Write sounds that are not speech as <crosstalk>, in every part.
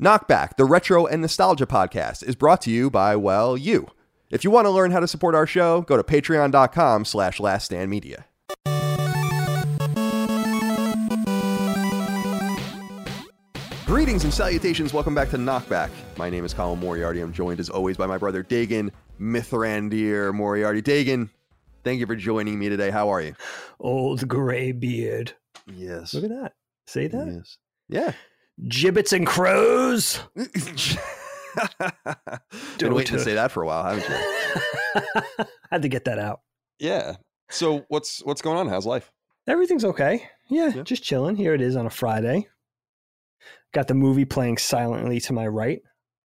Knockback, the retro and nostalgia podcast, is brought to you by, well, you. If you want to learn how to support our show, go to patreon.com slash laststandmedia. Greetings and salutations. Welcome back to Knockback. My name is Colin Moriarty. I'm joined as always by my brother Dagan Mithrandir Moriarty. Dagan, thank you for joining me today. How are you? Old gray beard. Yes. Look at that. Say that? Yes. Yeah. Gibbets and crows. <laughs> Been waiting to say that for a while, haven't you? <laughs> Had to get that out. Yeah. So what's what's going on? How's life? Everything's okay. Yeah, Yeah. just chilling. Here it is on a Friday. Got the movie playing silently to my right.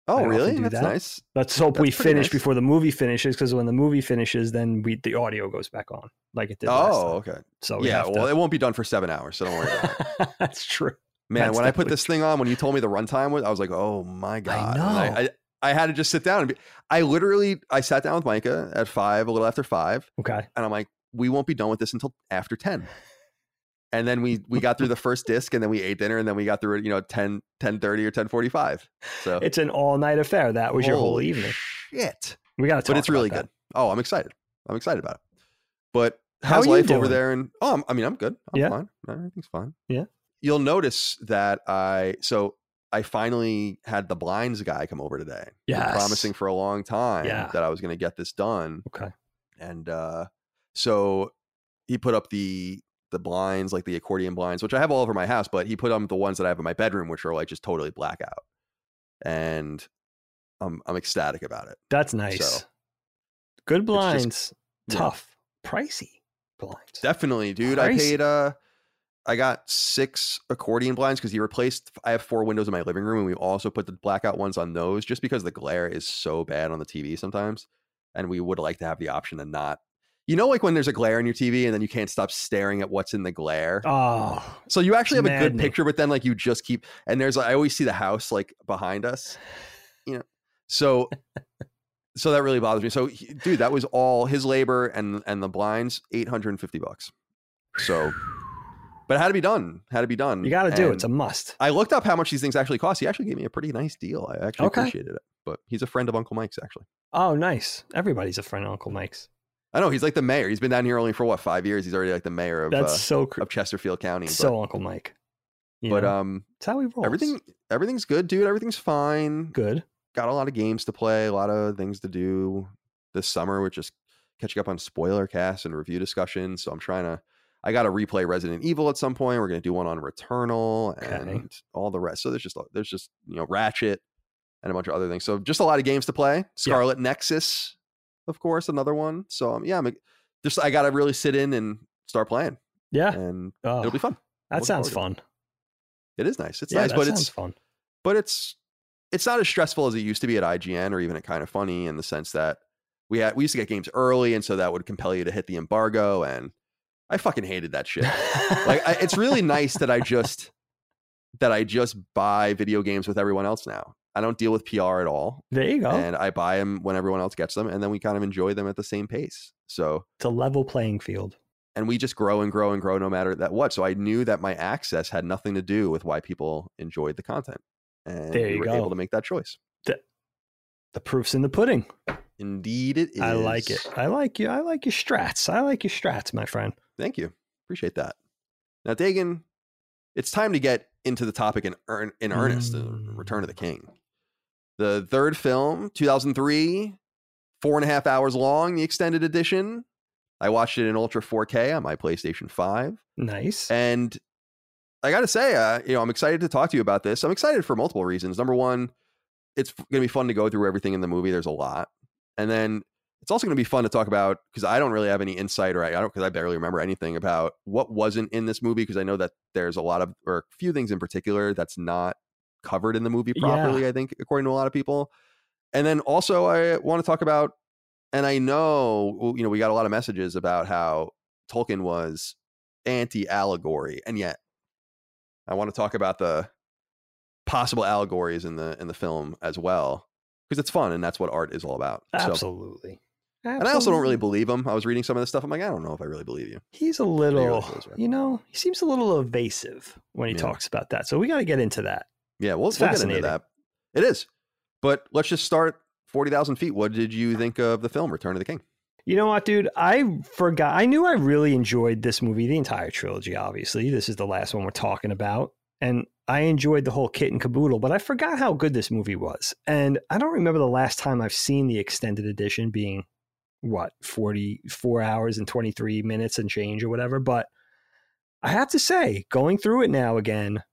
Oh, really? That's that. nice. Let's hope we That's pretty finish nice. before the movie finishes, because when the movie finishes, then we the audio goes back on, like it did last Oh, okay. So we yeah. Well, to- it won't be done for seven hours, so don't worry about it. <laughs> That's true. Man, That's when I put this thing on, when you told me the runtime was, I was like, oh my god. And know. I, I, I had to just sit down and be. I literally, I sat down with Micah at five, a little after five, Okay. and I'm like, we won't be done with this until after ten. And then we we got through the first <laughs> disc, and then we ate dinner, and then we got through it, you know, 10, 10 30 or ten forty five. So It's an all night affair. That was your whole evening. Shit. We got to talk. but it's really good. Oh, I'm excited. I'm excited about it. But how's you life over there? And oh, I'm, I mean, I'm good. I'm Yeah? fine. Everything's fine. Yeah. You'll notice that I so I finally had the blinds guy come over today. Yeah, promising for a long time Yeah. that I was going to get this done. Okay. and uh, so he put up the the blinds, like the accordion blinds, which I have all over my house, but he put on the ones that I have in my bedroom, which are like just totally blackout, and I'm I'm ecstatic about it. That's nice. So, Good just- blinds. yeah. Tough. Pricey blinds. Definitely, dude. I paid uh I got six accordion blinds because he replaced I have four windows in my living room and we also put the blackout ones on those just because the glare is so bad on the TV sometimes. And we would like to have the option to not you know, like when there's a glare in your TV and then you can't stop staring at what's in the glare. Oh, so you actually have a good picture, but then like you just keep and there's I always see the house like behind us, <sighs> you know. So so that really bothers me. So he- dude, that was all his labor and and the blinds, eight hundred and fifty bucks. So, but it had to be done. Had to be done. you got to do it. It's a must. I looked up how much these things actually cost. He actually gave me a pretty nice deal. I actually Okay. appreciated it. But he's a friend of Uncle Mike's actually. Oh, nice. Everybody's a friend of Uncle Mike's. I know he's like the mayor. He's been down here only for what five years. He's already like the mayor of That's uh, so cr- of Chesterfield County. so Uncle Mike. You but, but know? um, that's how he rolls. everything everything's good, dude. Everything's fine. good. Got a lot of games to play, a lot of things to do this summer. We're just catching up on spoiler casts and review discussions. So I'm trying to. I got to replay Resident Evil at some point. We're going to do one on Returnal Okay. and all the rest. So there's just there's just you know Ratchet and a bunch of other things. So just a lot of games to play. Scarlet Nexus, of course, another one. So um, yeah, I'm just I got to really sit in and start playing, Yeah. and Oh, it'll be fun. that looking sounds fun. It is nice. It's yeah, nice, but it's fun. but it's it's not as stressful as it used to be at IGN or even at kind of funny in the sense that we had we used to get games early and so that would compel you to hit the embargo and I fucking hated that shit. like I, it's really <laughs> nice that I just that I just buy video games with everyone else now. I don't deal with PR at all there you go. and I buy them when everyone else gets them and then we kind of enjoy them at the same pace. So it's a level playing field. and we just grow and grow and grow no matter that what. So I knew that my access had nothing to do with why people enjoyed the content. And There we were go. able to make that choice. The proof's in the pudding. Indeed, it is. I like it. I like you. I like your strats. I like your strats, my friend. Thank you. Appreciate that. Now, Dagan, it's time to get into the topic in earn, in earnest, the Mm. Return of the King. The third film, 2003, four and a half hours long, the extended edition. I watched it in Ultra 4K on my PlayStation 5. Nice. And I got to say, uh, you know, I'm excited to talk to you about this. I'm excited for multiple reasons. Number one, it's going to be fun to go through everything in the movie. There's a lot. And then it's also going to be fun to talk about because I don't really have any insight or I, I don't because I barely remember anything about what wasn't in this movie because I know that there's a lot of or a few things in particular that's not covered in the movie properly. I think according to a lot of people. And then also I want to talk about, and I know you know we got a lot of messages about how Tolkien was anti allegory, and yet I want to talk about the possible allegories in the in the film as well because it's fun and that's what art is all about. So, Absolutely. and I also don't really believe him. I was reading some of this stuff. I'm like, I don't know if I really believe you. He's a little, you know, he seems a little evasive when he Yeah. talks about that. So we got to get into that. Yeah, we'll, we'll get into that. It is, but let's just start forty thousand feet. What did you think of the film Return of the King? You know what, dude? I forgot. I knew I really enjoyed this movie, the entire trilogy, obviously. This is the last one we're talking about. And I enjoyed the whole kit and caboodle, but I forgot how good this movie was. And I don't remember the last time I've seen the extended edition being what, 44 hours and 23 minutes and change or whatever. But I have to say, going through it now again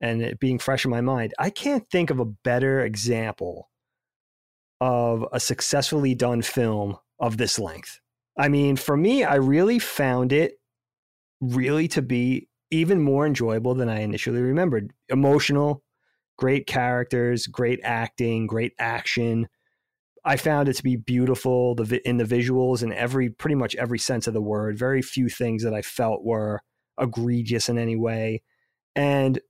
and it being fresh in my mind, I can't think of a better example of a successfully done film of this length. I mean, for me, I really found it really to be even more enjoyable than I initially remembered. Emotional, great characters, great acting, great action. I found it to be beautiful the in the visuals and every pretty much every sense of the word. Very few things that I felt were egregious in any way. And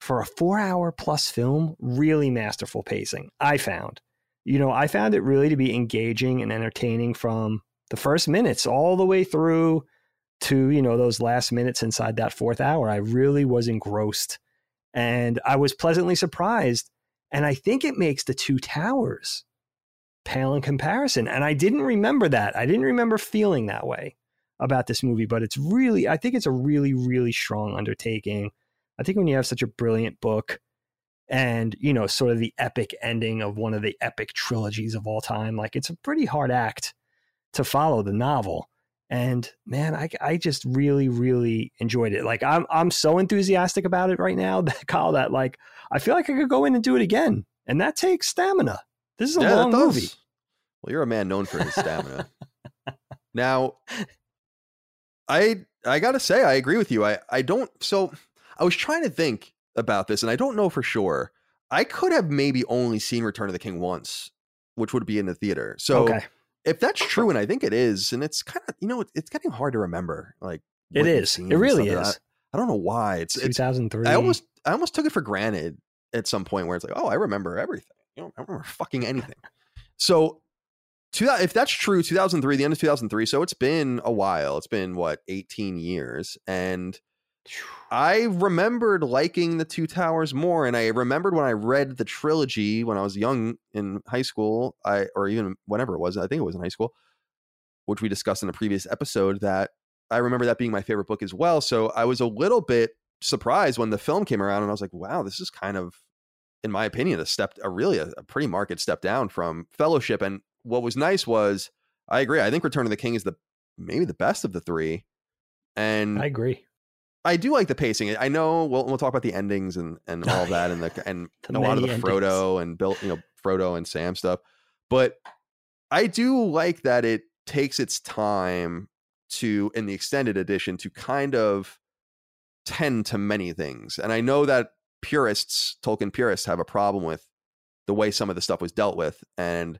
for a 4-hour plus film, really masterful pacing. I found. You know, I found it really to be engaging and entertaining from the first minutes all the way through to you know those last minutes inside that fourth hour. I really was engrossed and i was pleasantly surprised and i think it makes the two towers pale in comparison and i didn't remember that. I didn't remember feeling that way about this movie but it's really i think it's a really really strong undertaking. I think when you have such a brilliant book and you know sort of the epic ending of one of the epic trilogies of all time like it's a pretty hard act to follow the novel and man I, I just really really enjoyed it like i'm i'm so enthusiastic about it right now <laughs> that Kyle that like i feel like i could go in and do it again and that takes stamina this is a Yeah, long movie Well, you're a man known for his stamina. <laughs> now, I I gotta say, I agree with you. I I don't. So I was trying to think about this, and I don't know for sure. I could have maybe only seen Return of the King once, which would be in the theater. So okay if that's true, and I think it is, and it's kind of you know it- it's getting hard to remember. Like it is it really is I, I don't know why it's it's 2003 I almost I almost took it for granted at some point where it's like, oh, I remember everything. You know, I don't remember fucking <laughs> anything. so, two, if that's true, 2003, the end of 2003. So it's been a while. It's been what 18 years, and I remembered liking the Two Towers more, and I remembered when I read the trilogy when I was young in high school, I or even whenever it was. I think it was in high school, which we discussed in a previous episode. That I remember that being my favorite book as well. So I was a little bit surprised when the film came around, and I was like, "Wow, this is kind of, in my opinion, a step, a really a, a pretty marked step down from Fellowship." And what was nice was, I agree. I think Return of the King is the maybe the best of the three, and i agree I do like the pacing. I know we'll we'll talk about the endings and and <laughs> oh, all that and the and The a lot of the Frodo and Bill, you know, Frodo and Sam stuff. But I do like that it takes its time to in the extended edition to kind of tend to many things. And I know that purists, Tolkien purists have a problem with the way some of the stuff was dealt with and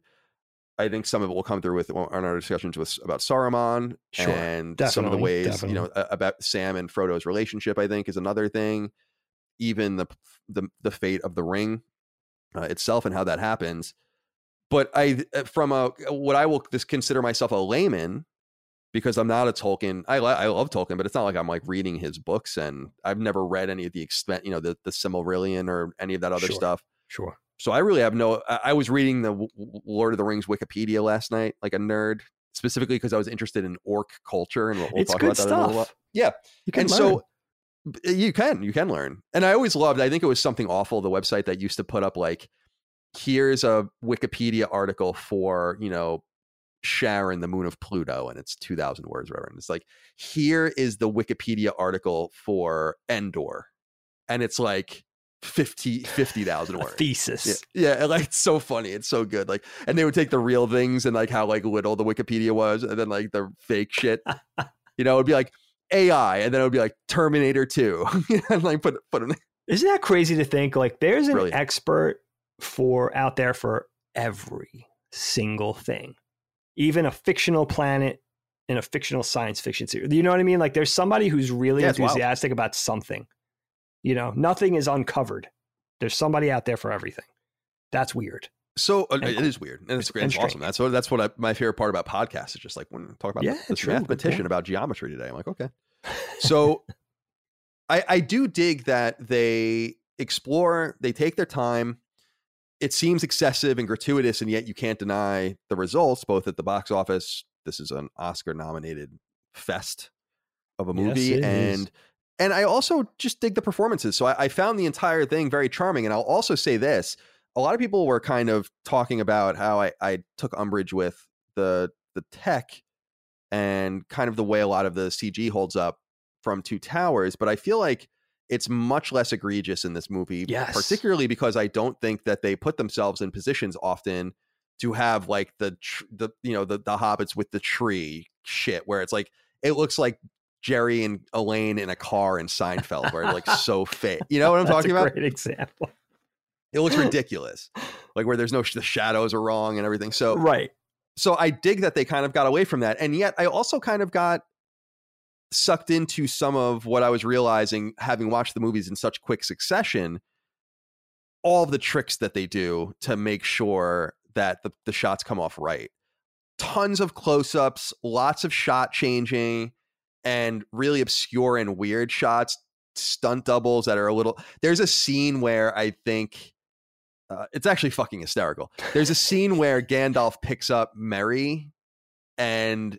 I think some of it will come through with on our discussions with about Saruman Sure, and some of the definitely, ways you know about Sam and Frodo's relationship. I think is another thing. Even the the the fate of the ring uh, itself and how that happens. But I, uh, from a what I will just consider myself a layman, because I'm not a Tolkien. I I love Tolkien, but it's not like I'm like reading his books, and I've never read any of the extent, you know, the the Silmarillion or any of that other Sure. stuff. sure So I really have no. I was reading the Lord of the Rings Wikipedia last night, like a nerd, specifically because I was interested in orc culture, and we'll, we'll talk about that in a little while. stuff Yeah, you can and learn. so eh, You can, you can learn. And I always loved, I think it was something awful, the website that used to put up like, here's a Wikipedia article for, you know, Charon, the moon of Pluto, and it's 2,000 words, whatever. And it's like, here is the Wikipedia article for Endor. And it's like 50 50,000 words. thesis. Yeah, yeah, like it's so funny. It's so good. Like, and they would take the real things and like how like little the Wikipedia was, and then like the fake shit. <laughs> you know, it'd be like AI, and then it would be like Terminator 2. <laughs> and like put put them. Isn't that crazy to think? Like, there's an Brilliant. expert for out there for every single thing, even a fictional planet in a fictional science fiction series. You know what I mean? Like, there's somebody who's really Yeah, wild. enthusiastic about something. You know, nothing is uncovered. There's somebody out there for everything. That's weird. So uh, And it is weird, and it's, And it's awesome. That's what that's what I, my favorite part about podcasts is just like when talk about Yeah, this true. Mathematician point. about geometry today. I'm like, okay. <laughs> So I I do dig that they explore, they take their time. It seems excessive and gratuitous, and yet you can't deny the results, both at the box office. This is an Oscar nominated fest of a Yes, movie, it is. And I also just dig the performances. So I, I found the entire thing very charming. And I'll also say this: a lot of people were kind of talking about how I, I took umbrage with the the tech and kind of the way a lot of the CG holds up from Two Towers, but I feel like it's much less egregious in this movie, Yes. particularly because I don't think that they put themselves in positions often to have like the tr- the you know the the hobbits with the tree shit where it's like it looks like Jerry and Elaine in a car in Seinfeld where like <laughs> so fake. You know what I'm That's talking a about? Great example. It looks <laughs> ridiculous. Like where there's no the shadows are wrong and everything. So right. so I dig that they kind of got away from that. And yet I also kind of got sucked into some of what I was realizing having watched the movies in such quick succession, all of the tricks that they do to make sure that the, the shots come off right. Tons of close-ups, lots of shot changing, and really obscure and weird shots, stunt doubles that are a little there's a scene where I think uh, it's actually fucking hysterical. There's a scene <laughs> where Gandalf picks up Merry and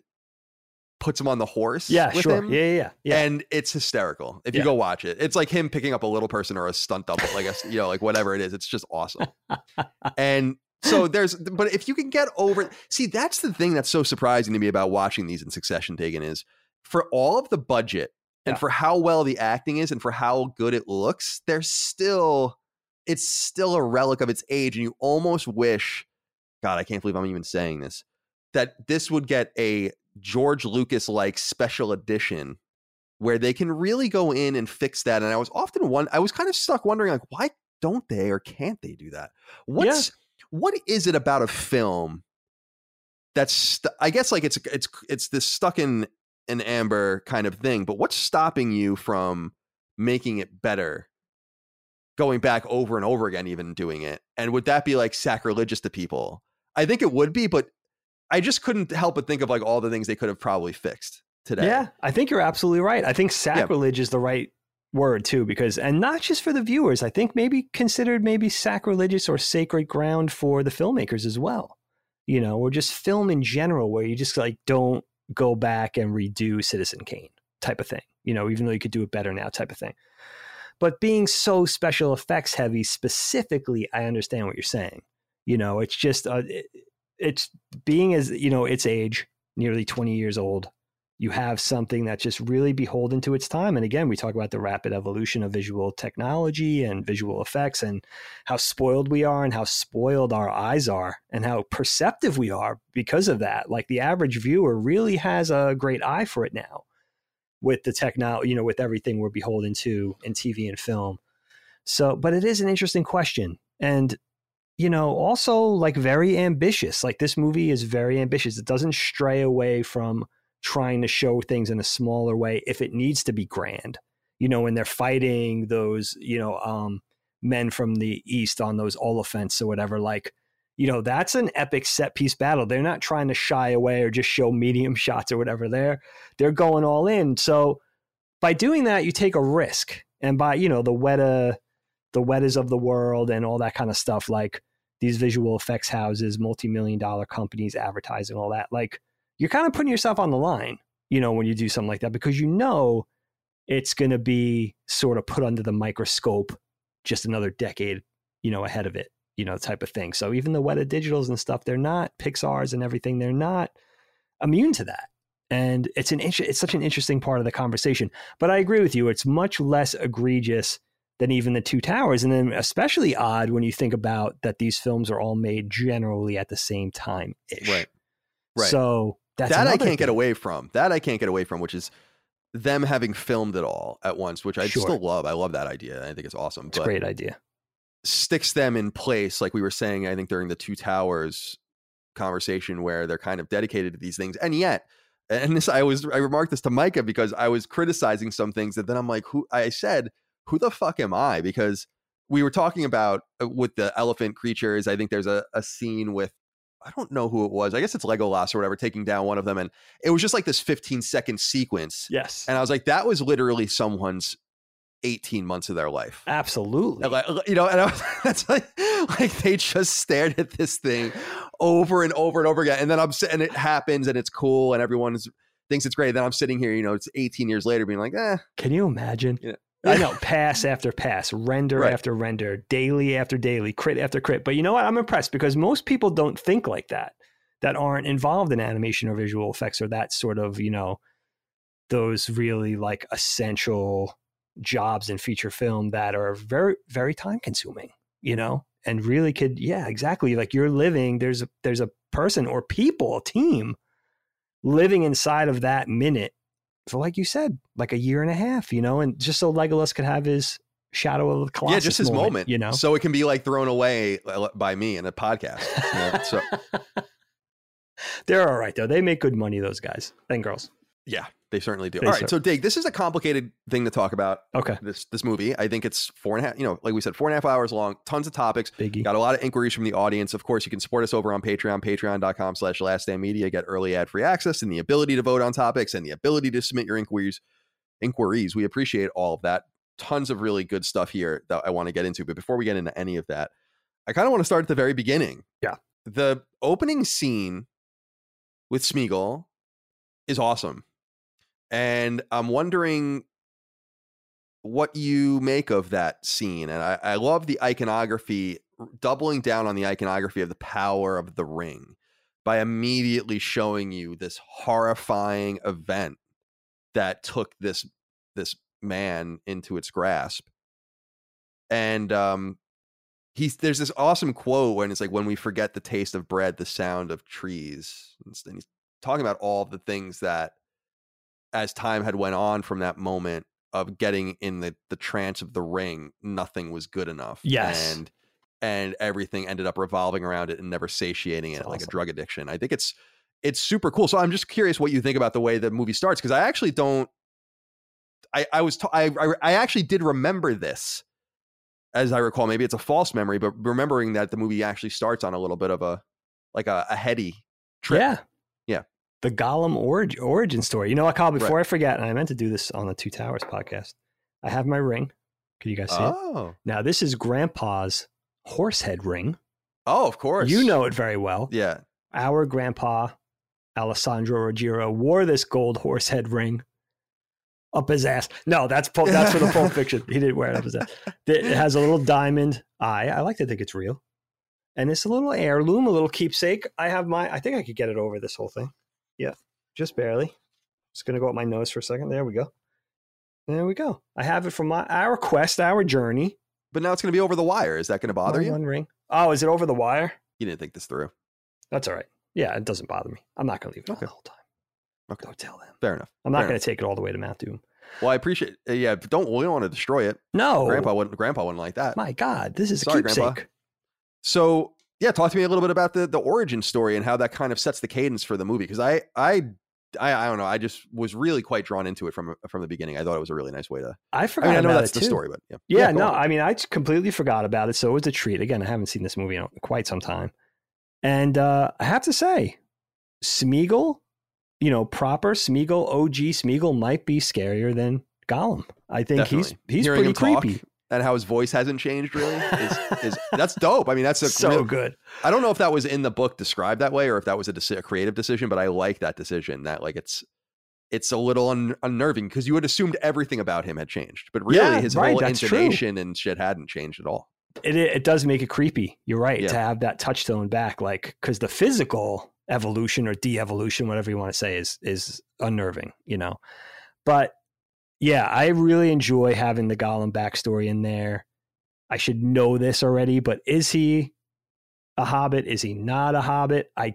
puts him on the horse. Yeah, with sure. him, Yeah, yeah, yeah. And it's hysterical. If you Yeah. go watch it, it's like him picking up a little person or a stunt double, like a, you know, like whatever it is. It's just awesome. <laughs> and so there's, but if you can get over, see, that's the thing that's so surprising to me about watching these in succession. Taken is for all of the budget and Yeah. for how well the acting is and for how good it looks, there's still, it's still a relic of its age, and you almost wish, God, I can't believe I'm even saying this, that this would get a George Lucas like special edition where they can really go in and fix that. And I was often one, I was kind of stuck wondering like, why don't they or can't they do that? What's what is it about a film that's st- I guess like it's it's it's this stuck in an amber kind of thing, but what's stopping you from making it better? Going back over and over again, even doing it. And would that be like sacrilegious to people? I think it would be, but I just couldn't help but think of like all the things they could have probably fixed today. Yeah, I think you're absolutely right. I think sacrilege is the right word too, because and not just for the viewers. I think maybe considered maybe sacrilegious or sacred ground for the filmmakers as well. You know, or just film in general, where you just like don't go back and redo Citizen Kane type of thing. You know, even though you could do it better now, type of thing. But being so special effects heavy, specifically, I understand what you're saying. You know, it's just uh, it, it's being as you know its age, nearly 20 years old you have something that's just really beholden to its time. And again, we talk about the rapid evolution of visual technology and visual effects and how spoiled we are and how spoiled our eyes are and how perceptive we are because of that. Like the average viewer really has a great eye for it now with the technology, you know, with everything we're beholden to in TV and film. So, but it is an interesting question. And you know, also like very ambitious. Like this movie is very ambitious. It doesn't stray away from trying to show things in a smaller way if it needs to be grand. You know, when they're fighting those, you know, um, men from the east on those Oliphaunts or whatever, like, you know, that's an epic set piece battle. They're not trying to shy away or just show medium <laughs> shots or whatever. They're they're going all in. So by doing that, you take a risk. And by, you know, the Weta, the Wetas of the world and all that kind of stuff, like these visual effects houses, multi-million dollar companies, advertising, all that, like you're kind of putting yourself on the line, you know, when you do something like that because you know it's going to be sort of put under the microscope just another decade, you know, ahead of it, you know, type of thing. So even the Weta Digitals and stuff, they're not Pixar's and everything. They're not immune to that. And it's an it's such an interesting part of the conversation. But I agree with you. It's much less egregious than even the Two Towers, and then especially odd when you think about that these films are all made generally at the same time ish. Right. Right. So that's that I can't thing. get away from. That I can't get away from, which is them having filmed it all at once, which I Sure. still love. I love that idea. I think it's awesome. It's a but great idea. sticks them in place, like we were saying, I think during the Two Towers conversation, where they're kind of dedicated to these things. And yet, and this I was I remarked this to Micah because I was criticizing some things that then I'm like, who I said, who the fuck am I? Because we were talking about uh, with the elephant creatures. I think there's a, a scene with I don't know who it was. I guess it's Legolas or whatever, taking down one of them. And it was just like this 15 second sequence. Yes. And I was like, that was literally someone's 18 months of their life. Absolutely. And like, you know, and I was, <laughs> that's like, like they just stared at this thing over and over and over again. And then I'm sitting, and it happens and it's cool and everyone is, thinks it's great. Then I'm sitting here, you know, it's 18 years later being like, eh. Can you imagine? Know, pass after pass, render Right. after render, daily after daily, crit after crit. But you know what? I'm impressed because most people don't think like that, that aren't involved in animation or visual effects or that sort of, you know, those really like essential jobs in feature film that are very, very time consuming, you know, and really could, yeah, exactly. Like you're living, there's a, there's a person or people, a team living inside of that minute for like you said, like a year and a half, you know, and just so Legolas could have his Shadow of the Colossus. yeah, just his moment, you know. So it can be like thrown away uh, by me in a podcast. you know? So <laughs> They're all right though. They make good money, those guys and girls. Yeah, they certainly do. They All right. cer- So Dig, this is a complicated thing to talk about. Okay, This, this movie, I think it's four and a half, you know, like we said, four and a half hours long, tons of topics. Biggie. Got a lot of inquiries from the audience. Of course, you can support us over on Patreon, patreon.com slash last stand media, get early ad free access and the ability to vote on topics and the ability to submit your inquiries. Inquiries. We appreciate all of that. Tons of really good stuff here that I want to get into. But before we get into any of that, I kind of want to start at the very beginning. Yeah. The opening scene with Smeagol is awesome. And I'm wondering what you make of that scene. And I, I love the iconography, doubling down on the iconography of the power of the ring by immediately showing you this horrifying event that took this this man into its grasp. And um he's there's this awesome quote when it's like when we forget the taste of bread, the sound of trees. And and he's talking about all the things that as time had went on from that moment of getting in the the trance of the ring, nothing was good enough. Yes. And and everything ended up revolving around it and never satiating it That's like a drug addiction. I think it's it's super cool. So I'm just curious what you think about the way the movie starts because I actually don't. I I was ta- I, I I actually did remember this, as I recall. Maybe it's a false memory, but remembering that the movie actually starts on a little bit of a like a, a heady trip. Yeah. The Gollum origin, origin story. You know what, Kyle, before I forget, and I meant to do this on the Two Towers podcast, I have my ring. Can you guys see it? Oh, Now, this is Grandpa's horsehead ring. oh, of course. You know it very well. Yeah. Our grandpa, Alessandro Ruggiero, wore this gold horsehead ring up his ass. No, that's that's for the Pulp <laughs> Fiction. He didn't wear it up his ass. It has a little diamond eye. I like to think it's real. And it's a little heirloom, a little keepsake. I have my, I think I could get it over this whole thing. Yeah, just barely. Just going to go up my nose for a second. There we go. There we go. I have it from my, our quest, our journey. But now it's going to be over the wire. Is that going to bother My you? One ring. Oh, is it over the wire? You didn't think this through. That's all right. Yeah, it doesn't bother me. I'm not going to leave it on Okay. the whole time. Okay. Don't tell them. Fair enough. I'm not Fair going to take it all the way to Mount Doom. Well, I appreciate. Uh, yeah, but don't we don't want to destroy it. No, Grandpa wouldn't. Grandpa wouldn't like that. My God, this is Sorry, a keepsake. Grandpa. So yeah, talk to me a little bit about the the origin story and how that kind of sets the cadence for the movie. Because I, I I I don't know. I just was really quite drawn into it from from the beginning. I thought it was a really nice way to. I I forgot mean, I know that's the story, but yeah. Yeah, go no, on. I mean, I completely forgot about it. So it was a treat. Again, I haven't seen this movie in quite some time, and uh, I have to say, Smeagol, you know, proper Smeagol, OG Smeagol might be scarier than Gollum. I think Definitely. he's he's Hearing pretty him talk creepy. And how his voice hasn't changed really is, is that's dope. I mean, that's a <laughs> so real- good. I don't know if that was in the book described that way or if that was a, deci- a creative decision, but I like that decision. That like it's it's a little un- unnerving because you had assumed everything about him had changed, but really Yeah, his right, whole that's true. intonation and shit hadn't changed at all. it, it does make it creepy. You're right Yeah. to have that touchstone back, like because the physical evolution or de-evolution, whatever you want to say, is is unnerving, you know. But yeah, I really enjoy having the Gollum backstory in there. I should know this already, but is he a hobbit? Is he not a hobbit? I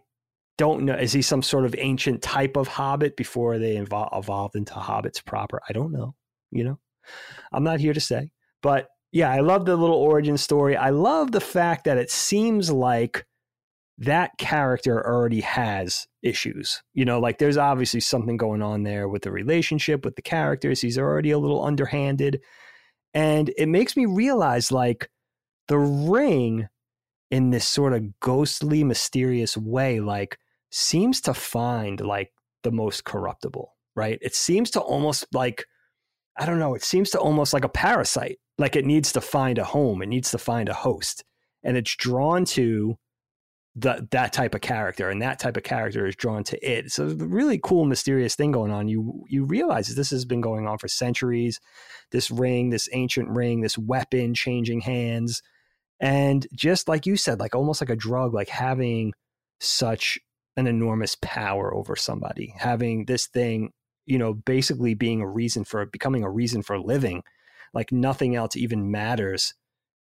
don't know. Is he some sort of ancient type of hobbit before they evol- evolved into hobbits proper? I don't know. You know, I'm not here to say. But yeah, I love the little origin story. I love the fact that it seems like that character already has issues. You know, like there's obviously something going on there with the relationship with the characters. He's already a little underhanded. And it makes me realize like the ring in this sort of ghostly, mysterious way, like seems to find like the most corruptible, right? It seems to almost like, I don't know, it seems to almost like a parasite. Like it needs to find a home, it needs to find a host. And it's drawn to the, that type of character, and that type of character is drawn to it. So it's a really cool, mysterious thing going on. You you realize this has been going on for centuries. This ring, this ancient ring, this weapon changing hands, and just like you said, like almost like a drug, like having such an enormous power over somebody, having this thing, you know, basically being a reason for becoming a reason for living, like nothing else even matters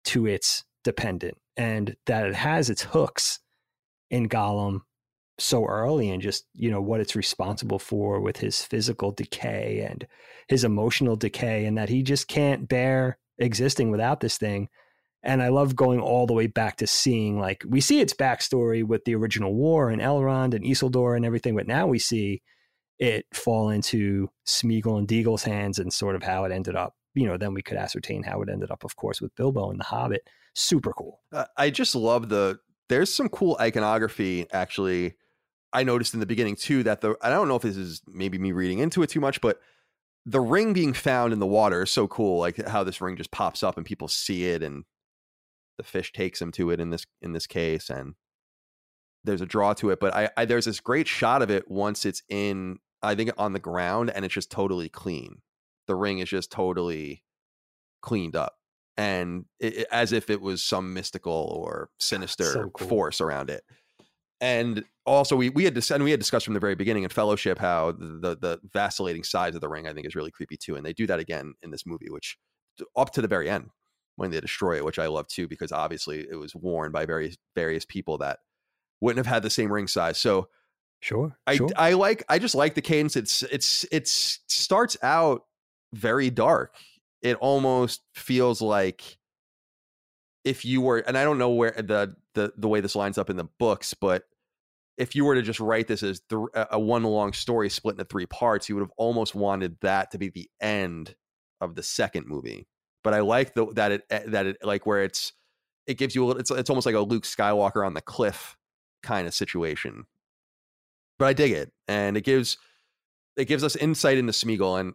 to its dependent, and that it has its hooks in Gollum so early and just you know what it's responsible for with his physical decay and his emotional decay and that he just can't bear existing without this thing and i love going all the way back to seeing like we see its backstory with the original war and elrond and isildur and everything but now we see it fall into smeagol and deagol's hands and sort of how it ended up you know then we could ascertain how it ended up of course with bilbo and the hobbit super cool Uh, I just love the. There's some cool iconography actually. I noticed in the beginning too that the. I don't know if this is maybe me reading into it too much, but the ring being found in the water is so cool. Like how this ring just pops up and people see it, and the fish takes them to it in this in this case, and there's a draw to it. But I, I there's this great shot of it once it's in. I think on the ground, and it's just totally clean. The ring is just totally cleaned up and it, it- as if it was some mystical or ah, sinister So cool. force around it. And also, we we had dis- and we had discussed from the very beginning in Fellowship how the, the the vacillating size of the ring I think is really creepy too, and they do that again in this movie, which up to the very end when they destroy it, which I love too because obviously it was worn by various various people that wouldn't have had the same ring size. So sure I sure. I like I just like the cadence. It's it's it's starts out very dark. It almost feels like if you were and I don't know where the the the way this lines up in the books, but if you were to just write this as th- a one long story split into three parts, you would have almost wanted that to be the end of the second movie. But I like the that it eh, that it like where it's it gives you a little, it's it's almost like a Luke Skywalker on the cliff kind of situation but I dig it, and it gives it gives us insight into Smeagol. And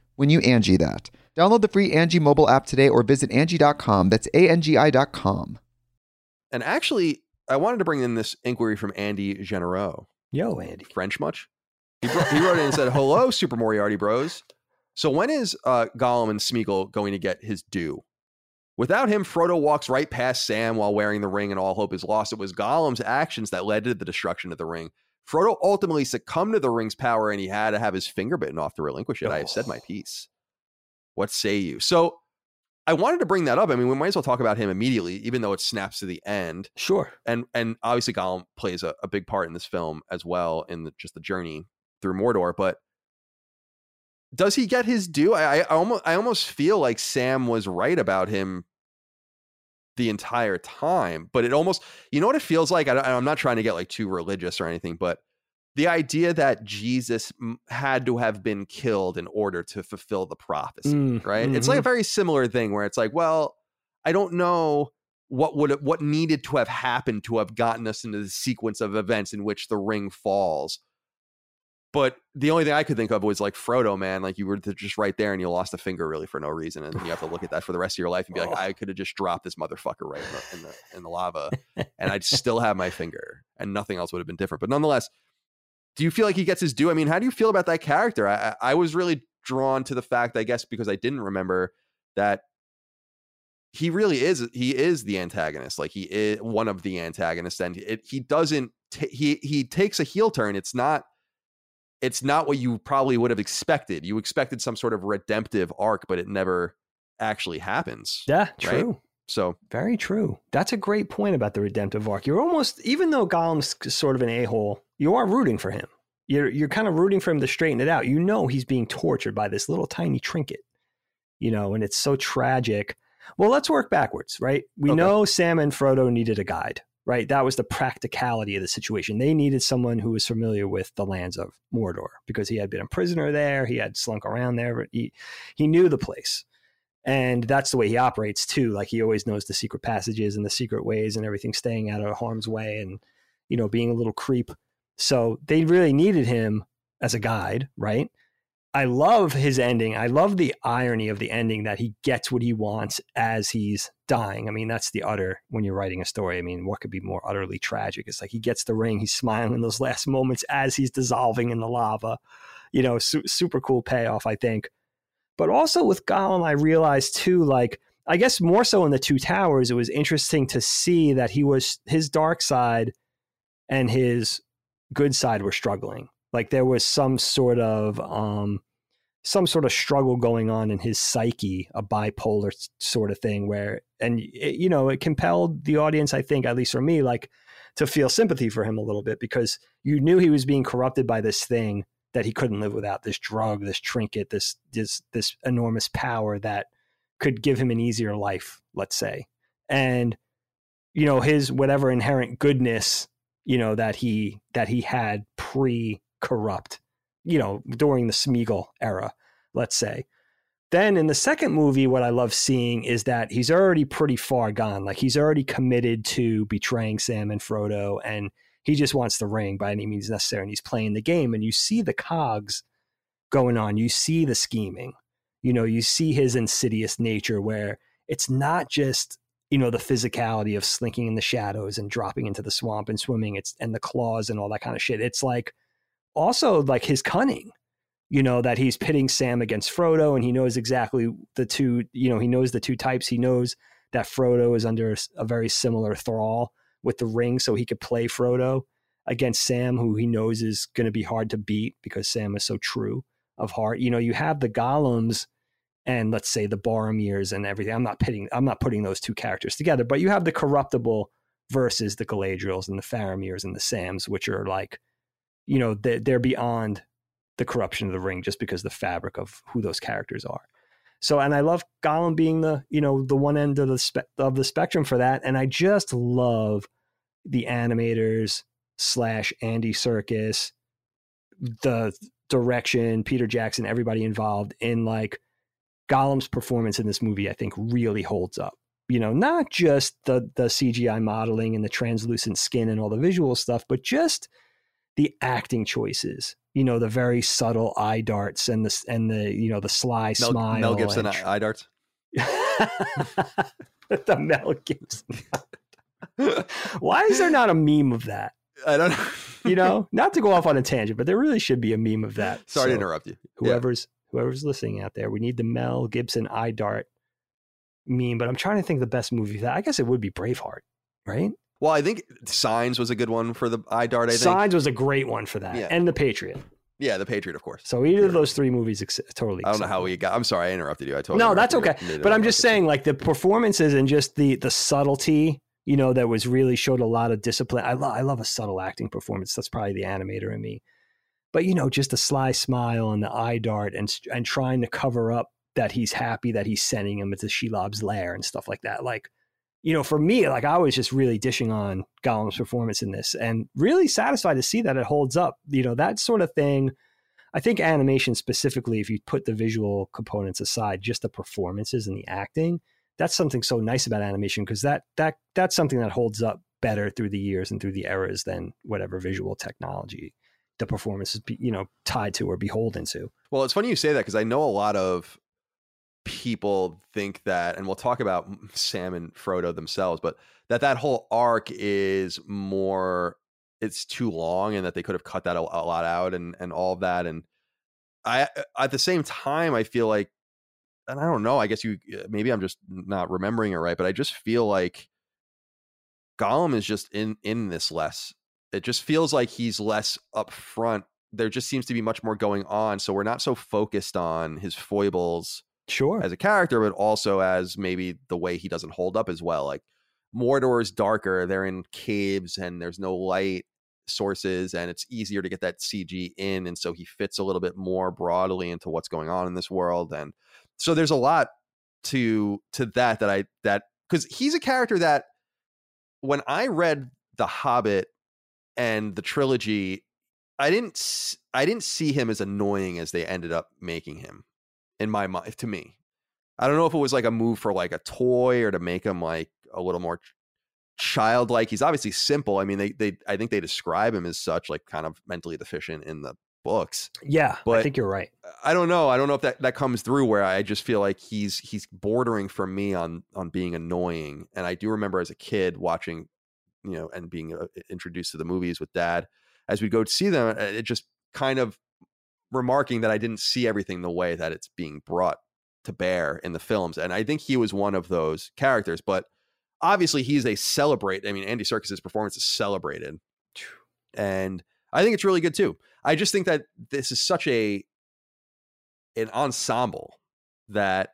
when you Angie that. Download the free Angie mobile app today or visit Angie.com. That's A-N-G-I dot com. And actually, I wanted to bring in this inquiry from Andy Genereux. Yo, Andy. French much? He, bro- he wrote in and said, "Hello, <laughs> Super Moriarty Bros. So when is uh, Gollum and Smeagol going to get his due? Without him, Frodo walks right past Sam while wearing the ring, and all hope is lost. It was Gollum's actions that led to the destruction of the ring. Frodo ultimately succumbed to the ring's power, and he had to have his finger bitten off to relinquish it. I have said my piece. What say you? So I wanted to bring that up. I mean, we might as well talk about him immediately, even though it snaps to the end Sure. and and obviously Gollum plays a, a big part in this film as well in the, just the journey through Mordor. But does he get his due? I, I almost I almost feel like Sam was right about him the entire time. But it almost you know what it feels like. I, I'm not trying to get like too religious or anything, but the idea that Jesus had to have been killed in order to fulfill the prophecy Mm, right? It's like a very similar thing where it's like, well, I don't know what would what needed to have happened to have gotten us into the sequence of events in which the ring falls. But the only thing I could think of was like Frodo, man. Like you were just right there and you lost a finger really for no reason, and you have to look at that for the rest of your life and be like, Oh. I could have just dropped this motherfucker right in the in the, in the lava, and I'd <laughs> still have my finger, and nothing else would have been different. But nonetheless, do you feel like he gets his due? I mean, how do you feel about that character? I, I was really drawn to the fact, I guess, because I didn't remember that he really is he is the antagonist. Like he is one of the antagonists, and it, he doesn't ta he he takes a heel turn. It's not it's not what you probably would have expected. You expected some sort of redemptive arc, but it never actually happens. Yeah, Right? true. So Very true. That's a great point about the redemptive arc. You're almost, even though Gollum's sort of an a hole, you are rooting for him. You're you're kind of rooting for him to straighten it out. You know he's being tortured by this little tiny trinket, you know, and it's so tragic. Well, let's work backwards, right? We Okay. know Sam and Frodo needed a guide, right? That was the practicality of the situation. They needed someone who was familiar with the lands of Mordor because he had been a prisoner there, he had slunk around there, but he he knew the place. And that's the way he operates too. Like he always knows the secret passages and the secret ways and everything staying out of harm's way and you know being a little creep. So they really needed him as a guide right i love his ending. I love the irony of the ending that he gets what he wants as he's dying. I mean that's the utter when you're writing a story i mean what could be more utterly tragic? It's like he gets the ring he's smiling in those last moments as he's dissolving in the lava. You know su- super cool payoff i think. But also with Gollum, I realized too, like, I guess more so in the Two Towers, it was interesting to see that he was his dark side and his good side were struggling. Like there was some sort of um some sort of struggle going on in his psyche, a bipolar sort of thing where and it, you know, it compelled the audience, I think, at least for me, like to feel sympathy for him a little bit because you knew he was being corrupted by this thing that he couldn't live without this drug, this trinket, this this this enormous power that could give him an easier life, let's say. And you know, his whatever inherent goodness, you know, that he that he had pre-corrupt, you know, during the Smeagol era, let's say. Then in the second movie, what I love seeing is that he's already pretty far gone. Like he's already committed to betraying Sam and Frodo, and he just wants the ring by any means necessary. And he's playing the game, and you see the cogs going on. You see the scheming. You know, you see his insidious nature where it's not just you know the physicality of slinking in the shadows and dropping into the swamp and swimming. It's and the claws and all that kind of shit. It's like also like his cunning you know that he's pitting Sam against Frodo, and he knows exactly the two. You know, he knows the two types. He knows that Frodo is under a very similar thrall with the ring, so he could play Frodo against Sam, who he knows is going to be hard to beat because Sam is so true of heart. You know, you have the Gollums and let's say the Boromirs and everything. I'm not pitting. I'm not putting those two characters together, but you have the corruptible versus the Galadriels and the Faramir's and the Sams, which are like, you know, they're, they're beyond the corruption of the ring just because the fabric of who those characters are. So, and I love Gollum being the you know the one end of the spe- of the spectrum for that, and I just love the animators slash Andy Serkis, the direction, Peter Jackson, everybody involved in like Gollum's performance in this movie. I think really holds up. You know, not just the the CGI modeling and the translucent skin and all the visual stuff, but just the acting choices. You know, the very subtle eye darts and the and the you know the sly Mel, smile. Mel Gibson and- eye darts. <laughs> the Mel Gibson. <laughs> Why is there not a meme of that? I don't know. <laughs> You know, not to go off on a tangent, but there really should be a meme of that. Sorry to interrupt you. Yeah. Whoever's whoever's listening out there, we need the Mel Gibson eye dart meme. But I'm trying to think of the best movie that. I guess it would be Braveheart, right? Well, I think Signs was a good one for the eye dart. I think. Signs was a great one for that, Yeah. and The Patriot. Yeah, The Patriot, of course. So either of those three movies, ex- totally. I don't know how we got. I'm sorry, I interrupted you. I totally. no, that's okay. you. But I'm just saying, like the performances and just the the subtlety, you know, that was really showed a lot of discipline. I love I love a subtle acting performance. That's probably the animator in me. But you know, just a sly smile and the eye dart and and trying to cover up that he's happy that he's sending him into Shelob's lair and stuff like that. Like, you know, for me, like I was just really dishing on Gollum's performance in this and really satisfied to see that it holds up. You know, that sort of thing. I think animation specifically, if you put the visual components aside, just the performances and the acting, that's something so nice about animation because that that that's something that holds up better through the years and through the eras than whatever visual technology the performance is, you know, tied to or beholden to. Well, it's funny you say that because I know a lot of people think that, and we'll talk about Sam and Frodo themselves, but that that whole arc is more, it's too long, and that they could have cut that a, a lot out, and and all of that. And I, uh, at the same time, I feel like, and I don't know, I guess you, uh, maybe I'm just not remembering it right, but I just feel like Gollum is just in in this less. It just feels like he's less upfront there just seems to be much more going on. So we're not so focused on his foibles Sure. as a character, but also as maybe the way he doesn't hold up as well. Like Mordor is darker; they're in caves and there's no light sources, and it's easier to get that CG in, and so he fits a little bit more broadly into what's going on in this world. And so there's a lot to to that that I that because he's a character that when I read The Hobbit and the trilogy, I didn't i didn't see him as annoying as they ended up making him in my mind to me. I don't know if it was like a move for like a toy or to make him like a little more childlike. He's obviously simple. I mean, they they I think they describe him as such, like kind of mentally deficient in the books. yeah, but I think you're right. I don't know. I don't know if that, that comes through where I just feel like he's he's bordering for me on on being annoying. And I do remember as a kid watching, you know, and being uh, introduced to the movies with dad as we go to see them. uh, It just kind of remarking that I didn't see everything the way that it's being brought to bear in the films. And I think he was one of those characters. But obviously, he's a celebrate. I mean, Andy Serkis's performance is celebrated, and I think it's really good too. I just think that this is such a an ensemble that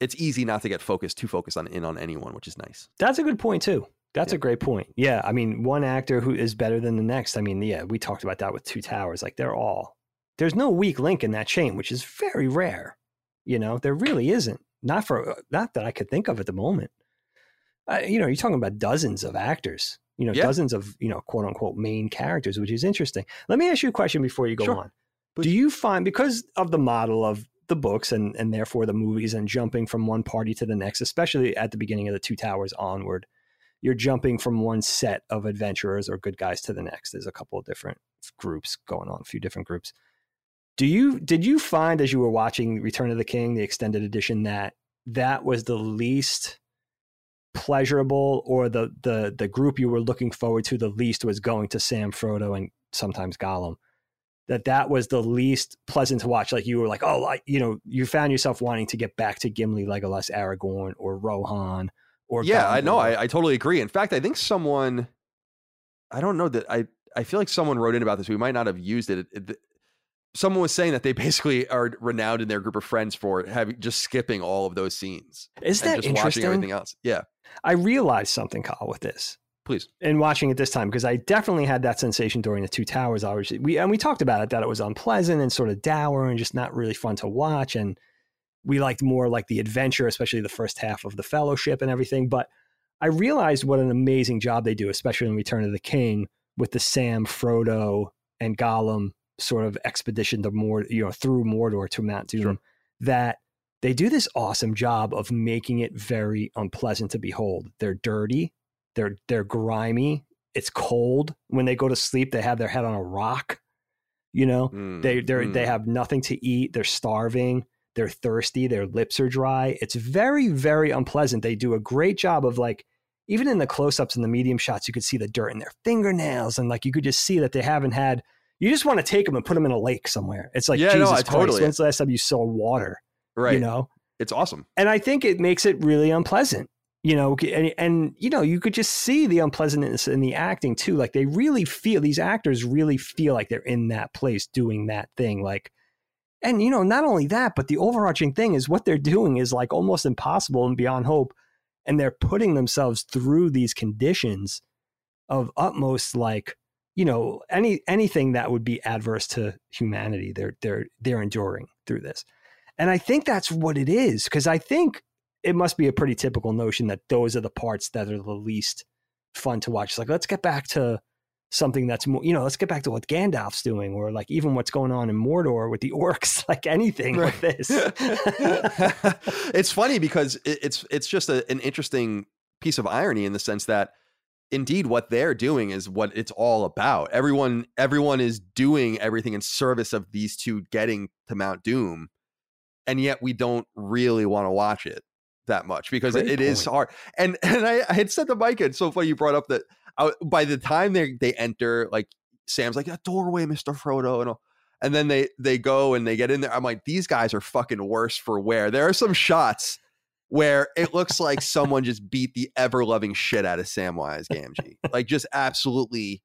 it's easy not to get focused too focused on in on anyone, which is nice. That's a good point too. That's Yeah. a great point. Yeah, I mean, one actor who is better than the next. I mean, yeah, we talked about that with Two Towers. Like they're all there's no weak link in that chain, which is very rare. You know, there really isn't. Not for uh, not that I could think of at the moment. Uh, you know, you're talking about dozens of actors. You know, Yeah. dozens of you know quote unquote main characters, which is interesting. Let me ask you a question before you go Sure. on. Please. Do you find because of the model of the books and and therefore the movies and jumping from one party to the next, especially at the beginning of the Two Towers onward, you're jumping from one set of adventurers or good guys to the next. There's a couple of different groups going on, a few different groups. Do you did you find as you were watching Return of the King, the extended edition, that that was the least pleasurable or the the the group you were looking forward to the least was going to Sam, Frodo, and sometimes Gollum? That that was the least pleasant to watch. Like you were like, oh, like you know, you found yourself wanting to get back to Gimli, Legolas, Aragorn, or Rohan, or yeah, I know. I, I totally agree. In fact, I think someone, I don't know that I, I feel like someone wrote in about this. We might not have used it. Someone was saying that they <laughs> basically are renowned in their group of friends for having just skipping all of those scenes Is that just watching interesting? everything else. Yeah, I realized something, Kyle, with this please. in watching it this time because I definitely had that sensation during the Two Towers. Obviously, we and we talked about it that it was unpleasant and sort of dour and just not really fun to watch. And we liked more like the adventure, especially the first half of the Fellowship and everything. But I realized what an amazing job they do, especially in Return of the King with the Sam, Frodo, and Gollum sort of expedition to Mord, you know, through Mordor to Mount Doom. Sure. That they do this awesome job of making it very unpleasant to behold. They're dirty, they're they're grimy it's cold when they go to sleep. They have their head on a rock. You know, Mm, they they mm. they have nothing to eat. They're starving. They're thirsty. Their lips are dry. It's very very unpleasant. They do a great job of like even in the close ups and the medium shots, you could see the dirt in their fingernails, and like you could just see that they haven't had. You just want to take them and put them in a lake somewhere. It's like Yeah, Jesus I Christ. totally- When's the last time you saw water? right. You know, it's awesome. and I think it makes it really unpleasant. You know, and, and you know, you could just see the unpleasantness in the acting too. Like they really feel these actors really feel like they're in that place doing that thing. Like, and you know, not only that, but the overarching thing is what they're doing is like almost impossible and beyond hope, and they're putting themselves through these conditions of utmost like you know any anything that would be adverse to humanity. They're they're they're enduring through this. And I think that's what it is because I think it must be a pretty typical notion that those are the parts that are the least fun to watch. It's like, let's get back to something that's more, you know, let's get back to what Gandalf's doing or like even what's going on in Mordor with the orcs, <laughs> like anything like this. <laughs> it's funny because it's it's just a, an interesting piece of irony in the sense that indeed what they're doing is what it's all about. Everyone everyone is doing everything in service of these two getting to Mount Doom, and yet we don't really want to watch it that much because Great it is hard. And <laughs> and I, I had said to Mike, it's so funny you brought up that I, by the time they they enter, like Sam's like a doorway, Mister Frodo, and all. And then they they go and they get in there. I'm like, these guys are fucking worse for wear. There are some shots where <laughs> it looks like someone just beat the ever loving shit out of Samwise Gamgee, like just absolutely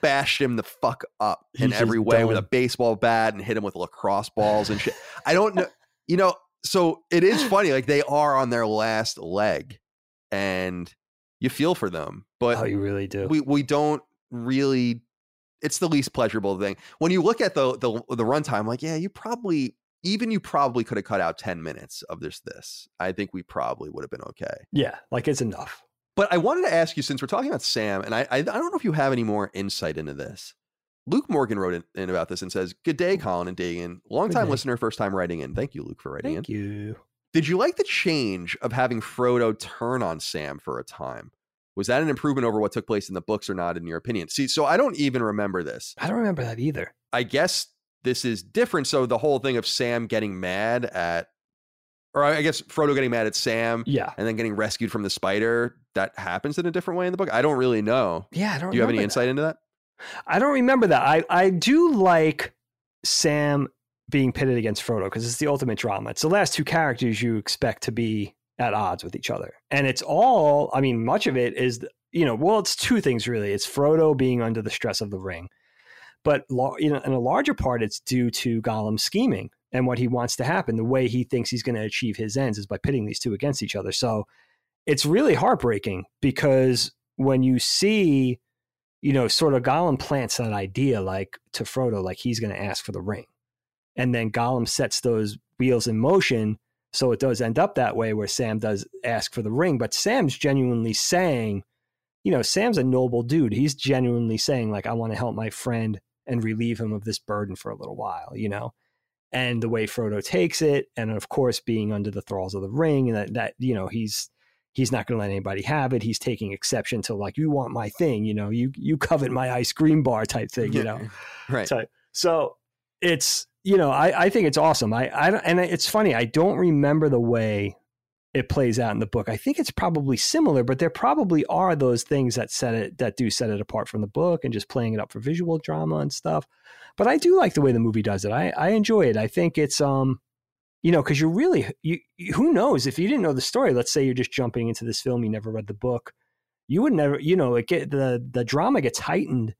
bashed him the fuck up in He's every way with a baseball bat and hit him with lacrosse balls and shit. I don't know, <laughs> you know. So it is funny, like they are on their last leg, and you feel for them, but oh, you really do. we we don't really it's the least pleasurable thing when you look at the the, the runtime like yeah you probably even you probably could have cut out 10 minutes of this this i think we probably would have been okay yeah, like it's enough. but i wanted to ask you since we're talking about sam and i i, I don't know if you have any more insight into this luke morgan wrote in, in about this and says good day colin and dagan long time listener first time writing in thank you luke for writing in. Thank in you. did you like the change of having frodo turn on sam for a time was that an improvement over what took place in the books or not in your opinion see so i don't even remember this I don't remember that either. I guess this is different. So the whole thing of Sam getting mad at, or I guess Frodo getting mad at Sam Yeah. and then getting rescued from the spider, that happens in a different way in the book. I don't really know. Yeah, I don't Do you have any remember that. insight into that? I don't remember that. I, I do like Sam being pitted against Frodo because it's the ultimate drama. It's the last two characters you expect to be at odds with each other. And it's all, I mean, much of it is, you know, well, it's two things really. It's Frodo being under the stress of the ring. But, you know, in a larger part, it's due to Gollum scheming and what he wants to happen. The way he thinks he's going to achieve his ends is by pitting these two against each other. So it's really heartbreaking because when you see you know, sort of Gollum plants that idea like to Frodo, like he's going to ask for the ring. And then Gollum sets those wheels in motion. So it does end up that way where Sam does ask for the ring. But Sam's genuinely saying, you know, Sam's a noble dude. He's genuinely saying, like, I want to help my friend and relieve him of this burden for a little while, you know? And the way Frodo takes it, and of course, being under the thralls of the ring, and that, that you know, he's he's not going to let anybody have it. He's taking exception to like, you want my thing, you know, you you covet my ice cream bar type thing, you know. <laughs> Right. So, so it's you know, I I think it's awesome. I I and it's funny. I don't remember the way it plays out in the book. I think it's probably similar, but there probably are those things that set it that do set it apart from the book and just playing it up for visual drama and stuff. But I do like the way the movie does it. I I enjoy it. I think it's um you know, because you're really, you, who knows if you didn't know the story? Let's say you're just jumping into this film, you never read the book, you would never, you know, it get the the drama gets heightened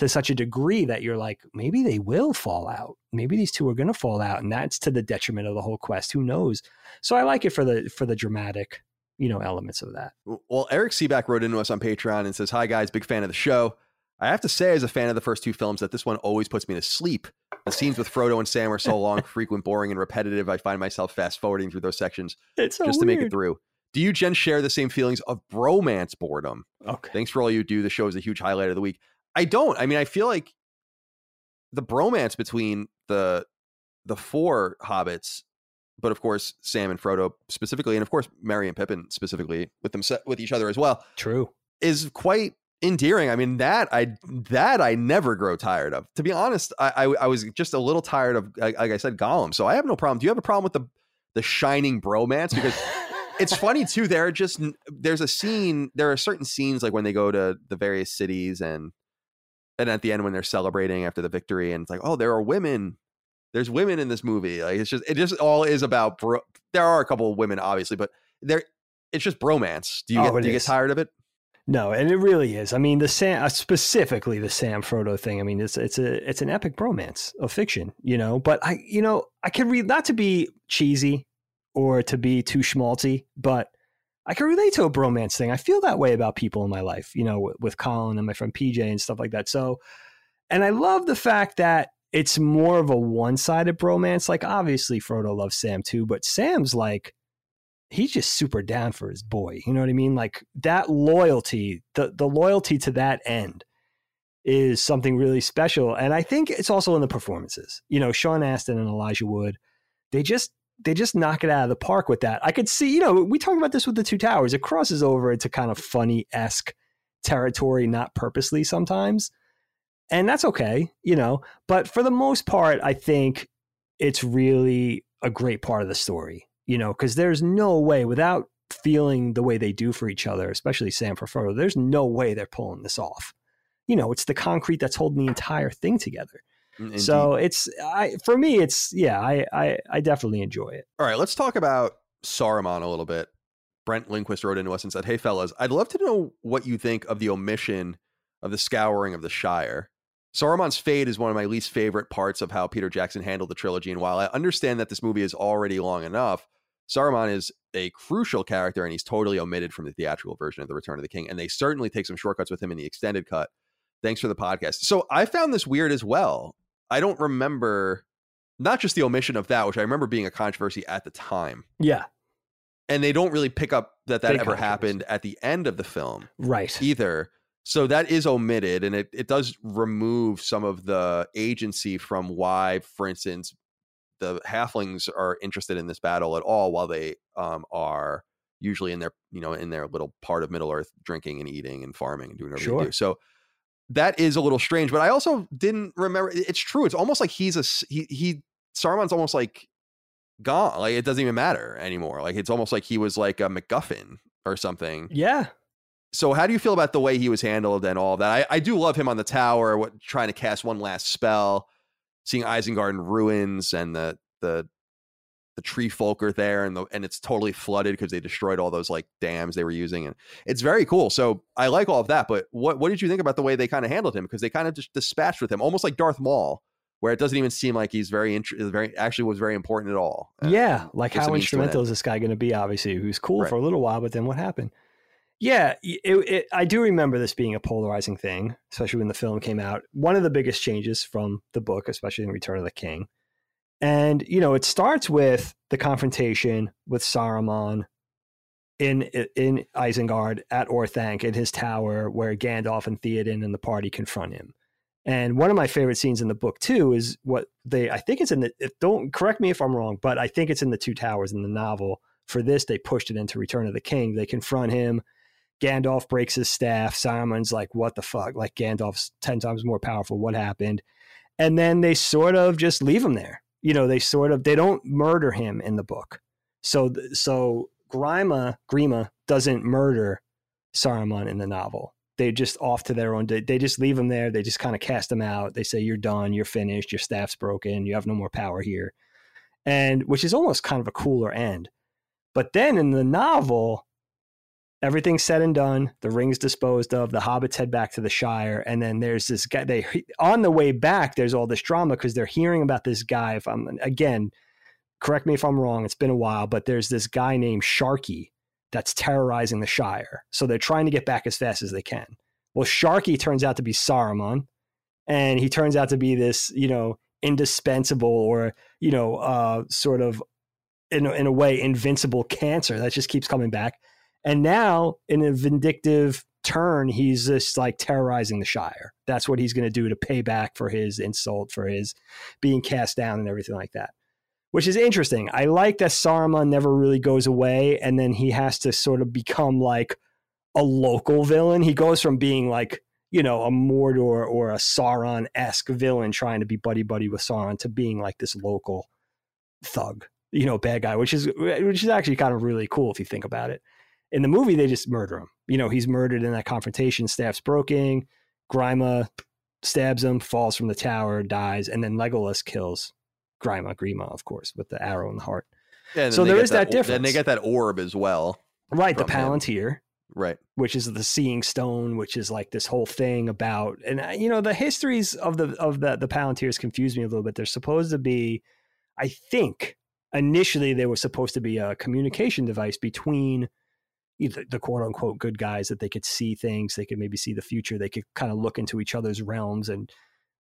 to such a degree that you're like, maybe they will fall out. Maybe these two are going to fall out, and that's to the detriment of the whole quest. Who knows? So I like it for the for the dramatic, you know, elements of that. Well, Eric Seaback wrote into us on Patreon and says, Hi, guys, big fan of the show. I have to say, as a fan of the first two films, that this one always puts me to sleep. The scenes with Frodo and Sam are so <laughs> long, frequent, boring, and repetitive. I find myself fast forwarding through those sections It's so just to make it through. Do you, Jen, share the same feelings of bromance boredom? Okay. Thanks for all you do. The show is a huge highlight of the week. I don't. I mean, I feel like the bromance between the the four hobbits, but of course Sam and Frodo specifically, and of course Merry and Pippin specifically with them with each other as well, True. is quite endearing. I mean that I that I never grow tired of. To be honest, I I, I was just a little tired of like, like I said Gollum. So I have no problem. Do you have a problem with the the shining bromance because it's <laughs> funny too. There are just there's a scene. There are certain scenes like when they go to the various cities and and at the end when they're celebrating after the victory and it's like oh there are women. There's women in this movie. Like it's just it just all is about bro. There are a couple of women obviously, but there it's just bromance. Do you Oh, get do you is. get tired of it? No, and it really is. I mean, the Sam uh, specifically the Sam Frodo thing. I mean, it's it's a it's an epic bromance of fiction, you know. But I, you know, I can read not to be cheesy or to be too schmaltzy, but I can relate to a bromance thing. I feel that way about people in my life, you know, with, Colin and my friend PJ and stuff like that. So, and I love the fact that it's more of a one sided bromance. Like, obviously, Frodo loves Sam too, but Sam's like he's just super down for his boy. You know what I mean? Like that loyalty, the the loyalty to that end is something really special. And I think it's also in the performances. You know, Sean Astin and Elijah Wood, they just they just knock it out of the park with that. I could see, you know, we talk about this with the two towers. It crosses over into kind of funny esque territory, not purposely sometimes. And that's okay, you know. But for the most part, I think it's really a great part of the story you know, because there's no way without feeling the way they do for each other, especially Sam for Frodo, there's no way they're pulling this off. You know, it's the concrete that's holding the entire thing together. Mm, indeed. So it's I for me, it's yeah, I I, I definitely enjoy it. All right, let's talk about Saruman a little bit. Brent Lindquist wrote into us and said, Hey, fellas, I'd love to know what you think of the omission of the scouring of the Shire. Saruman's fate is one of my least favorite parts of how Peter Jackson handled the trilogy. And while I understand that this movie is already long enough, Saruman is a crucial character and he's totally omitted from the theatrical version of The Return of the King. And they certainly take some shortcuts with him in the extended cut. Thanks for the podcast. So I found this weird as well. I don't remember not just the omission of that, which I remember being a controversy at the time Yeah, and they don't really pick up that that Big ever happened at the end of the film right. either. So that is omitted, and it, it does remove some of the agency from why, for instance, the halflings are interested in this battle at all, while they um, are usually in their you know in their little part of Middle Earth, drinking and eating and farming and doing whatever they Sure. do. So that is a little strange. But I also didn't remember. It's true. It's almost like he's a he he Saruman's almost like gone. Like it doesn't even matter anymore. Like it's almost like he was like a MacGuffin or something. Yeah, So how do you feel about the way he was handled and all that? I, I do love him on the tower, what trying to cast one last spell, seeing Isengard in ruins and the the the tree folk are there and the and it's totally flooded because they destroyed all those like dams they were using and it's very cool. So I like all of that. But what what did you think about the way they kind of handled him? Because they kind of just dispatched with him, almost like Darth Maul, where it doesn't even seem like he's very int- very actually was very important at all. Yeah. Like how means to an instrumental is this guy going to be? Obviously, who's cool Right. for a little while, but then what happened? Yeah, it, it, I do remember this being a polarizing thing, especially when the film came out. One of the biggest changes from the book, especially in Return of the King. And, you know, it starts with the confrontation with Saruman in in Isengard at Orthanc in his tower where Gandalf and Theoden and the party confront him. And one of my favorite scenes in the book too is what they I think it's in the don't correct me if I'm wrong, but I think it's in the Two Towers in the novel. For this, they pushed it into Return of the King. They confront him. Gandalf breaks his staff. Saruman's like, "What the fuck?" Like Gandalf's ten times more powerful. What happened? And then they sort of just leave him there. You know, they sort of they don't murder him in the book. So so Grima Grima doesn't murder Saruman in the novel. They just off to their own. They, they just leave him there. They just kind of cast him out. They say you're done. You're finished. Your staff's broken. You have no more power here, and which is almost kind of a cooler end. But then in the novel, everything's said and done. The ring's disposed of. The hobbits head back to the Shire, and then there's this guy. They on the way back. There's all this drama because they're hearing about this guy. If I'm again, correct me if I'm wrong. It's been a while, but there's this guy named Sharky that's terrorizing the Shire. So they're trying to get back as fast as they can. Well, Sharky turns out to be Saruman, and he turns out to be this, you know, indispensable or you know, uh, sort of in in a way invincible cancer that just keeps coming back. And now, in a vindictive turn, he's just like terrorizing the Shire. That's what he's going to do to pay back for his insult, for his being cast down, and everything like that. Which is interesting. I like that Saruman never really goes away, and then he has to sort of become like a local villain. He goes from being like you know a Mordor or a Sauron esque villain trying to be buddy buddy with Sauron to being like this local thug, you know, bad guy, which is which is actually kind of really cool if you think about it. In the movie, they just murder him. You know, he's murdered in that confrontation. Staff's broken. Grima stabs him, falls from the tower, dies, and then Legolas kills Grima, Grima, of course, with the arrow in the heart. Yeah, so there is that, that difference. Then they get that orb as well. Right, the Palantir. Him. Right. Which is the seeing stone, which is like this whole thing about and uh, you know, the histories of the of the the Palantirs confuse me a little bit. They're supposed to be I think initially they were supposed to be a communication device between the, the quote unquote good guys that they could see things, they could maybe see the future, they could kind of look into each other's realms and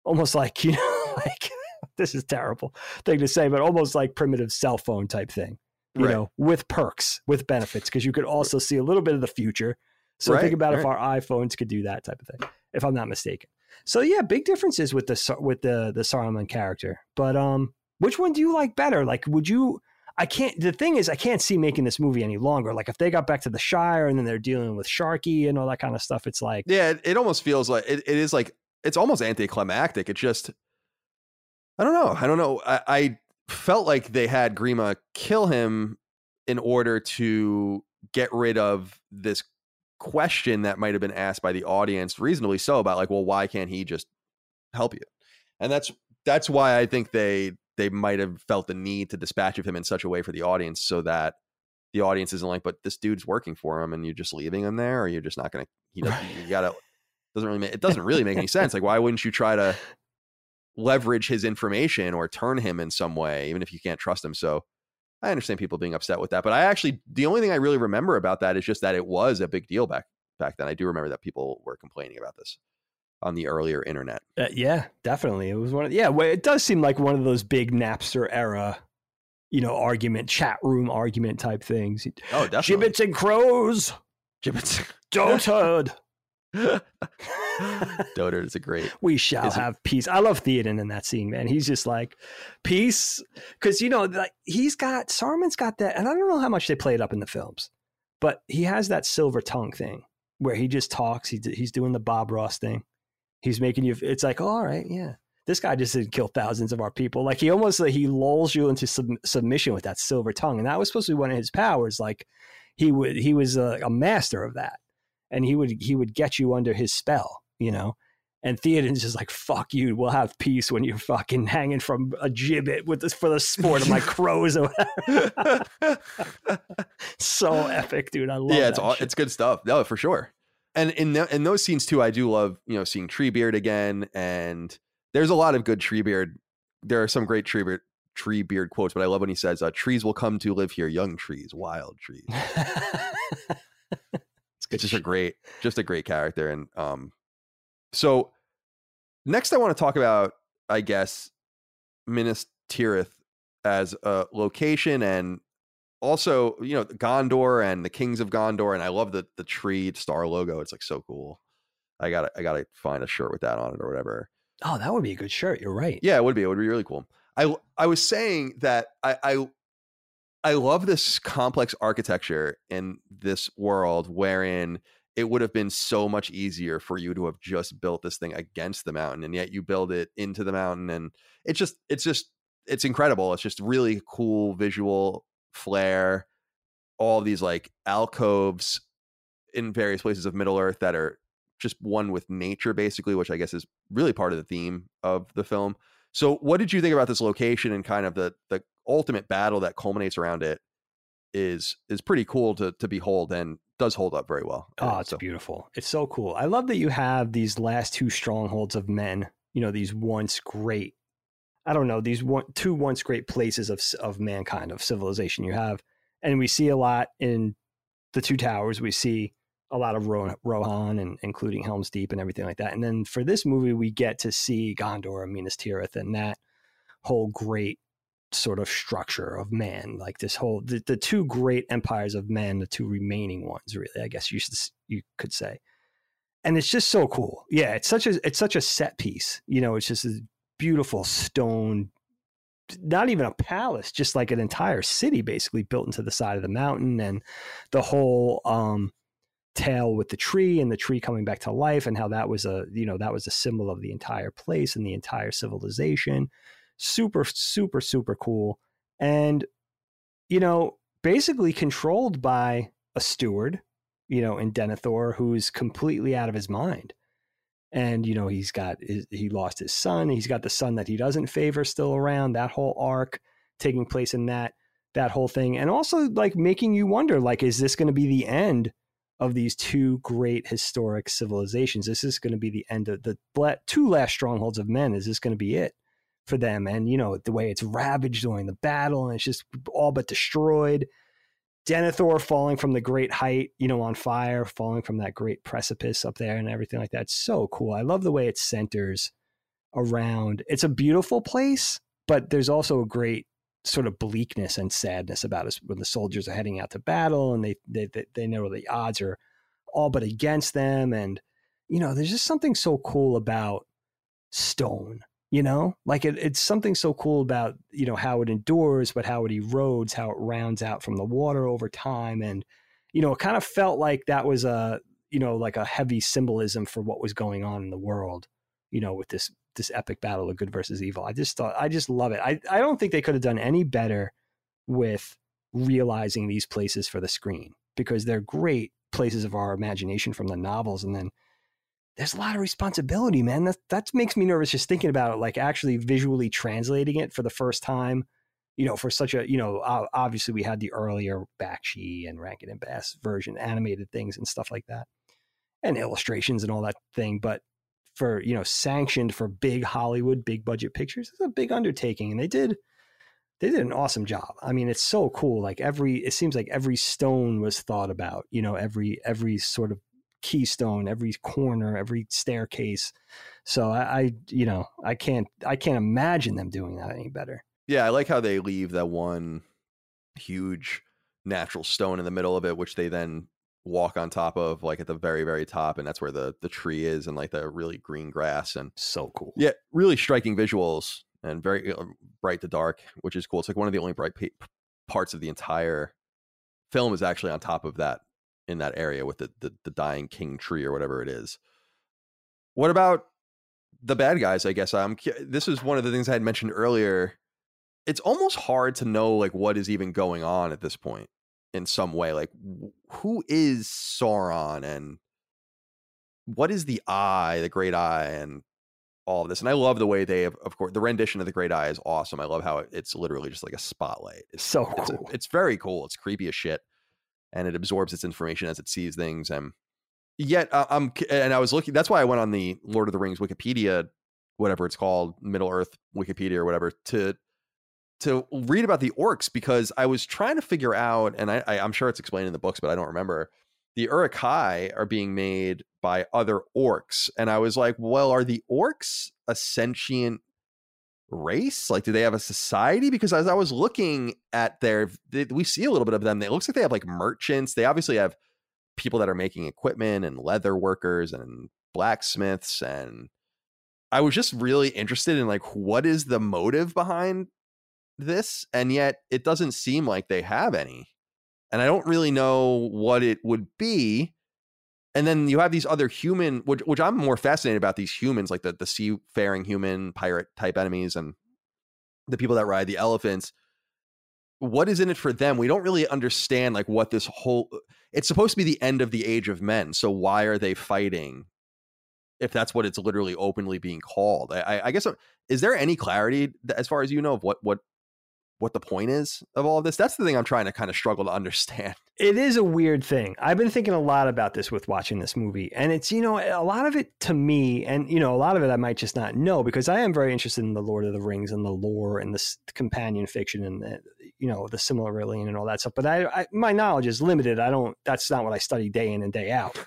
almost like, <laughs> you know, like this is terrible thing to say, but almost like primitive cell phone type thing, you right. know, with perks, with benefits, because you could also see a little bit of the future. So right, think about right. if our iPhones could do that type of thing, if I'm not mistaken. So yeah, big differences with the with the the Saruman character. But um, which one do you like better? Like, would you? I can't. The thing is, I can't see making this movie any longer. Like, if they got back to the Shire and then they're dealing with Sharky and all that kind of stuff, it's like yeah, it, it almost feels like it, it is like it's almost anticlimactic. It's just I don't know. I don't know. I, I felt like they had Grima kill him in order to get rid of this question that might have been asked by the audience, reasonably so, about like, well, why can't he just help you? And that's that's why I think they they might have felt the need to dispatch of him in such a way for the audience so that the audience isn't like, but this dude's working for him, and you're just leaving him there, or you're just not gonna. You know, you gotta. Doesn't really make it doesn't really make any <laughs> sense. Like, why wouldn't you try to leverage his information or turn him in some way, even if you can't trust him. So I understand people being upset with that. But I actually, the only thing I really remember about that is just that it was a big deal back back then. I do remember that people were complaining about this on the earlier internet. Uh, yeah, definitely. It was one of yeah. Well, it does seem like one of those big Napster era, you know, argument chat room argument type things. Oh, definitely. Gibbets and crows. Gibbets. <laughs> Dotard. <laughs> Dotard is a great. We shall have it? peace. I love Theoden in that scene, man. He's just like peace, because you know, like he's got Saruman's got that, and I don't know how much they play it up in the films, but he has that silver tongue thing where he just talks. He, he's doing the Bob Ross thing. He's making you. It's like, oh, all right, yeah. This guy just didn't kill thousands of our people. Like he almost like he lulls you into sub- submission with that silver tongue, and that was supposed to be one of his powers. Like he would, he was a, a master of that and he would he would get you under his spell, you know. And Theoden's just like, fuck you, we'll have peace when you're fucking hanging from a gibbet with this for the sport of my <laughs> crows or <laughs> whatever. so epic, dude. I love it. Yeah, it's all, it's good stuff. No, for sure. And in the, in those scenes too, I do love, you know, seeing Treebeard again. And there's a lot of good Treebeard. There are some great Treebeard Treebeard quotes, but I love when he says, uh, trees will come to live here, young trees, wild trees it's <laughs> just a great, just a great character. And um, so next, I want to talk about, I guess, Minas Tirith as a location and also, you know, Gondor and the Kings of Gondor. And I love the the tree star logo. It's like so cool. I gotta I gotta find a shirt with that on it or whatever. Oh, that would be a good shirt. You're right. Yeah, it would be. It would be really cool. I I was saying that I I I love this complex architecture in this world wherein it would have been so much easier for you to have just built this thing against the mountain and yet you build it into the mountain and it's just it's just it's incredible it's just really cool visual flair all these like alcoves in various places of middle earth that are just one with nature basically which i guess is really part of the theme of the film so what did you think about this location and kind of the the ultimate battle that culminates around it is is pretty cool to to behold and does hold up very well. Oh, it's so. beautiful. It's so cool. I love that you have these last two strongholds of men, you know, these once great I don't know, these one two once great places of of mankind of civilization you have and we see a lot in the two towers. We see a lot of Rohan and including Helm's Deep and everything like that. And then for this movie, we get to see Gondor and Minas Tirith and that whole great sort of structure of man like this whole the, the two great empires of men the two remaining ones really i guess you should you could say and it's just so cool yeah it's such a it's such a set piece you know it's just this beautiful stone not even a palace just like an entire city basically built into the side of the mountain and the whole um tale with the tree and the tree coming back to life and how that was a you know that was a symbol of the entire place and the entire civilization. Super super super cool. And you know basically controlled by a steward you know in denethor who's completely out of his mind and you know he's got his, he lost his son he's got the son that he doesn't favor still around that whole arc taking place in that that whole thing and also like making you wonder like is this going to be the end of these two great historic civilizations? This is this going to be the end of the two last strongholds of men? Is this going to be it for them? And you know the way it's ravaged during the battle and it's just all but destroyed Denethor falling from the great height, you know, on fire, falling from that great precipice up there and everything like that. So cool. I love the way it centers around. It's a beautiful place, but there's also a great sort of bleakness and sadness about us when the soldiers are heading out to battle and they they they know the odds are all but against them and you know, there's just something so cool about stone you know like it, it's something so cool about you know how it endures but how it erodes how it rounds out from the water over time and you know it kind of felt like that was a you know like a heavy symbolism for what was going on in the world you know with this this epic battle of good versus evil. I just thought i just love it. I, I don't think they could have done any better with realizing these places for the screen because they're great places of our imagination from the novels and then there's a lot of responsibility, man. That that makes me nervous just thinking about it, like actually visually translating it for the first time. You know, for such a you know, obviously we had the earlier Bakshi and Rankin and Bass version animated things and stuff like that, and illustrations and all that thing. But for you know, sanctioned for big Hollywood, big budget pictures, it's a big undertaking, and they did they did an awesome job. I mean, it's so cool. Like every, it seems like every stone was thought about. You know, every every sort of keystone, every corner, every staircase. So I, I, you know, I can't, I can't imagine them doing that any better. Yeah, I like how they leave that one huge natural stone in the middle of it, which they then walk on top of, like at the very, very top, and that's where the the tree is, and like the really green grass, and so cool. Yeah, really striking visuals and very uh, bright to dark, which is cool. It's like one of the only bright parts of the entire film is actually on top of that in that area with the, the, the dying king tree or whatever it is. What about the bad guys? I guess I'm. This is one of the things I had mentioned earlier. It's almost hard to know like what is even going on at this point in some way. Like who is Sauron and what is the eye, the great eye, and all of this. And I love the way they have, of course, the rendition of the Great Eye is awesome. I love how it's literally just like a spotlight. It's so cool. It's, it's, very cool. It's creepy as shit and it absorbs its information as it sees things. And yet, uh, I'm and I was looking. That's why I went on the Lord of the Rings Wikipedia, whatever it's called, Middle Earth Wikipedia or whatever, to to read about the orcs because I was trying to figure out, and I, I am sure it's explained in the books, but I don't remember. The Uruk-hai are being made by other orcs, and I was like, well, are the orcs a sentient race? Like, do they have a society? Because as I was looking at their, they, we see a little bit of them. It looks like they have like merchants. They obviously have people that are making equipment and leather workers and blacksmiths. And I was just really interested in like, what is the motive behind this? And yet it doesn't seem like they have any. And I don't really know what it would be and then you have these other human which, which i'm more fascinated about these humans like the, the seafaring human pirate type enemies and the people that ride the elephants. What is in it for them? We don't really understand like what this whole it's supposed to be the end of the age of men so why are they fighting if that's what it's literally openly being called? I, I guess uh, is there any clarity as far as you know of what what what the point is of all of this. That's the thing I'm trying to kind of struggle to understand. <laughs> It is a weird thing. I've been thinking a lot about this with watching this movie. And it's, you know, a lot of it to me, and, you know, a lot of it I might just not know because I am very interested in the Lord of the Rings and the lore and the companion fiction and, the, you know, the Silmarillion and all that stuff. But I, I, my knowledge is limited. I don't, that's not what I study day in and day out.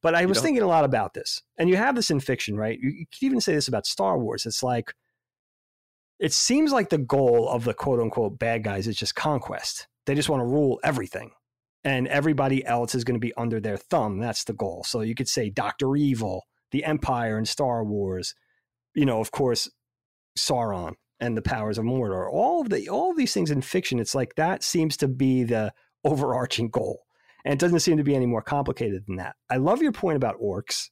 But I was thinking a lot about this. And you have this in fiction, right? You, you could even say this about Star Wars. It's like, it seems like the goal of the quote unquote bad guys is just conquest. They just want to rule everything. And everybody else is going to be under their thumb. That's the goal. So you could say Dr. Evil, the Empire in Star Wars, you know, of course, Sauron and the powers of Mordor. All of the all of these things in fiction, it's like that seems to be the overarching goal. And it doesn't seem to be any more complicated than that. I love your point about orcs.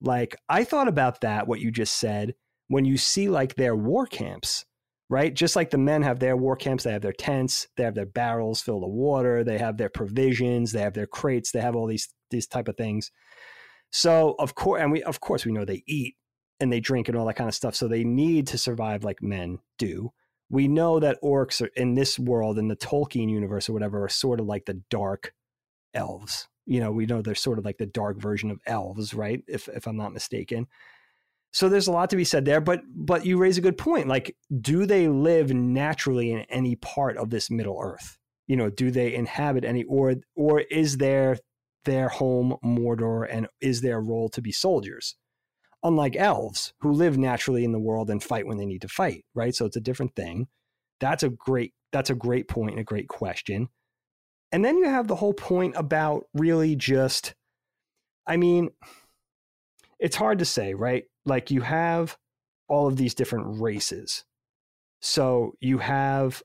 Like, I thought about that, what you just said, when you see like their war camps, right? Just like the men have their war camps, they have their tents, they have their barrels filled with water, they have their provisions, they have their crates, they have all these these type of things. So of course, and we of course we know they eat and they drink and all that kind of stuff. So they need to survive like men do. We know that orcs are in this world, in the Tolkien universe or whatever, are sort of like the dark elves. You know, we know they're sort of like the dark version of elves, right? If if I'm not mistaken. So there's a lot to be said there, but but you raise a good point. Like, do they live naturally in any part of this Middle Earth? You know, do they inhabit any, or or is there their home Mordor, and is their role to be soldiers? Unlike elves who live naturally in the world and fight when they need to fight, right? So it's a different thing. That's a great that's a great point and a great question. And then you have the whole point about really just, I mean, it's hard to say, right? Like you have all of these different races. So you have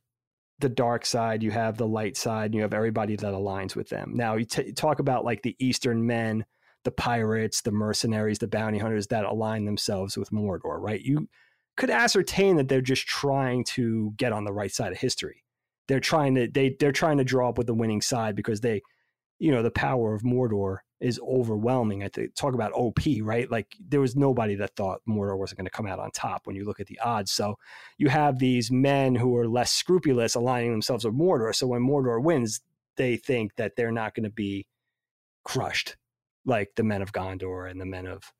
the dark side, you have the light side, and you have everybody that aligns with them. Now, you, t- you talk about like the Eastern men, the pirates, the mercenaries, the bounty hunters that align themselves with Mordor, right? You could ascertain that they're just trying to get on the right side of history. They're trying to they they're trying to draw up with the winning side because they, you know, the power of Mordor is overwhelming. I think talk about OP, right? Like there was nobody that thought Mordor wasn't going to come out on top when you look at the odds. So you have these men who are less scrupulous aligning themselves with Mordor. So when Mordor wins, they think that they're not going to be crushed like the men of Gondor and the men of,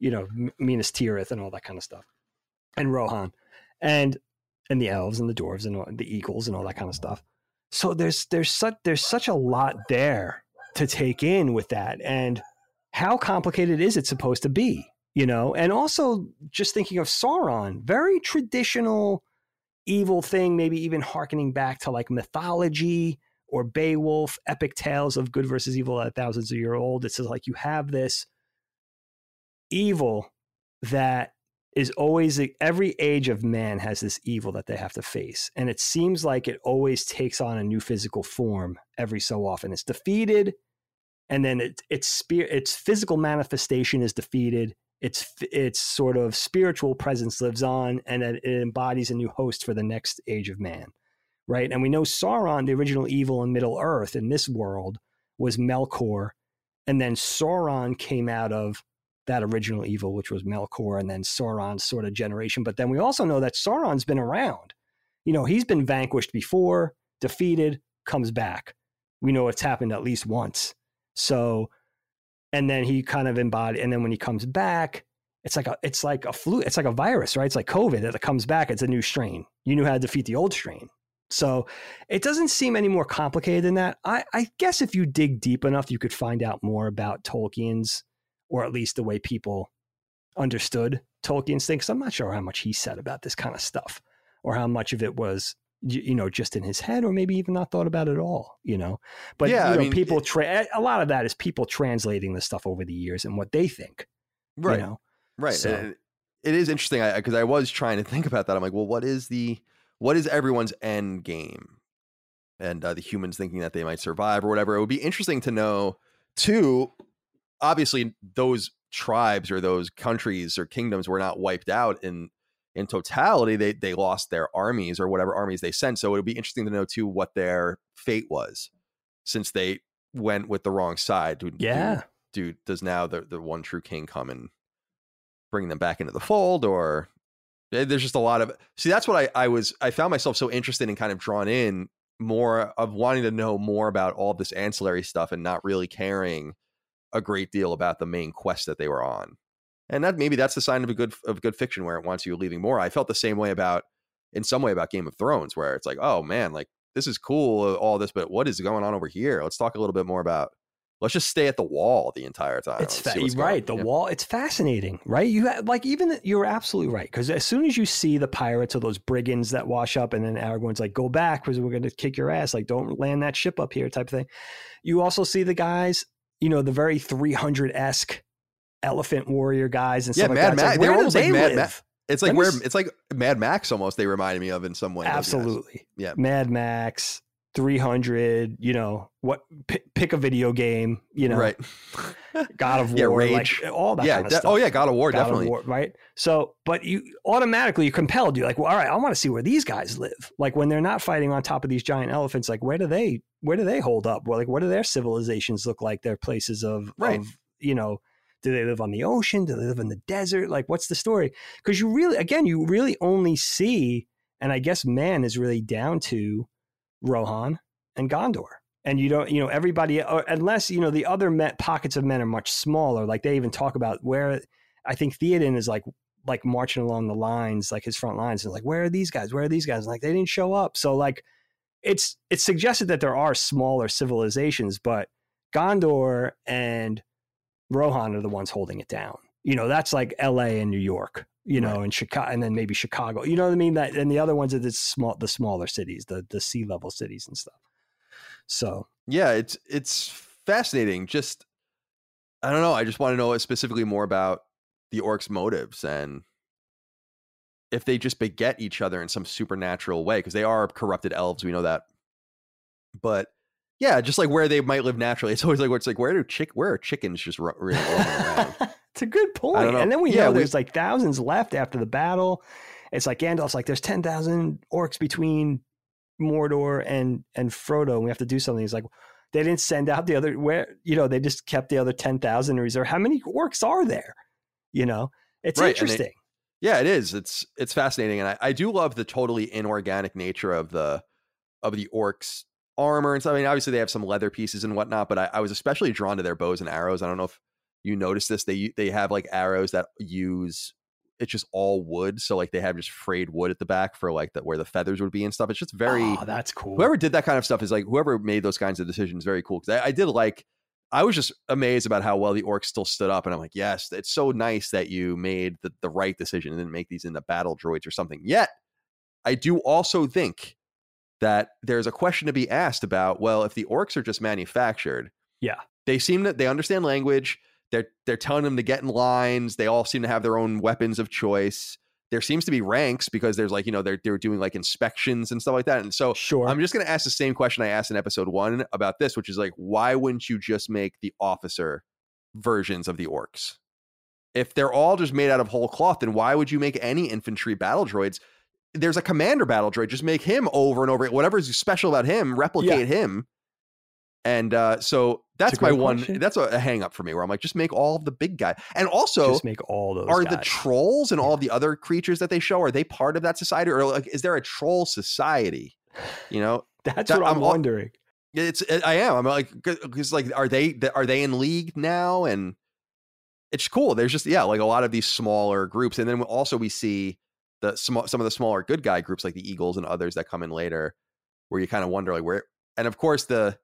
you know, Minas Tirith and all that kind of stuff, and Rohan, and and the elves and the dwarves and the eagles and all that kind of stuff. So there's there's such there's such a lot there to take in with that and how complicated is it supposed to be you know? And also just thinking of sauron very traditional evil thing maybe even harkening back to like mythology or beowulf epic tales of good versus evil thousands of year old. It's like you have this evil that is always every age of man has this evil that they have to face. And it seems like it always takes on a new physical form every so often. It's defeated and then it, its spirit, its physical manifestation is defeated. Its its sort of spiritual presence lives on, and it, it embodies a new host for the next age of man, right? And we know Sauron, the original evil in Middle Earth in this world, was Melkor, and then Sauron came out of that original evil, which was Melkor, and then Sauron's sort of generation. But then we also know that Sauron's been around. You know, he's been vanquished before, defeated, comes back. We know it's happened at least once. So, and then he kind of embodied, and then when he comes back, it's like a it's like a flu, it's like a virus, right? It's like COVID that comes back. It's a new strain. You knew how to defeat the old strain. So it doesn't seem any more complicated than that. I, I guess if you dig deep enough, you could find out more about Tolkien's, or at least the way people understood Tolkien's things. I'm not sure how much he said about this kind of stuff, or how much of it was you know just in his head or maybe even not thought about at all you know but yeah, you know, mean, people tra- a lot of that is people translating the stuff over the years and what they think right you know? right so, it is interesting because I, I was trying to think about that i'm like well what is the what is everyone's end game and uh, the humans thinking that they might survive or whatever it would be interesting to know too obviously those tribes or those countries or kingdoms were not wiped out in in totality, they they lost their armies or whatever armies they sent. So it would be interesting to know too what their fate was, since they went with the wrong side. Do, yeah. Do, do does now the the one true king come and bring them back into the fold, or eh, there's just a lot of see. That's what I I was I found myself so interested and kind of drawn in more of wanting to know more about all this ancillary stuff and not really caring a great deal about the main quest that they were on and that maybe that's the sign of a good of good fiction where it wants you leaving more. I felt the same way about in some way about Game of Thrones, where it's like, oh man, like this is cool, uh, all this, but what is going on over here? Let's talk a little bit more about. Let's just stay at the wall the entire time. It's fa- right. The yeah. wall. It's fascinating, right? You have, like even you're absolutely right because as soon as you see the pirates or those brigands that wash up, and then Aragorn's like, "Go back because we're going to kick your ass." Like, don't land that ship up here, type of thing. You also see the guys, you know, the very 300 esque elephant warrior guys and yeah, stuff Mad like that. Max. Like, they're almost like Mad Max. It's like where it's like Mad Max almost. They reminded me of in some way. Absolutely. Yeah. Mad Max, 300, you know, what p- pick a video game, you know, right. <laughs> God of War, Yeah, like Rage. all that yeah. kind of oh, de- stuff. oh yeah, God of War God of definitely. War, right? So, but you automatically you're compelled. You're like, well, all right, I want to see where these guys live. Like when they're not fighting on top of these giant elephants, like where do they where do they hold up? Well, like what do their civilizations look like? Their places of, Right. of you know, do they live on the ocean? Do they live in the desert? Like what's the story? Because you really, again, you really only see, and I guess man is really down to Rohan and Gondor. And you don't, you know, everybody, or unless, you know, the other met pockets of men are much smaller. Like they even talk about where I think Theoden is like, like marching along the lines, like his front lines, and like, where are these guys? Where are these guys? And like they didn't show up. So like, it's it's suggested that there are smaller civilizations, but Gondor and Rohan are the ones holding it down. You know, that's like L.A. and New York. You know, and Chicago, and then maybe Chicago. You know what I mean? That and the other ones are the small, the smaller cities, the the sea level cities and stuff. So Yeah, it's it's fascinating. Just I don't know. I just want to know specifically more about the orcs' motives and if they just beget each other in some supernatural way because they are corrupted elves. We know that, but yeah, just like where they might live naturally. It's always like where it's like where do chick where are chickens just really roaming around? <laughs> it's a good point. And then we Yeah, know we- there's like thousands left after the battle. It's like Gandalf's like there's ten thousand orcs between Mordor and and Frodo. And we have to do something. He's like they didn't send out the other where you know they just kept the other ten thousand in reserve. How many orcs are there? You know, it's Right, interesting. Yeah, it is. It's it's fascinating, and I, I do love the totally inorganic nature of the of the orcs armor and stuff. I mean, obviously they have some leather pieces and whatnot, but I, I was especially drawn to their bows and arrows. I don't know if you noticed this. They they have like arrows that use it's just all wood, so like they have just frayed wood at the back for like that where the feathers would be and stuff. It's just very oh, that's cool. whoever did that kind of stuff is like whoever made those kinds of decisions very cool because I, I did like i was just amazed about how well the orcs still stood up and i'm like yes it's so nice that you made the, the right decision and didn't make these into battle droids or something yet i do also think that there's a question to be asked about well if the orcs are just manufactured Yeah. they seem that they understand language they're they're telling them to get in lines they all seem to have their own weapons of choice there seems to be ranks because there's like you know they're they're doing like inspections and stuff like that and so Sure. I'm just going to ask the same question I asked in episode one about this, which is like, why wouldn't you just make the officer versions of the orcs? If they're all just made out of whole cloth, then why would you make any infantry battle droids? There's a commander battle droid. Just make him over and over. Whatever is special about him, replicate him. And uh, so that's my one. question. That's a, a hang up for me, where I'm like, just make all of the big guy. And also, just make all those. are the trolls and all the other creatures that they show are they part of that society, or like, is there a troll society? You know, <sighs> That's that- what I'm, I'm wondering. it's I am. I'm like because like are they are they in league now? And it's cool. There's just yeah, like a lot of these smaller groups, and then also we see the small some of the smaller good guy groups like the Eagles and others that come in later, where you kind of wonder like where. And of course the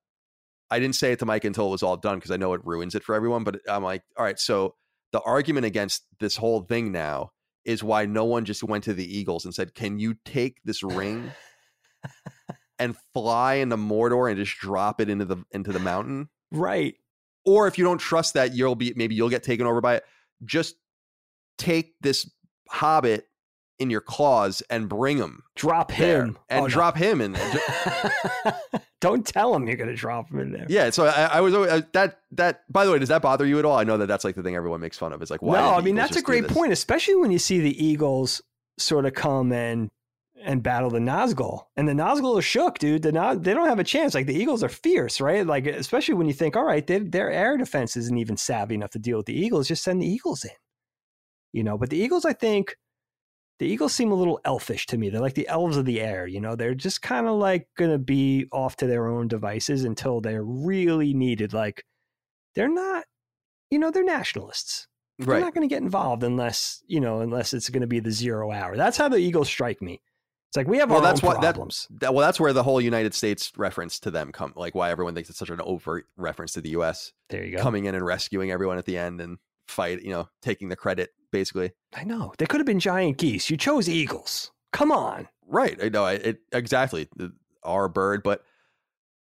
I didn't say it to Mike until it was all done because I know it ruins it for everyone. But I'm like, all right, so the argument against this whole thing now is why no one just went to the Eagles and said, "Can you take this ring?" <laughs> and fly into Mordor and just drop it into the into the mountain. Right. Or if you don't trust that, you'll be maybe you'll get taken over by it. Just take this hobbit in your claws and bring him Drop him and Oh, no. drop him and <laughs> Don't tell him you're going to drop him in there. yeah. So I, I was always, uh, that that. By the way, does that bother you at all? I know that that's like the thing everyone makes fun of. Is like why? no, I mean Eagles that's a great point, especially when you see the Eagles sort of come and and battle the Nazgul, and the Nazgul are shook, dude. The Naz- they don't have a chance. Like the Eagles are fierce, right? Like especially when you think, all right, they, their air defense isn't even savvy enough to deal with the Eagles. Just send the Eagles in, you know. But the Eagles, I think, the Eagles seem a little elfish to me. They're like the elves of the air, you know. They're just kind of like gonna be off to their own devices until they're really needed. Like they're not, you know, they're nationalists they're not going to get involved unless you know unless it's going to be the zero hour that's how the eagles strike me it's like we have Well, our that's own what that, problems that. Well, that's where the whole United States reference to them come. Like why everyone thinks it's such an overt reference to the U.S. there you go coming in and rescuing everyone at the end and fight. You know, taking the credit basically. i know they could have been giant geese you chose eagles come on Right. I know. I- It exactly our bird, but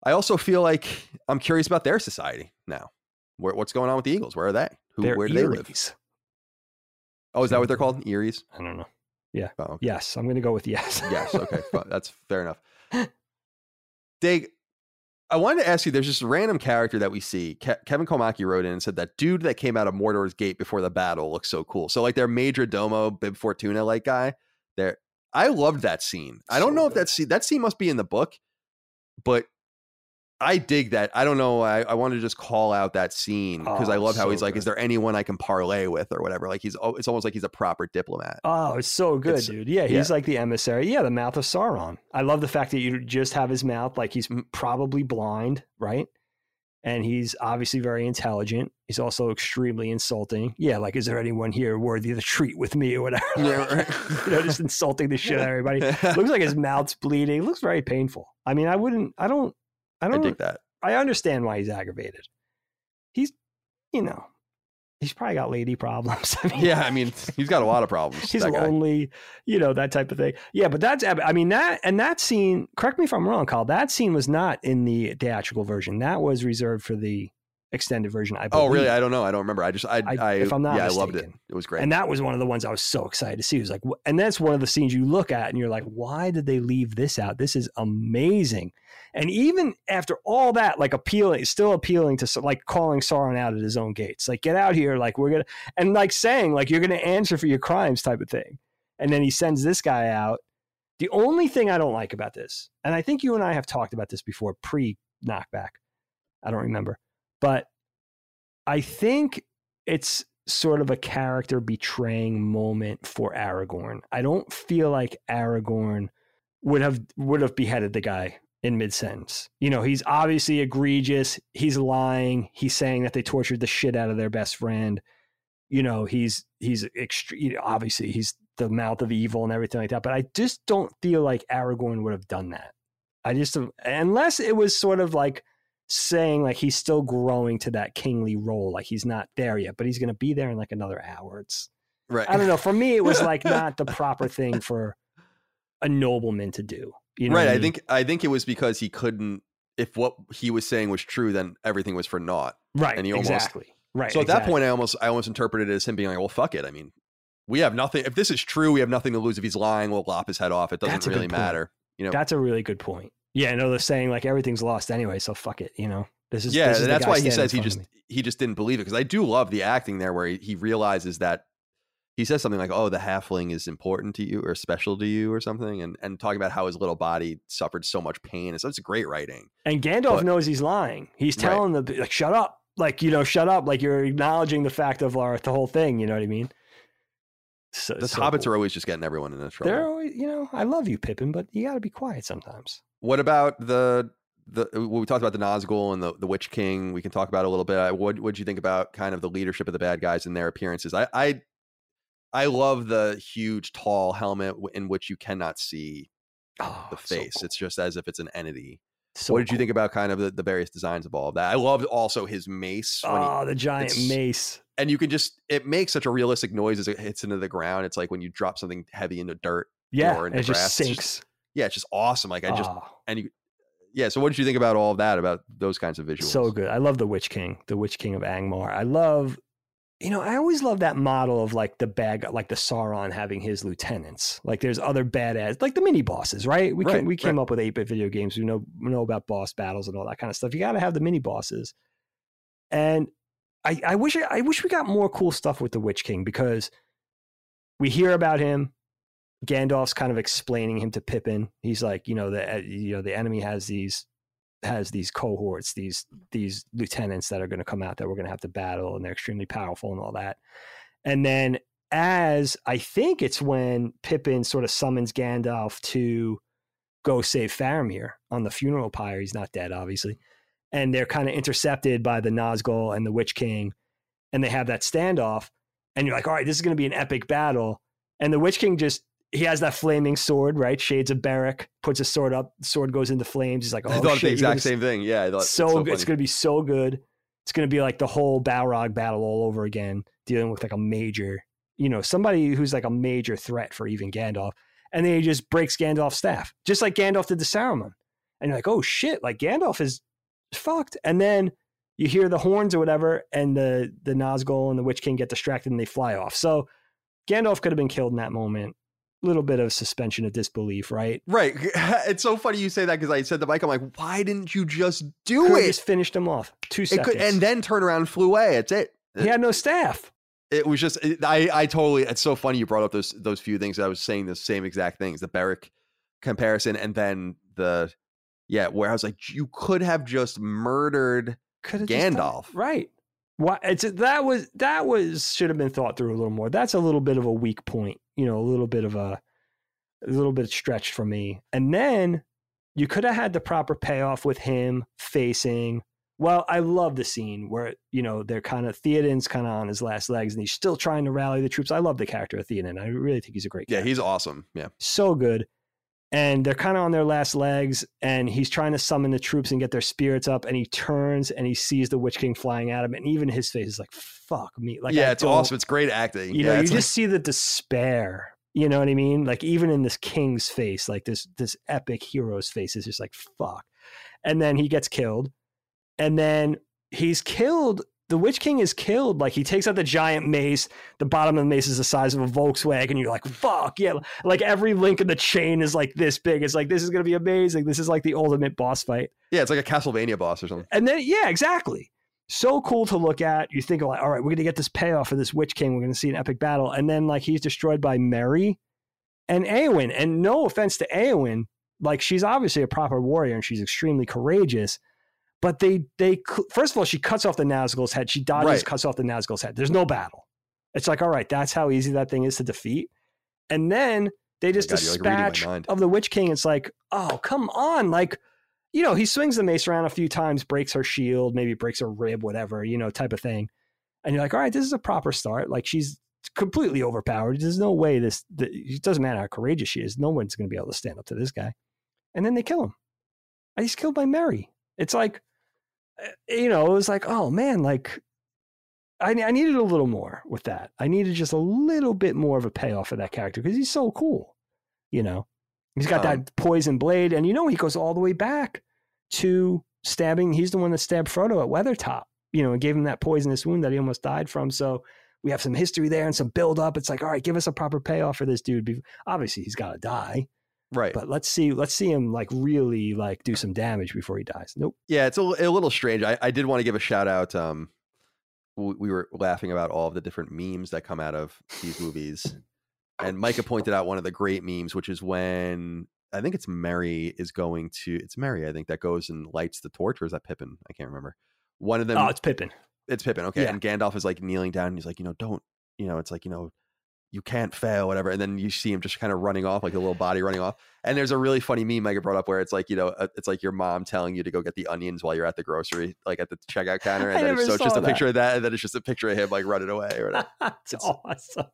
I also feel like I'm curious about their society now. Where, what's going on with the Eagles? Where are they? Who? they're where do they live? Oh, is that what they're called? Mm-hmm. Eries. i don't know Yeah. Oh, okay. yes i'm going to go with yes yes. Okay. That's fair enough. Dig, <laughs> I wanted to ask you. There's this random character that we see. Ke- Kevin Komaki wrote in and said that dude that came out of Mordor's gate before the battle looks so cool. So like their Major Domo Bib Fortuna like guy. There, I loved that scene. I don't So know if that scene that scene must be in the book, but I dig that. I don't know. I, I want to just call out that scene because I Oh, love how so he's like, "Is there anyone I can parlay with or whatever?" Like he's it's almost like he's a proper diplomat. Oh, it's so good, It's- dude. Yeah, he's like the emissary. Yeah, the mouth of Sauron. I love the fact that you just have his mouth, like he's probably blind, right? And he's obviously very intelligent. He's also extremely insulting. Yeah, like, is there anyone here worthy of the treat with me or whatever? <laughs> Yeah, right. <laughs> you know, just insulting the shit out of everybody. <laughs> Looks like his mouth's bleeding. It looks very painful. I mean, I wouldn't, I don't, I I don't, dig that. I understand why he's aggravated. He's, you know, he's probably got lady problems. <laughs> I mean, Yeah, I mean, he's got a lot of problems. he's that guy. lonely, you know, that type of thing. Yeah, but that's, I mean, that, and that scene, correct me if I'm wrong, Kyle, that scene was not in the theatrical version. That was reserved for the extended version, I believe. Oh, really? I don't know. I don't remember. I just, I, I- I, if I'm not yeah, I loved it. mistaken. It was great. And that was one of the ones I was so excited to see. It was like, and that's one of the scenes you look at and you're like, why did they leave this out? This is amazing. And even after all that, like appealing, still appealing to like calling Sauron out at his own gates, like get out here, like we're gonna, and like saying like you're gonna answer for your crimes type of thing. And then he sends this guy out. The only thing I don't like about this, and I think you and I have talked about this before, pre knockback. I don't remember, but I think it's sort of a character betraying moment for Aragorn. I don't feel like Aragorn would have would have beheaded the guy in mid sentence. You know, he's obviously egregious. He's lying. He's saying that they tortured the shit out of their best friend. You know, he's he's extreme. Obviously, he's the mouth of evil and everything like that. But I just don't feel like Aragorn would have done that. I just unless it was sort of like saying like he's still growing to that kingly role, like he's not there yet, but he's going to be there in like another hour. It's right. I don't know. For me, it was like <laughs> not the proper thing for a nobleman to do. You know right. I mean? think, I think it was because he couldn't, if what he was saying was true, then everything was for naught. right. and he almost- exactly. Right. So at that point, I almost, I almost interpreted it as him being like, well, fuck it. I mean, we have nothing. If this is true, we have nothing to lose. If he's lying, we'll lop his head off. It doesn't That's a good really matter. You know, that's a really good point. Yeah. No, they're saying like everything's lost anyway, so fuck it. You know, this is yeah, this is that's why he says he just he just didn't believe it because I do love the acting there where he, he realizes that he says something like, "Oh, the halfling is important to you or special to you or something," and and talking about how his little body suffered so much pain. And so it's great writing. And Gandalf But- knows he's lying. He's Right. telling the like, shut up. Like, you know, shut up. Like you're acknowledging the fact of our, the whole thing. You know what I mean? So, The so hobbits cool. are always just getting everyone into trouble. They're always, you know, I love you, Pippin, but you got to be quiet sometimes. What about the the we talked about the Nazgul and the, the Witch King. We can talk about a little bit. I- What would you think about kind of the leadership of the bad guys and their appearances? I I, I love the huge tall helmet in which you cannot see Oh, the so face. cool. It's just as if it's an entity. So what did you cool. think about kind of the, the various designs of all of that? I loved also his mace. When he, Oh, the giant mace. and you can just it makes such a realistic noise as it hits into the ground. It's like when you drop something heavy into dirt. Yeah, or in and the it just grass, it's sinks. Yeah, it's just awesome. Like I just Oh, and you yeah. So what did you think about all of that? About those kinds of visuals? so good. I love the Witch King, the Witch King of Angmar. I love, you know, I always love that model of like the bag, like the Sauron having his lieutenants. Like there's other badass, like the mini bosses, right? We Right, can, we came right. up with eight bit video games. We know we know about boss battles and all that kind of stuff. You got to have the mini bosses, and I I wish I wish we got more cool stuff with the Witch King because we hear about him. Gandalf's kind of explaining him to Pippin. He's like, you know, the uh, you know the enemy has these has these cohorts, these these lieutenants that are going to come out that we're going to have to battle, and they're extremely powerful and all that. And then, as I think it's when Pippin sort of summons Gandalf to go save Faramir on the funeral pyre. He's not dead, obviously, and they're kind of intercepted by the Nazgul and the Witch King, and they have that standoff. And you're like, all right, this is going to be an epic battle. And the Witch King just he has that flaming sword, right? Shades of Beric puts his sword up, sword goes into flames. He's like, oh, I thought shit, the exact same thing. Yeah, I thought so, it's good. it's going to be so good. It's going to be like the whole Balrog battle all over again, dealing with like a major, you know, somebody who's like a major threat for even Gandalf. And then he just breaks Gandalf's staff, just like Gandalf did to Saruman. And you're like, oh shit, like Gandalf is fucked. And then you hear the horns or whatever, and the the Nazgul and the Witch King get distracted and they fly off. So Gandalf could have been killed in that moment. Little bit of suspension of disbelief, right? Right. <laughs> It's so funny you say that because I said to Mike, I'm like, why didn't you just do Could've it? just finished him off two seconds, could, and then turn around and flew away. It's it. he had no staff. It was just it, I I totally. It's so funny you brought up those those few things. I was saying the same exact things. The Beric comparison, and then the yeah, where I was like, you could have just murdered Could have just. Gandalf. right? Why? It's that was that was should have been thought through a little more. That's a little bit of a weak point, you know, a little bit of a a little bit stretched for me. And then you could have had the proper payoff with him facing. Well, I love the scene where you know they're kind of Theoden's kind of on his last legs, and he's still trying to rally the troops. I love the character of Theoden. I really think he's a great. Yeah, character he's awesome. Yeah, so good. And they're kind of on their last legs, and he's trying to summon the troops and get their spirits up. And he turns and he sees the Witch King flying at him, and even his face is like, "Fuck me!" Like, yeah, I it's awesome. It's great acting. You yeah, know, you just see the despair. You know what I mean? Like even in this king's face, like this this epic hero's face is just like fuck. And then he gets killed, and then he's killed. The Witch King is killed. Like he takes out the giant mace. The bottom of the mace is the size of a Volkswagen. And you're like, fuck yeah! Like every link in the chain is like this big. It's like this is gonna be amazing. This is like the ultimate boss fight. yeah, it's like a Castlevania boss or something. And then, yeah, exactly. So cool to look at. You think, like, all right, we're going to get this payoff for this Witch King. We're going to see an epic battle. And then, like, he's destroyed by Merry and Eowyn. And no offense to Eowyn, like, she's obviously a proper warrior and she's extremely courageous. But they, they, first of all, she cuts off the Nazgul's head. She dodges, Right. cuts off the Nazgul's head. There's no battle. It's like, all right, that's how easy that thing is to defeat. And then they oh just God, you're, like, dispatch of the Witch King. It's like, oh, come on. Like, you know, he swings the mace around a few times, breaks her shield, maybe breaks her rib, whatever, you know, type of thing. And you're like, all right, this is a proper start. Like she's completely overpowered. There's no way this, th- it doesn't matter how courageous she is. No one's going to be able to stand up to this guy. And then they kill him. And he's killed by Merry. It's like, you know, it was like, oh man, like I, I needed a little more with that. I needed just a little bit more of a payoff for that character because he's so cool, you know. He's got Um, that poison blade, and you know he goes all the way back to stabbing. He's the one that stabbed Frodo at Weathertop, you know, and gave him that poisonous wound that he almost died from. So we have some history there and some build up. It's like, all right, give us a proper payoff for this dude. Obviously, he's got to die, Right. but let's see, let's see him like really like do some damage before he dies. Nope. Yeah, it's a, a little strange. I, I did want to give a shout out. Um, we, we were laughing about all of the different memes that come out of these movies, and Micah pointed out one of the great memes, which is when I think it's Merry is going to. It's Merry, I think, that goes and lights the torch, or is that Pippin? I can't remember. One of them. oh, it's Pippin. it's Pippin. Okay, yeah. and Gandalf is like kneeling down. And he's like, you know, don't. You know, it's like you know. You can't fail, whatever. And then you see him just kind of running off, like a little body running off. And there's a really funny meme Micah brought up where it's like, you know, uh, it's like your mom telling you to go get the onions while you're at the grocery, like at the checkout counter. I And then it's, so it's just saw a picture of that. And then it's just a picture of him like running away or whatever. <laughs> It's- awesome.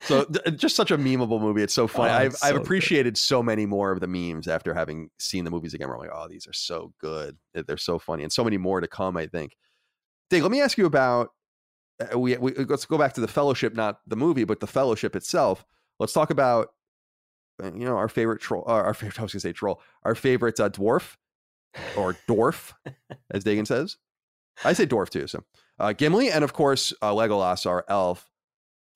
So th- just such a memeable movie. It's so funny. Oh, I've, it's I've so good. appreciated so many more of the memes after having seen the movies again. Where I'm like, oh, these are so good. They're so funny. And so many more to come, I think. Dave, let me ask you about uh, we, we let's go back to the fellowship not the movie but the fellowship itself. Let's talk about uh, you know our favorite troll uh, our <laughs> favorite i was gonna say troll our favorite uh, dwarf or dwarf <laughs> as dagan says. I say dwarf too so uh, gimli and of course uh, legolas our elf.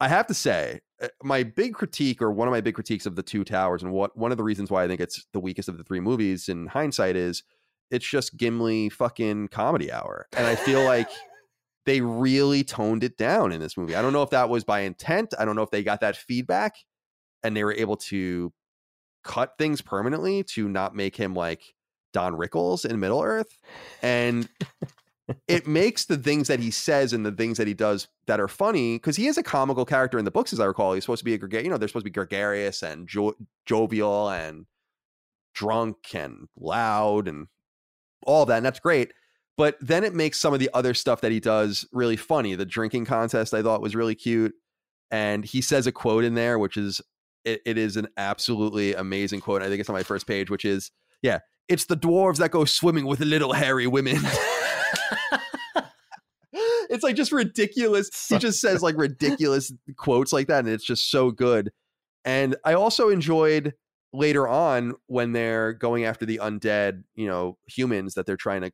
I have to say uh, my big critique or one of my big critiques of the two towers and what one of the reasons why i think it's the weakest of the three movies in hindsight is it's just gimli fucking comedy hour and i feel like they really toned it down in this movie. I don't know if that was by intent. I don't know if they got that feedback and they were able to cut things permanently to not make him like Don Rickles in Middle Earth. And it <laughs> makes the things that he says and the things that he does that are funny because he is a comical character in the books, as I recall. He's supposed to be a gregarious, you know, they're supposed to be gregarious and jo- jovial and drunk and loud and all that. And that's great but then it makes some of the other stuff that he does really funny. The drinking contest I thought was really cute, and he says a quote in there, which is it, it is an absolutely amazing quote. I think it's on my first page, which is yeah, it's the dwarves that go swimming with little hairy women. <laughs> it's like just ridiculous. He just says like ridiculous quotes like that, and it's just so good. And I also enjoyed later on when they're going after the undead, you know, humans that they're trying to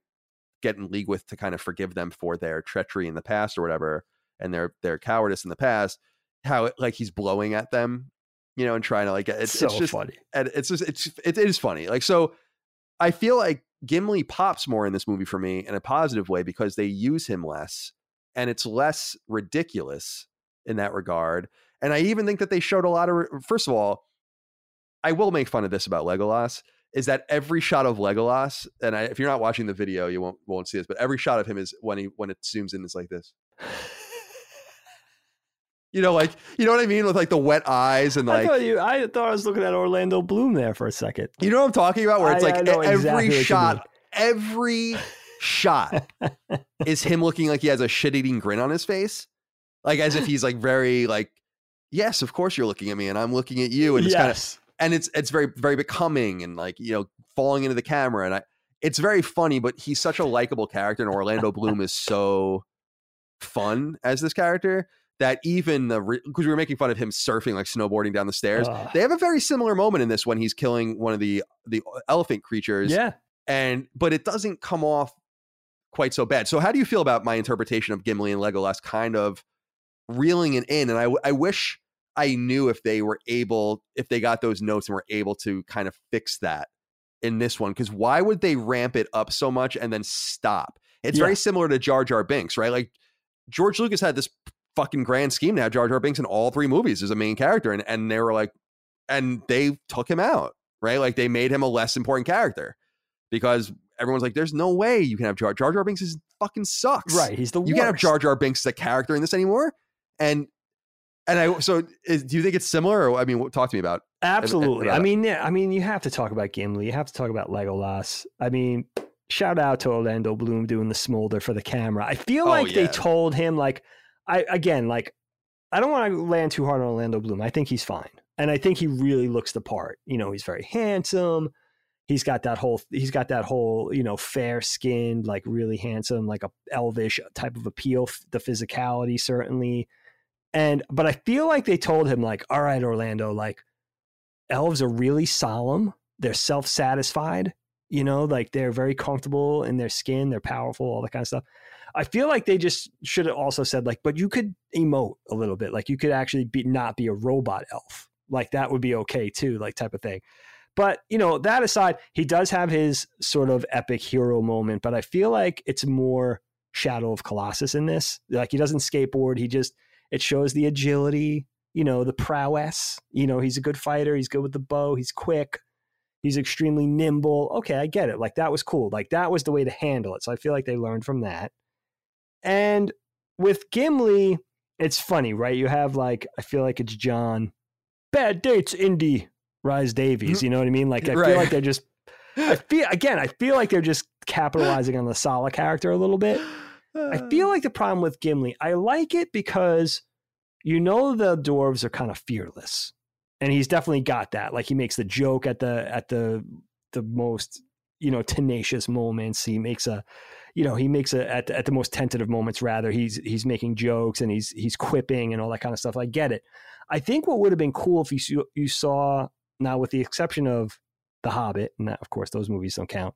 get in league with to kind of forgive them for their treachery in the past or whatever and their their cowardice in the past how it, like he's blowing at them you know, and trying to like it's, so it's just funny. and it's just it's it is funny. Like so, I feel like Gimli pops more in this movie for me in a positive way because they use him less, and it's less ridiculous in that regard. And I even think that they showed a lot of. First of all, I will make fun of this about Legolas is that every shot of Legolas, and I, if you're not watching the video, you won't won't see this, but every shot of him is when he when it zooms in, is like this. <laughs> You know, like you know what I mean with like the wet eyes and I like thought you. I thought I was looking at Orlando Bloom there for a second. you know what I'm talking about, where it's I- like I every exactly shot, every shot <laughs> is him looking like he has a shit-eating grin on his face, like as if he's like very like, yes, of course you're looking at me, and I'm looking at you, and it's kind of yes. And it's it's very very becoming and like you know falling into the camera and I it's very funny but he's such a likable character and Orlando Bloom is so fun as this character that even the because we were making fun of him surfing like snowboarding down the stairs they have a very similar moment in this when he's killing one of the the elephant creatures yeah. and but it doesn't come off quite so bad. So how do you feel about my interpretation of Gimli and Legolas kind of reeling it in? And I I wish I knew if they were able, if they got those notes and were able to kind of fix that in this one. Because why would they ramp it up so much and then stop? It's Yeah. very similar to Jar Jar Binks, right? Like George Lucas had this fucking grand scheme to have Jar Jar Binks in all three movies as a main character, and and they were like, and they took him out, right? Like they made him a less important character because everyone's like, there's no way you can have Jar Jar Jar Binks is fucking sucks, Right. He's the you can't have. Jar Jar Binks as a character in this anymore. And and I so is, do you think it's similar? Or I mean, talk to me about. Absolutely. I mean, yeah. I mean, you have to talk about Gimli. You have to talk about Legolas. I mean, shout out to Orlando Bloom doing the smolder for the camera. I feel Oh, like they told him like, I again like, I don't want to land too hard on Orlando Bloom. I think he's fine, and I think he really looks the part. You know, he's very handsome. He's got that whole. He's got that whole. You know, fair skinned, like really handsome, like a elvish type of appeal. The physicality certainly. And but I feel like they told him like, all right, Orlando, like elves are really solemn. They're self-satisfied, you know, like they're very comfortable in their skin, they're powerful, all that kind of stuff. I feel like they just should have also said like, but you could emote a little bit. Like you could actually be not be a robot elf. Like that would be okay too, like type of thing. But, you know, that aside, he does have his sort of epic hero moment, but I feel like it's more Shadow of Colossus in this. Like he doesn't skateboard, he just it shows the agility, you know, the prowess. You know, he's a good fighter. He's good with the bow. He's quick. He's extremely nimble. Okay, I get it. Like that was cool. Like that was the way to handle it. So I feel like they learned from that. And with Gimli, it's funny, right? You have like I feel like it's John. Bad dates, Indy, Rhys-Davies. Mm-hmm. You know what I mean? Like I Right. feel like they're just. I <laughs> feel again. I feel like they're just capitalizing on the Sallah character a little bit. I feel uh. like the problem with Gimli, I like it because you know the dwarves are kind of fearless. And he's definitely got that. Like he makes the joke at the at the the most, you know, tenacious moments. He makes a you know, he makes a at the, at the most tentative moments rather. He's he's making jokes and he's he's quipping and all that kind of stuff. I get it. I think what would have been cool if you you saw now with the exception of The Hobbit, and that, of course those movies don't count.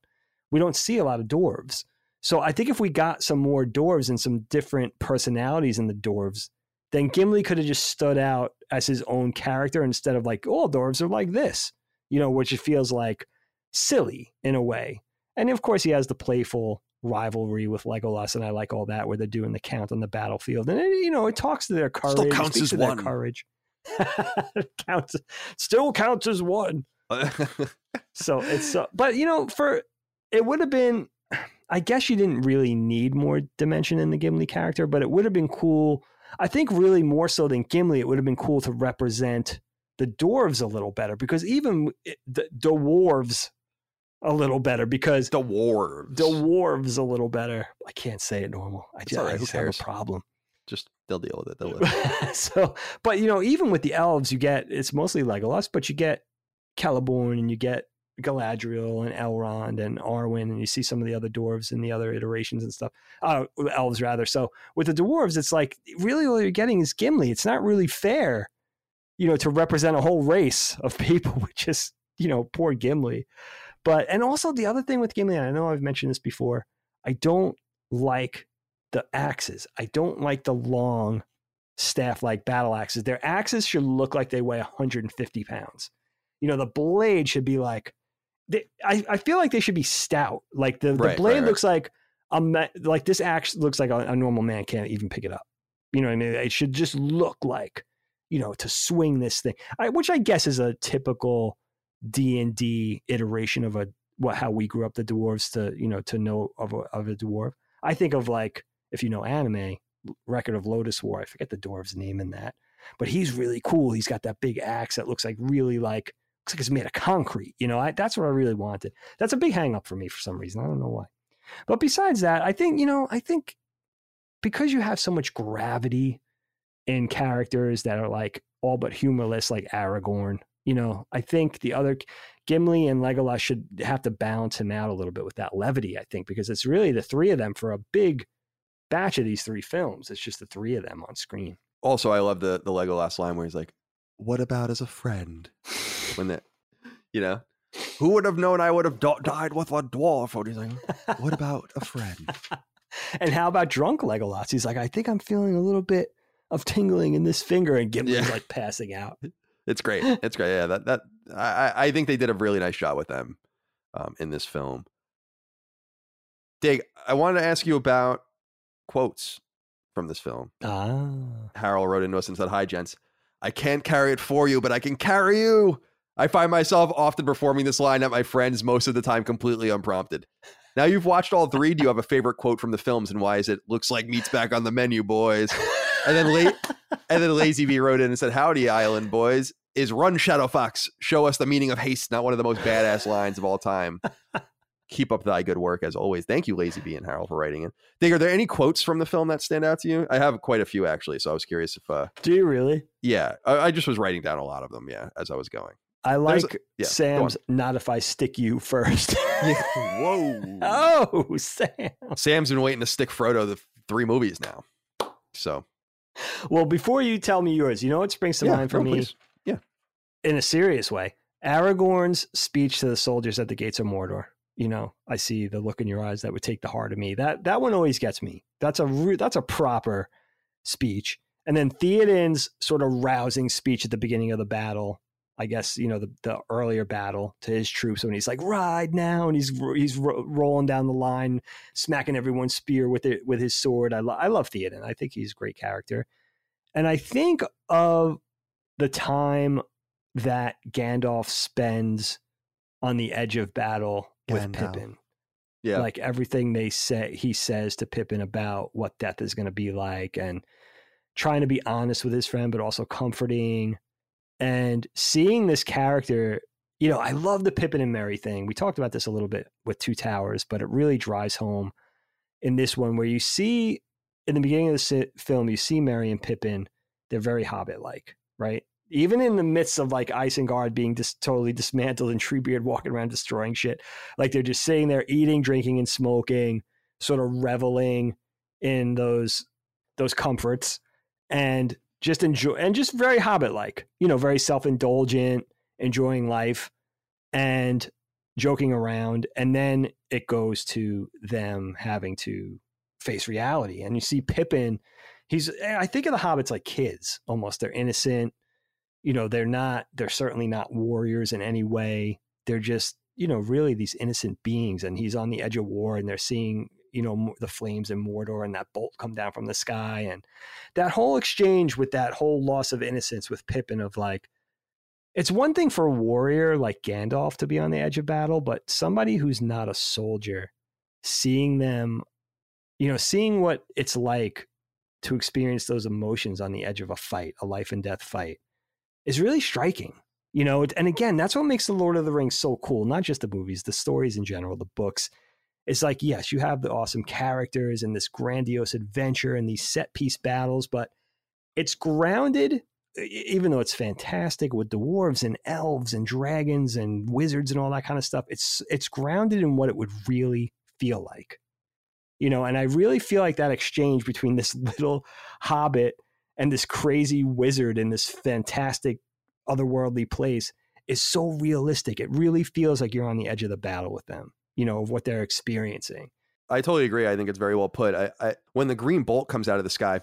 We don't see a lot of dwarves. So I think if we got some more dwarves and some different personalities in the dwarves, then Gimli could have just stood out as his own character instead of like, all dwarves are like this, you know, which it feels like silly in a way. And of course, he has the playful rivalry with Legolas, and I like all that where they're doing the count on the battlefield, and it, you know, it talks to their courage, Still counts as one. courage. <laughs> counts, still counts as one <laughs> so it's uh, but you know for it would have been i guess you didn't really need more dimension in the gimli character but it would have been cool i think really more so than gimli it would have been cool to represent the dwarves a little better because even the dwarves a little better because the dwarves. The dwarves a little better i can't say it normal i just, right, I just have a problem Just they'll deal with it. They'll live. <laughs> so, but you know, even with the elves, you get it's mostly Legolas, but you get Celeborn and you get Galadriel and Elrond and Arwen, and you see some of the other dwarves in the other iterations and stuff. Uh, elves rather. So with the dwarves, it's like really all you're getting is Gimli. It's not really fair, you know, to represent a whole race of <laughs> people with just you know poor Gimli. But and also the other thing with Gimli, I know I've mentioned this before, I don't like the axes. I don't like the long staff like battle axes. Their axes should look like they weigh 150 pounds. You know, the blade should be like, they, I, I feel like they should be stout. Like the, Right, the blade right, right. looks like a ma- like this axe looks like a, a normal man can't even pick it up. You know what I mean? It should just look like, you know, to swing this thing, I, which I guess is a typical D and D iteration of a what how we grew up the dwarves to you know to know of a, of a dwarf. I think of like if you know anime, Record of Lodoss War. I forget the dwarf's name in that, but he's really cool. He's got that big axe that looks like really like looks like it's made of concrete. You know, I, that's what I really wanted. That's a big hang up for me for some reason. I don't know why. But besides that, I think you know, I think because you have so much gravity in characters that are like all but humorless, like Aragorn. You know, I think the other Gimli and Legolas should have to balance him out a little bit with that levity. I think because it's really the three of them for a big batch of these three films. It's just the three of them on screen. Also, I love the the Legolas line where he's like, "What about as a friend?" When that, you know, who would have known I would have do- died with a dwarf? Or he's like, "What about a friend?" <laughs> and how about drunk Legolas? He's like, I think I'm feeling a little bit of tingling in this finger, and Gimli's Yeah. like passing out. <laughs> It's great. It's great. Yeah, that that I I- think they did a really nice job with them um, in this film. Dig, I wanted to ask you about quotes from this film. Ah, Harold wrote into us and said, Hi, gents. I can't carry it for you, but I can carry you. I find myself often performing this line at my friends, most of the time completely unprompted. Now you've watched all three. Do you have a favorite quote from the films, and why is it? Looks like meat's back on the menu, boys. And then late, and then Lazy V wrote in and said, "Howdy, Island boys. Is run Shadowfax? Show us the meaning of haste. Not one of the most badass lines of all time. Keep up thy good work as always. Thank you, Lazy B and Harold, for writing in. Dig, are there any quotes from the film that stand out to you? I have quite a few actually, so I was curious if uh, do you really? yeah, I, I just was writing down a lot of them. Yeah, as I was going. I like a- yeah, Sam's "Not if I stick you first. <laughs> <laughs> Whoa. oh, Sam. Sam's been waiting to stick Frodo the three movies now. So Well, before you tell me yours, you know what springs to yeah, mind for no, me please. in a serious way? Aragorn's speech to the soldiers at the gates of Mordor. You know, I see the look in your eyes that would take the heart of me. That that one always gets me. That's a re- that's a proper speech. And then Theoden's sort of rousing speech at the beginning of the battle. I guess you know the, the earlier battle to his troops when he's like ride now and he's he's ro- rolling down the line, smacking everyone's spear with it with his sword. I lo- I love Theoden. I think he's a great character, and I think of the time that Gandalf spends on the edge of battle with Gandalf. Pippin Yeah. like everything they say he says to Pippin about what death is going to be like and trying to be honest with his friend but also comforting and seeing this character you know I love the Pippin and Merry thing. We talked about this a little bit with Two Towers but it really drives home in this one where you see in the beginning of the film you see Merry and Pippin. They're very hobbit like right? Even in the midst of like Isengard being just totally dismantled and <laughs> Treebeard walking around destroying shit like they're just sitting there eating, drinking, and smoking, sort of reveling in those those comforts, and just enjoy and just very hobbit like, you know, very self indulgent, enjoying life, and joking around. And then it goes to them having to face reality, and you see Pippin. He's eh, I think of the hobbits like kids almost. They're innocent. You know, they're not. They're certainly not warriors in any way. They're just you know, really these innocent beings, and he's on the edge of war, and they're seeing, you know, the flames in Mordor and that bolt come down from the sky, and that whole exchange with that whole loss of innocence with Pippin of like, it's one thing for a warrior like Gandalf to be on the edge of battle, but somebody who's not a soldier, seeing them, you know, seeing what it's like to experience those emotions on the edge of a fight, a life and death fight, is really striking you know and again that's what makes the lord of the rings so cool not just the movies the stories in general the books it's like yes you have the awesome characters and this grandiose adventure and these set piece battles but it's grounded even though it's fantastic with dwarves and elves and dragons and wizards and all that kind of stuff it's it's grounded in what it would really feel like you know and i really feel like that exchange between this <laughs> little hobbit and this crazy wizard in this fantastic otherworldly place is so realistic. It really feels like you're on the edge of the battle with them, you know, of what they're experiencing. I totally agree. I think it's very well put. I, I when the green bolt comes out of the sky,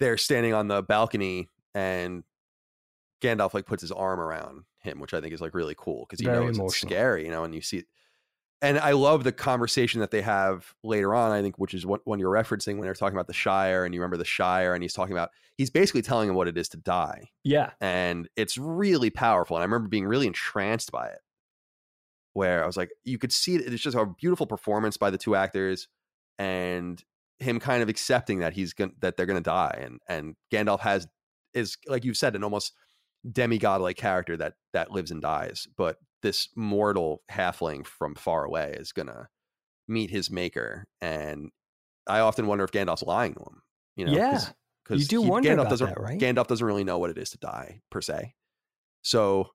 they're standing on the balcony and Gandalf like puts his arm around him, which I think is like really cool because he Very knows it's emotional. scary, you know, and you see it. and I love the conversation that they have later on, I think, which is what when you're referencing when they're talking about the Shire and you remember the Shire and he's talking about he's basically telling him what it is to die. Yeah. And it's really powerful. And I remember being really entranced by it. Where I was like, you could see it, it's just a beautiful performance by the two actors and him kind of accepting that he's going that they're gonna die. And and Gandalf has is like you've said, an almost demigod like character that that lives and dies. But this mortal halfling from far away is gonna meet his maker. And I often wonder if Gandalf's lying to him. You know, Yeah. because You do wonder Gandalf about doesn't that, right? Gandalf doesn't really know what it is to die per se. So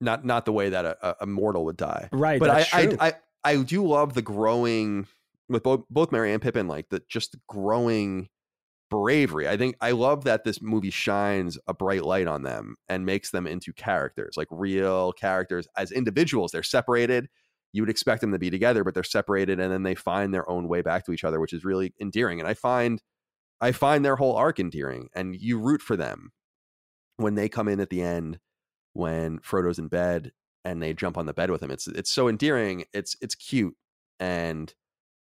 not not the way that a, a- mortal would die. Right. But I, I. I I do love the growing with both both Merry and Pippin, like the just the growing bravery. I think I love that this movie shines a bright light on them and makes them into characters, like real characters as individuals. They're separated. You would expect them to be together, but they're separated, and then they find their own way back to each other, which is really endearing. And I find I find their whole arc endearing, and you root for them when they come in at the end when Frodo's in bed and they jump on the bed with him. It's it's so endearing. It's it's cute, and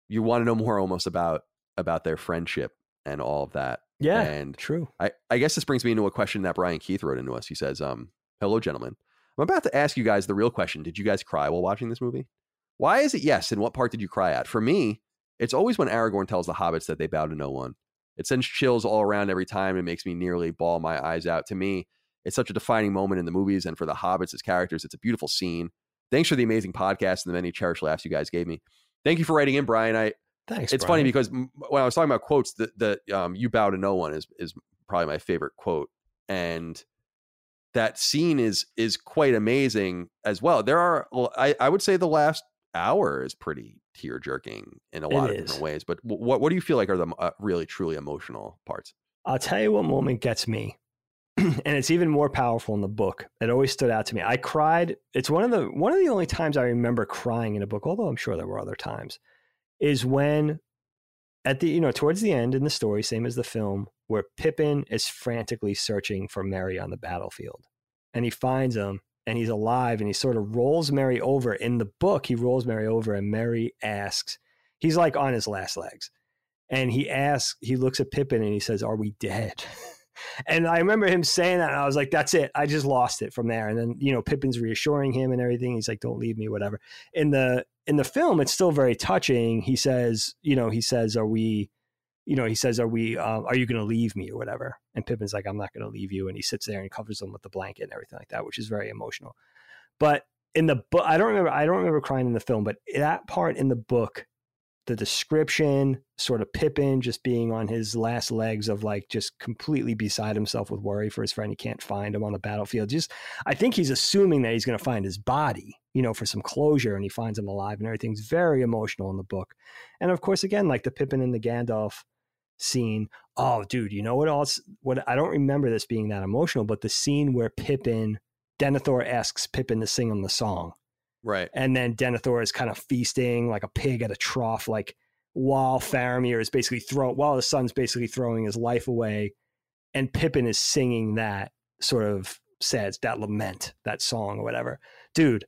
you want to know more almost about about their friendship and all of that. yeah. and true. I, I guess this brings me into a question that Brian Keith wrote into us. He says, um, hello, gentlemen. I'm about to ask you guys the real question. Did you guys cry while watching this movie? Why is it yes? And what part did you cry at? For me, it's always when Aragorn tells the hobbits that they bow to no one. It sends chills all around every time and makes me nearly bawl my eyes out. To me, it's such a defining moment in the movies, and for the hobbits as characters, it's a beautiful scene. Thanks for the amazing podcast and the many cherished laughs you guys gave me. Thank you for writing in, Brian. I Thanks. it's Brian. funny because when I was talking about quotes, the the um, "you bow to no one" is is probably my favorite quote, and that scene is is quite amazing as well. There are, I I would say the last hour is pretty tear jerking in a lot It of is. different ways. But what what do you feel like are the uh, really truly emotional parts? I'll tell you what moment gets me. <clears throat> and it's even more powerful in the book. It always stood out to me. I cried. It's one of the one of the only times I remember crying in a book, although I'm sure there were other times, is when at the you know, towards the end in the story, same as the film, where Pippin is frantically searching for Merry on the battlefield. And he finds him and he's alive and he sort of rolls Merry over. In the book, he rolls Merry over and Merry asks, he's like on his last legs. And he asks, he looks at Pippin and he says, Are we dead? <laughs> And I remember him saying that, and I was like, "That's it. I just lost it from there." And then you know, Pippin's reassuring him and everything. He's like, "Don't leave me, whatever." In the in the film, it's still very touching. He says, "You know, he says, are we, you know, he says, are we, uh, are you going to leave me or whatever?" And Pippin's like, "I'm not going to leave you." And he sits there and covers him with the blanket and everything like that, which is very emotional. But in the book, I don't remember. I don't remember crying in the film, but that part in the book the description, sort of Pippin just being on his last legs of like just completely beside himself with worry for his friend. He can't find him on the battlefield. Just, I think he's assuming that he's going to find his body, you know, for some closure, and he finds him alive, and everything's very emotional in the book. And of course, again, like the Pippin and the Gandalf scene. Oh, dude, you know what else? What I don't remember this being that emotional, but the scene where Pippin, Denethor asks Pippin to sing him the song Right. and then Denethor is kind of feasting like a pig at a trough, like while Faramir is basically throwing, while the son's basically throwing his life away, and Pippin is singing that sort of says that lament, that song or whatever. Dude,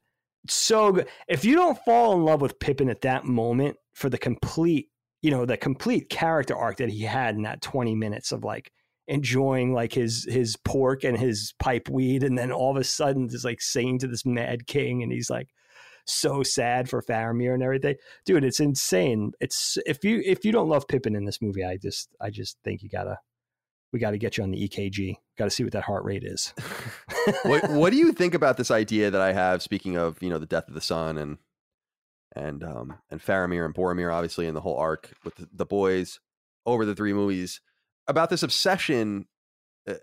so good. If you don't fall in love with Pippin at that moment for the complete, you know, the complete character arc that he had in that 20 minutes of like enjoying like his his pork and his pipe weed and then all of a sudden just like singing to this mad king and he's like so sad for Faramir and everything. Dude, it's insane. It's if you if you don't love Pippin in this movie, I just I just think you gotta we gotta get you on the EKG. Gotta see what that heart rate is. <laughs> what what do you think <laughs> about this idea that I have? Speaking of you know the death of the son and and um and Faramir and Boromir, obviously, in the whole arc with the, the boys over the three movies about this obsession.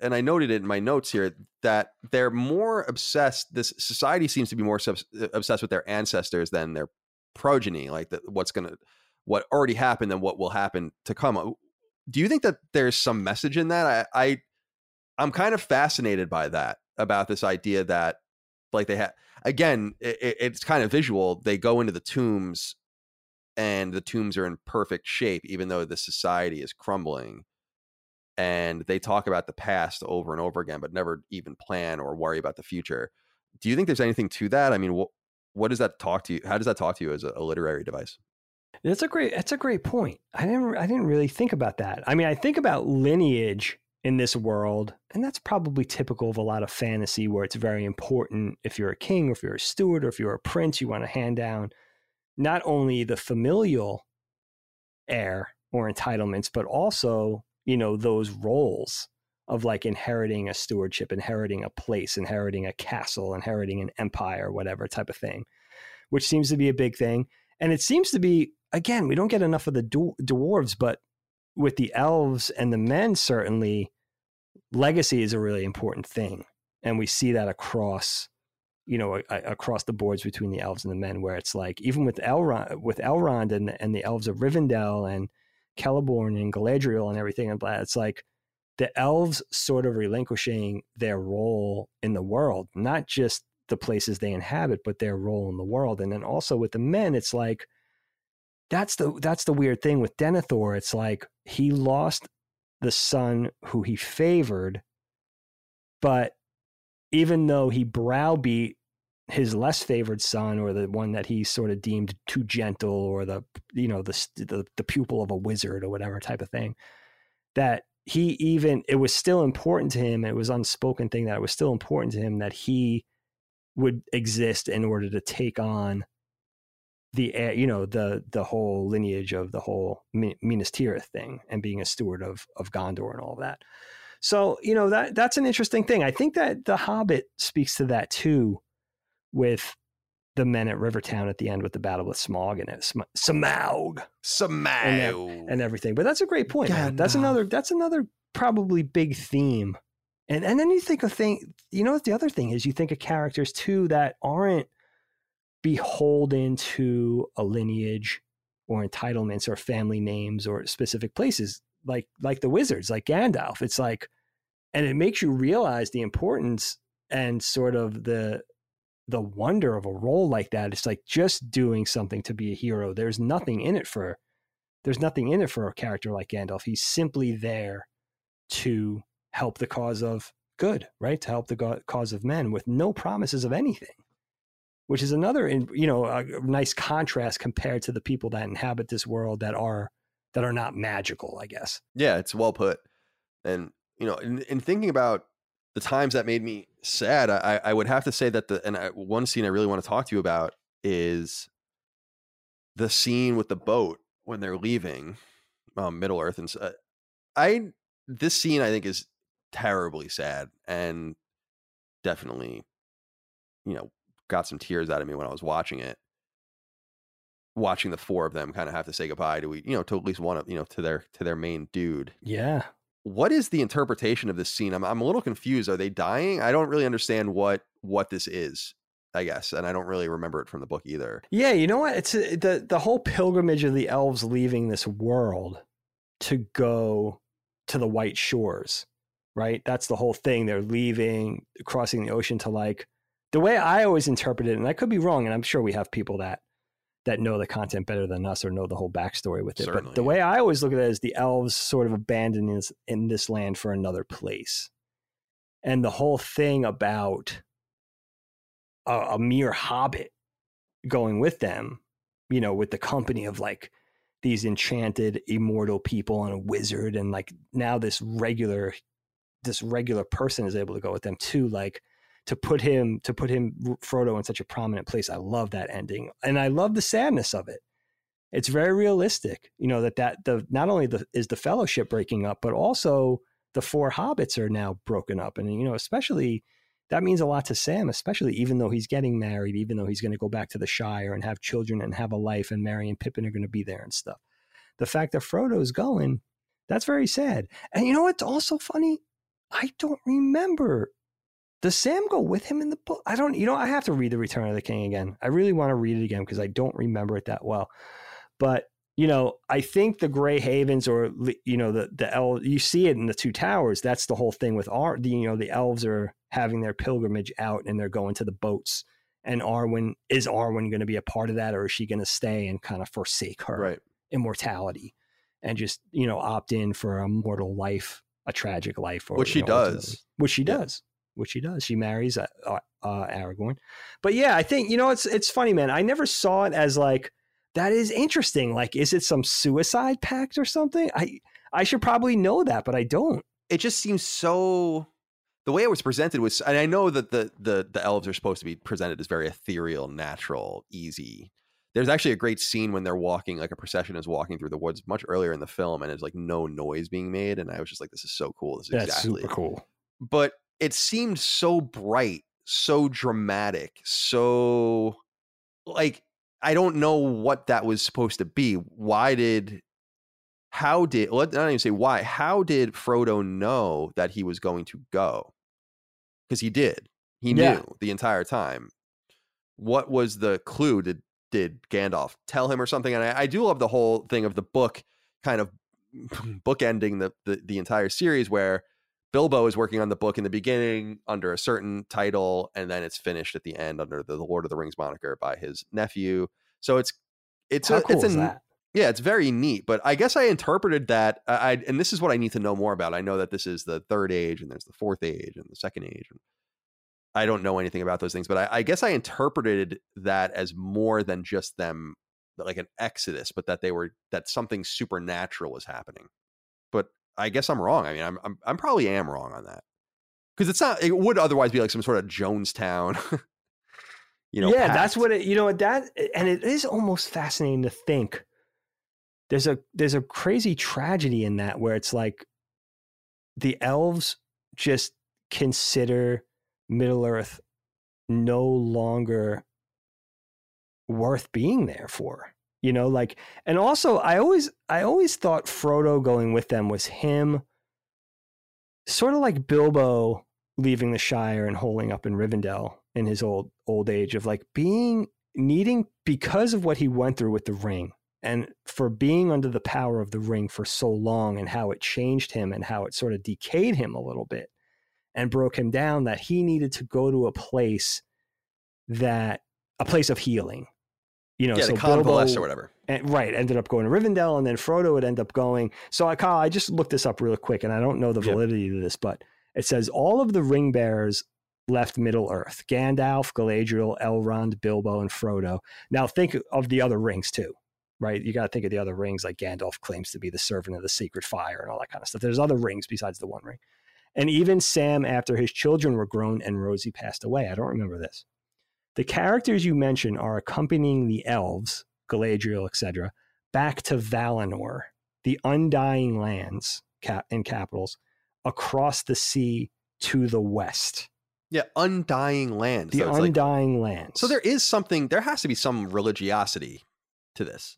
And I noted it in my notes here that they're more obsessed. This society seems to be more subs- uh, obsessed with their ancestors than their progeny, like the, what's gonna, what already happened and what will happen to come. Uh, Do you think that there's some message in that? I, I I'm kind of fascinated by that about this idea that like they have again it, it's kind of visual they go into the tombs and the tombs are in perfect shape even though the society is crumbling and they talk about the past over and over again, but never even plan or worry about the future. Do you think there's anything to that? I mean, what what does that talk to you? How does that talk to you as a, literary device? That's a great. That's a great point. I didn't. I didn't really think about that. I mean, I think about lineage in this world, and that's probably typical of a lot of fantasy, where it's very important if you're a king, or if you're a steward, or if you're a prince, you want to hand down not only the familial heir or entitlements, but also you know those roles of like inheriting a stewardship, inheriting a place, inheriting a castle, inheriting an empire, whatever type of thing, which seems to be a big thing. And it seems to be again, we don't get enough of the dwarves, but with the elves and the men, certainly legacy is a really important thing. And we see that across, you know, a, a, across the boards between the elves and the men, where it's like, even with Elrond, with Elrond and, and the elves of Rivendell and Celeborn and Galadriel and everything, and blah. it's like the elves sort of relinquishing their role in the world, not just the places they inhabit, but their role in the world. And then also with the men, it's like, that's the that's the weird thing with Denethor. It's like he lost the son who he favored, but even though he browbeat his less favored son or the one that he sort of deemed too gentle or the you know the, the the pupil of a wizard or whatever type of thing that he even it was still important to him it was unspoken thing that it was still important to him that he would exist in order to take on the you know the the whole lineage of the whole Minas Tirith thing and being a steward of of Gondor and all that. So you know that that's an interesting thing. I think that the Hobbit speaks to that too, with the men at Rivertown at the end with the battle with Smaug and it, Sm- Smaug, Smaug, and, and, everything. But that's a great point. God, that's no. another. That's another probably big theme. And and then you think of thing. You know what the other thing is? You think of characters too that aren't beholden to a lineage or entitlements or family names or specific places like like the wizards like Gandalf it's like and it makes you realize the importance and sort of the the wonder of a role like that it's like just doing something to be a hero there's nothing in it for there's nothing in it for a character like Gandalf he's simply there to help the cause of good right? To help the cause of men with no promises of anything. Which is another you know a nice contrast compared to the people that inhabit this world that are that are not magical i guess. Yeah it's well put. And you know in, in thinking about the times that made me sad i i would have to say that the and I, one scene i really want to talk to you about is the scene with the boat when they're leaving um, middle earth and uh, i this scene i think is terribly sad and definitely you know got some tears out of me when I was watching it. Watching the four of them kind of have to say goodbye to you know to at least one of you know to their to their main dude. Yeah. What is the interpretation of this scene? I'm I'm a little confused. Are they dying? I don't really understand what what this is. I guess, and I don't really remember it from the book either. Yeah, you know what? It's a, the the whole pilgrimage of the elves leaving this world to go to the white shores, right? That's the whole thing. They're leaving, crossing the ocean to like the way I always interpret it, and I could be wrong, and I'm sure we have people that that know the content better than us or know the whole backstory with it. Certainly, but the yeah. way I always look at it is the elves sort of abandoned this, in this land for another place. And the whole thing about a, a mere hobbit going with them, you know, with the company of like these enchanted immortal people and a wizard and like now this regular this regular person is able to go with them too like to put him to put him Frodo in such a prominent place. I love that ending, and I love the sadness of it. It's very realistic, you know that that the not only the, is the Fellowship breaking up, but also the four hobbits are now broken up, and you know especially that means a lot to Sam, especially even though he's getting married, even though he's going to go back to the Shire and have children and have a life, and Merry and Pippin are going to be there and stuff. The fact that Frodo's going, that's very sad. And you know what's also funny? I don't remember does Sam go with him in the book? I don't, you know, I have to read The Return of the King again. I really want to read it again because I don't remember it that well. But, you know, I think the Grey Havens or, you know, the, the elves, you see it in the Two Towers. That's the whole thing with our, the, you know, the elves are having their pilgrimage out and they're going to the boats. And Arwen, is Arwen going to be a part of that or is she going to stay and kind of forsake her right. immortality and just, you know, opt in for a mortal life a tragic life, or Which she know, ultimately- does. Which she does. Which she does. She marries uh, uh, uh, Aragorn. But yeah, I think you know it's it's funny, man. I never saw it as like that is interesting. Like, is it some suicide pact or something? I I should probably know that, but I don't. it just seems so the way it was presented was and i know that the the the elves are supposed to be presented as very ethereal natural easy there's actually a great scene when they're walking like a procession is walking through the woods much earlier in the film and there's like no noise being made and i was just like this is so cool this is That's exactly super cool. but it seemed so bright so dramatic so like i don't know what that was supposed to be. Why did how did let not even say why how did frodo know that he was going to go? Because he did. He Yeah. knew the entire time. What was the clue? Did did gandalf tell him or something? And i, I do love the whole thing of the book kind of <clears throat> bookending the, the the entire series where bilbo is working on the book in the beginning under a certain title and then it's finished at the end under the, lord of the rings moniker by his nephew so it's it's How a, cool it's a that? yeah, it's very neat, but I guess I interpreted that. I, I and this is what I need to know more about. I know that this is the third age, and there's the fourth age, and the second age. And I don't know anything about those things, but I, I guess I interpreted that as more than just them, like an exodus, but that they were that something supernatural was happening. But I guess I'm wrong. I mean, I'm I'm, I'm probably am wrong on that because it's not. It would otherwise be like some sort of Jonestown. <laughs> you know, yeah, that's what it. You know what that, and it is almost fascinating to think. There's a there's a crazy tragedy in that where it's like the elves just consider Middle Earth no longer worth being there for. You know, like, and also I always I always thought Frodo going with them was him, sort of like Bilbo leaving the Shire and holding up in Rivendell in his old old age of like being needing because of what he went through with the ring and for being under the power of the ring for so long and how it changed him and how it sort of decayed him a little bit and broke him down that he needed to go to a place that a place of healing you know yeah, so Bilbo- or whatever. and, right ended up going to Rivendell and then Frodo would end up going. So I Kyle, I just looked this up real quick and I don't know the validity of this but it says all of the ring bearers left Middle Earth Gandalf, Galadriel, Elrond, Bilbo and Frodo. Now think of the other rings too right? You got to think of the other rings like Gandalf claims to be the servant of the secret fire and all that kind of stuff. There's other rings besides the one ring. And even Sam after his children were grown and Rosie passed away I don't remember this the characters you mention are accompanying the elves Galadriel, etc., back to Valinor, the undying lands cap- in capitals, across the sea to the west. Yeah, undying land. The so it's like- undying lands. So there is something. There has to be some religiosity to this,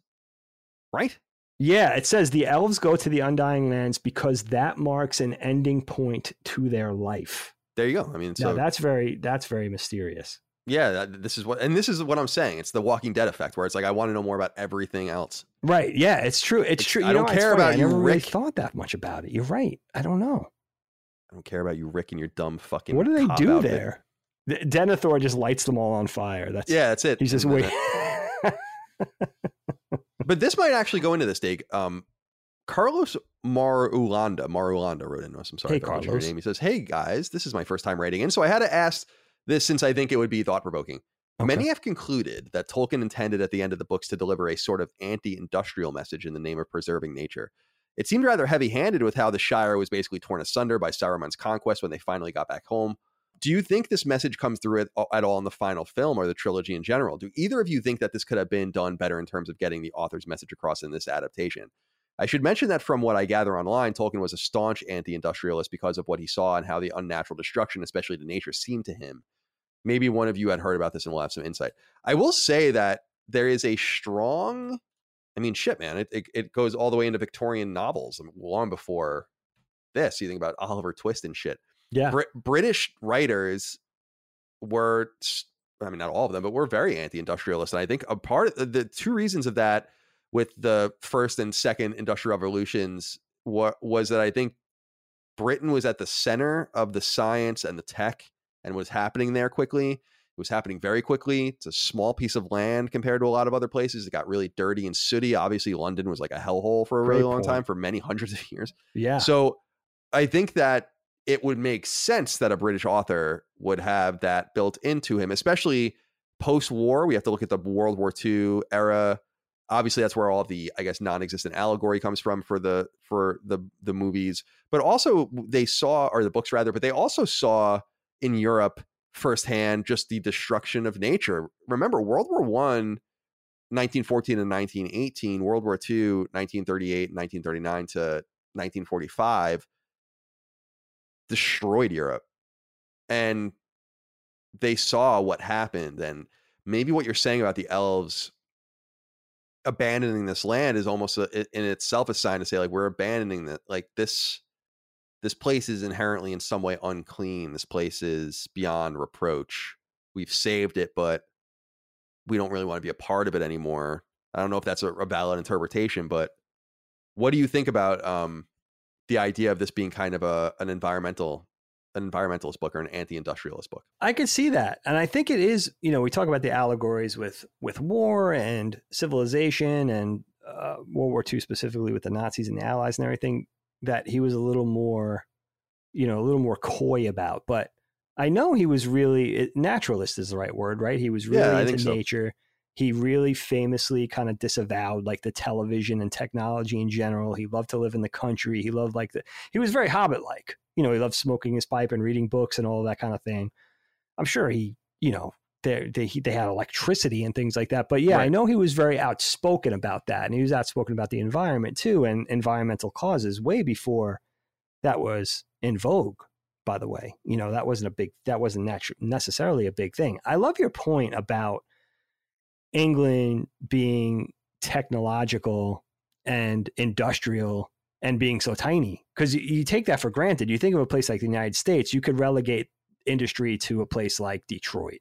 right? Yeah, it says the elves go to the undying lands because that marks an ending point to their life. There you go. I mean, now that's very that's very mysterious. Yeah, this is what, and this is what I'm saying. It's the Walking Dead effect, where it's like I want to know more about everything else. Right. Yeah, it's true. It's, It's- true. I You don't know, care about I you, never really Rick. thought that much about it. You're right. I don't know. I don't care about you, Rick, and your dumb fucking. What do they do outfit. there? D- Denethor just lights them all on fire. That's Yeah, that's it. He's just wait. <laughs> but this might actually go into this, Dig. Um, Carlos Marulanda, Marulanda wrote in us. I'm sorry Hey, I butchered your Carlos. name. He says, "Hey guys, this is my first time writing in, so I had to ask this since I think it would be thought provoking. Many have concluded that Tolkien intended at the end of the books to deliver a sort of anti-industrial message in the name of preserving nature. It seemed rather heavy-handed with how the Shire was basically torn asunder by Saruman's conquest when they finally got back home. Do you think this message comes through at, at all in the final film or the trilogy in general? Do either of you think that this could have been done better in terms of getting the author's message across in this adaptation? I should mention that from what I gather online, Tolkien was a staunch anti industrialist because of what he saw and how the unnatural destruction, especially to nature, seemed to him. Maybe one of you had heard about this and will have some insight. I will say that there is a strong, I mean, shit, man, it, it, it goes all the way into Victorian novels um, long before this. You think about Oliver Twist and shit. yeah. Brit- British writers were, I mean, not all of them, but were very anti-industrialist. And I think a part of the two reasons of that with the first and second industrial revolutions wa- was that I think Britain was at the center of the science and the tech and was happening there quickly. It was happening very quickly. It's a small piece of land compared to a lot of other places. It got really dirty and sooty. Obviously, London was like a hellhole for a really long point. time, for many <laughs> hundreds of years. Yeah. So I think that it would make sense that a British author would have that built into him, especially post war. We have to look at the World War II era. Obviously, that's where all the, I guess, non-existent allegory comes from for the for the the movies. But also, they saw, or the books rather, but they also saw in Europe firsthand just the destruction of nature. Remember, World War One 1914 and 1918, World War II, 1938, 1939 to 1945, destroyed Europe. And they saw what happened. And maybe what you're saying about the elves abandoning this land is almost a, in itself a sign to say, like, we're abandoning that. Like, this. This place is inherently in some way unclean. This place is beyond reproach. We've saved it, but we don't really want to be a part of it anymore. I don't know if that's a, a valid interpretation, but what do you think about um, the idea of this being kind of a an environmental an environmentalist book or an anti-industrialist book? I can see that, and I think it is. You know, we talk about the allegories with with war and civilization and uh, World War II specifically with the Nazis and the Allies and everything. That he was a little more, you know, a little more coy about, but I know he was really naturalist is the right word, right? He was really Yeah, into so. nature. He really famously kind of disavowed like the television and technology in general. He loved to live in the country. He loved like the he was very hobbit like. You know, he loved smoking his pipe and reading books and all that kind of thing. I'm sure he, you know, they they they had electricity and things like that. But yeah, I know he was very outspoken about that, and he was outspoken about the environment too and environmental causes way before that was in vogue by the way. You know, that wasn't a big, that wasn't natu- necessarily a big thing. I love your point about England being technological and industrial and being so tiny because you, you take that for granted. You think of a place like the United States, you could relegate industry to a place like Detroit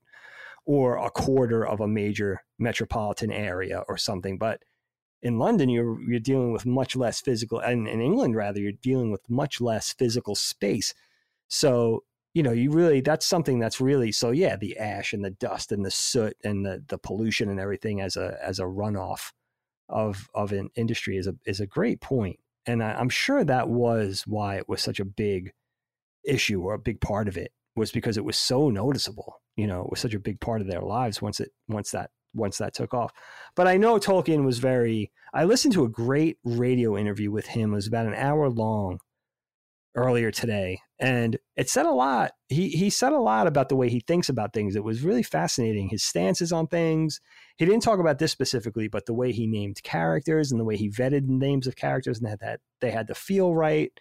or a quarter of a major metropolitan area or something. But in London, you're you're dealing with much less physical, and in England rather, you're dealing with much less physical space. So you know, you really that's something that's really so yeah, the ash and the dust and the soot and the the pollution and everything as a as a runoff of of an industry is a is a great point, and I, I'm sure that was why it was such a big issue or a big part of it was because it was so noticeable. You know, it was such a big part of their lives once it once that once that took off. But I know Tolkien was very. I listened to a great radio interview with him. It was about an hour long earlier today, and it said a lot. He he said a lot about the way he thinks about things. It was really fascinating. His stances on things. He didn't talk about this specifically, but the way he named characters and the way he vetted names of characters and that, that they had to feel right,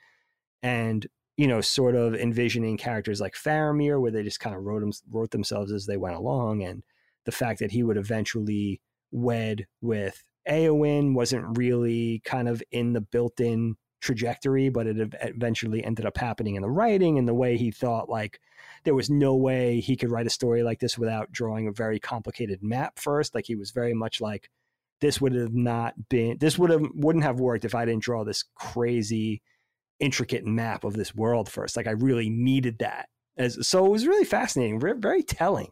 and you know, sort of envisioning characters like Faramir, where they just kind of wrote them, wrote themselves as they went along, and the fact that he would eventually wed with Eowyn wasn't really kind of in the built-in trajectory, but it eventually ended up happening in the writing and the way he thought like there was no way he could write a story like this without drawing a very complicated map first. Like he was very much like this would have not been this would have wouldn't have worked if I didn't draw this crazy intricate map of this world first. Like I really needed that. As so it was really fascinating, very, very telling.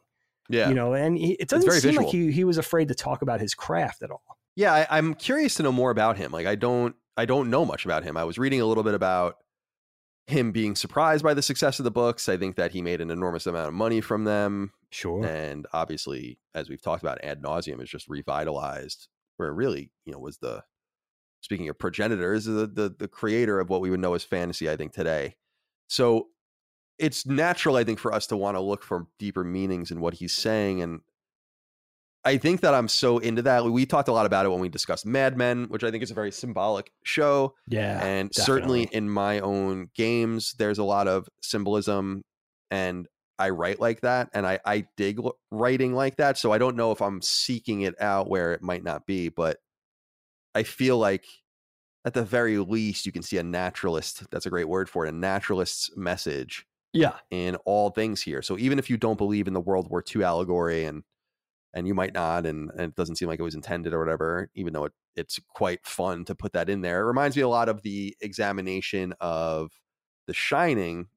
Yeah. You know, and he, it doesn't seem like he he was afraid to talk about his craft at all. Yeah, I, I'm curious to know more about him. Like I don't I don't know much about him. I was reading a little bit about him being surprised by the success of the books. I think that he made an enormous amount of money from them. Sure. And obviously, as we've talked about, ad nauseum is just revitalized, where it really, you know, was the speaking of progenitors, the, the the creator of what we would know as fantasy, I think, today. So it's natural, I think, for us to want to look for deeper meanings in what he's saying. And I think that I'm so into that. We talked a lot about it when we discussed Mad Men, which I think is a very symbolic show. Yeah. and certainly in my own games, there's a lot of symbolism, and I write like that, and I I dig writing like that. So I don't know if I'm seeking it out where it might not be, but I feel like at the very least you can see a naturalist. That's a great word for it. A naturalist's message yeah. in all things here. So even if you don't believe in the World War II allegory and and you might not and, and it doesn't seem like it was intended or whatever, even though it, it's quite fun to put that in there. It reminds me a lot of the examination of The Shining,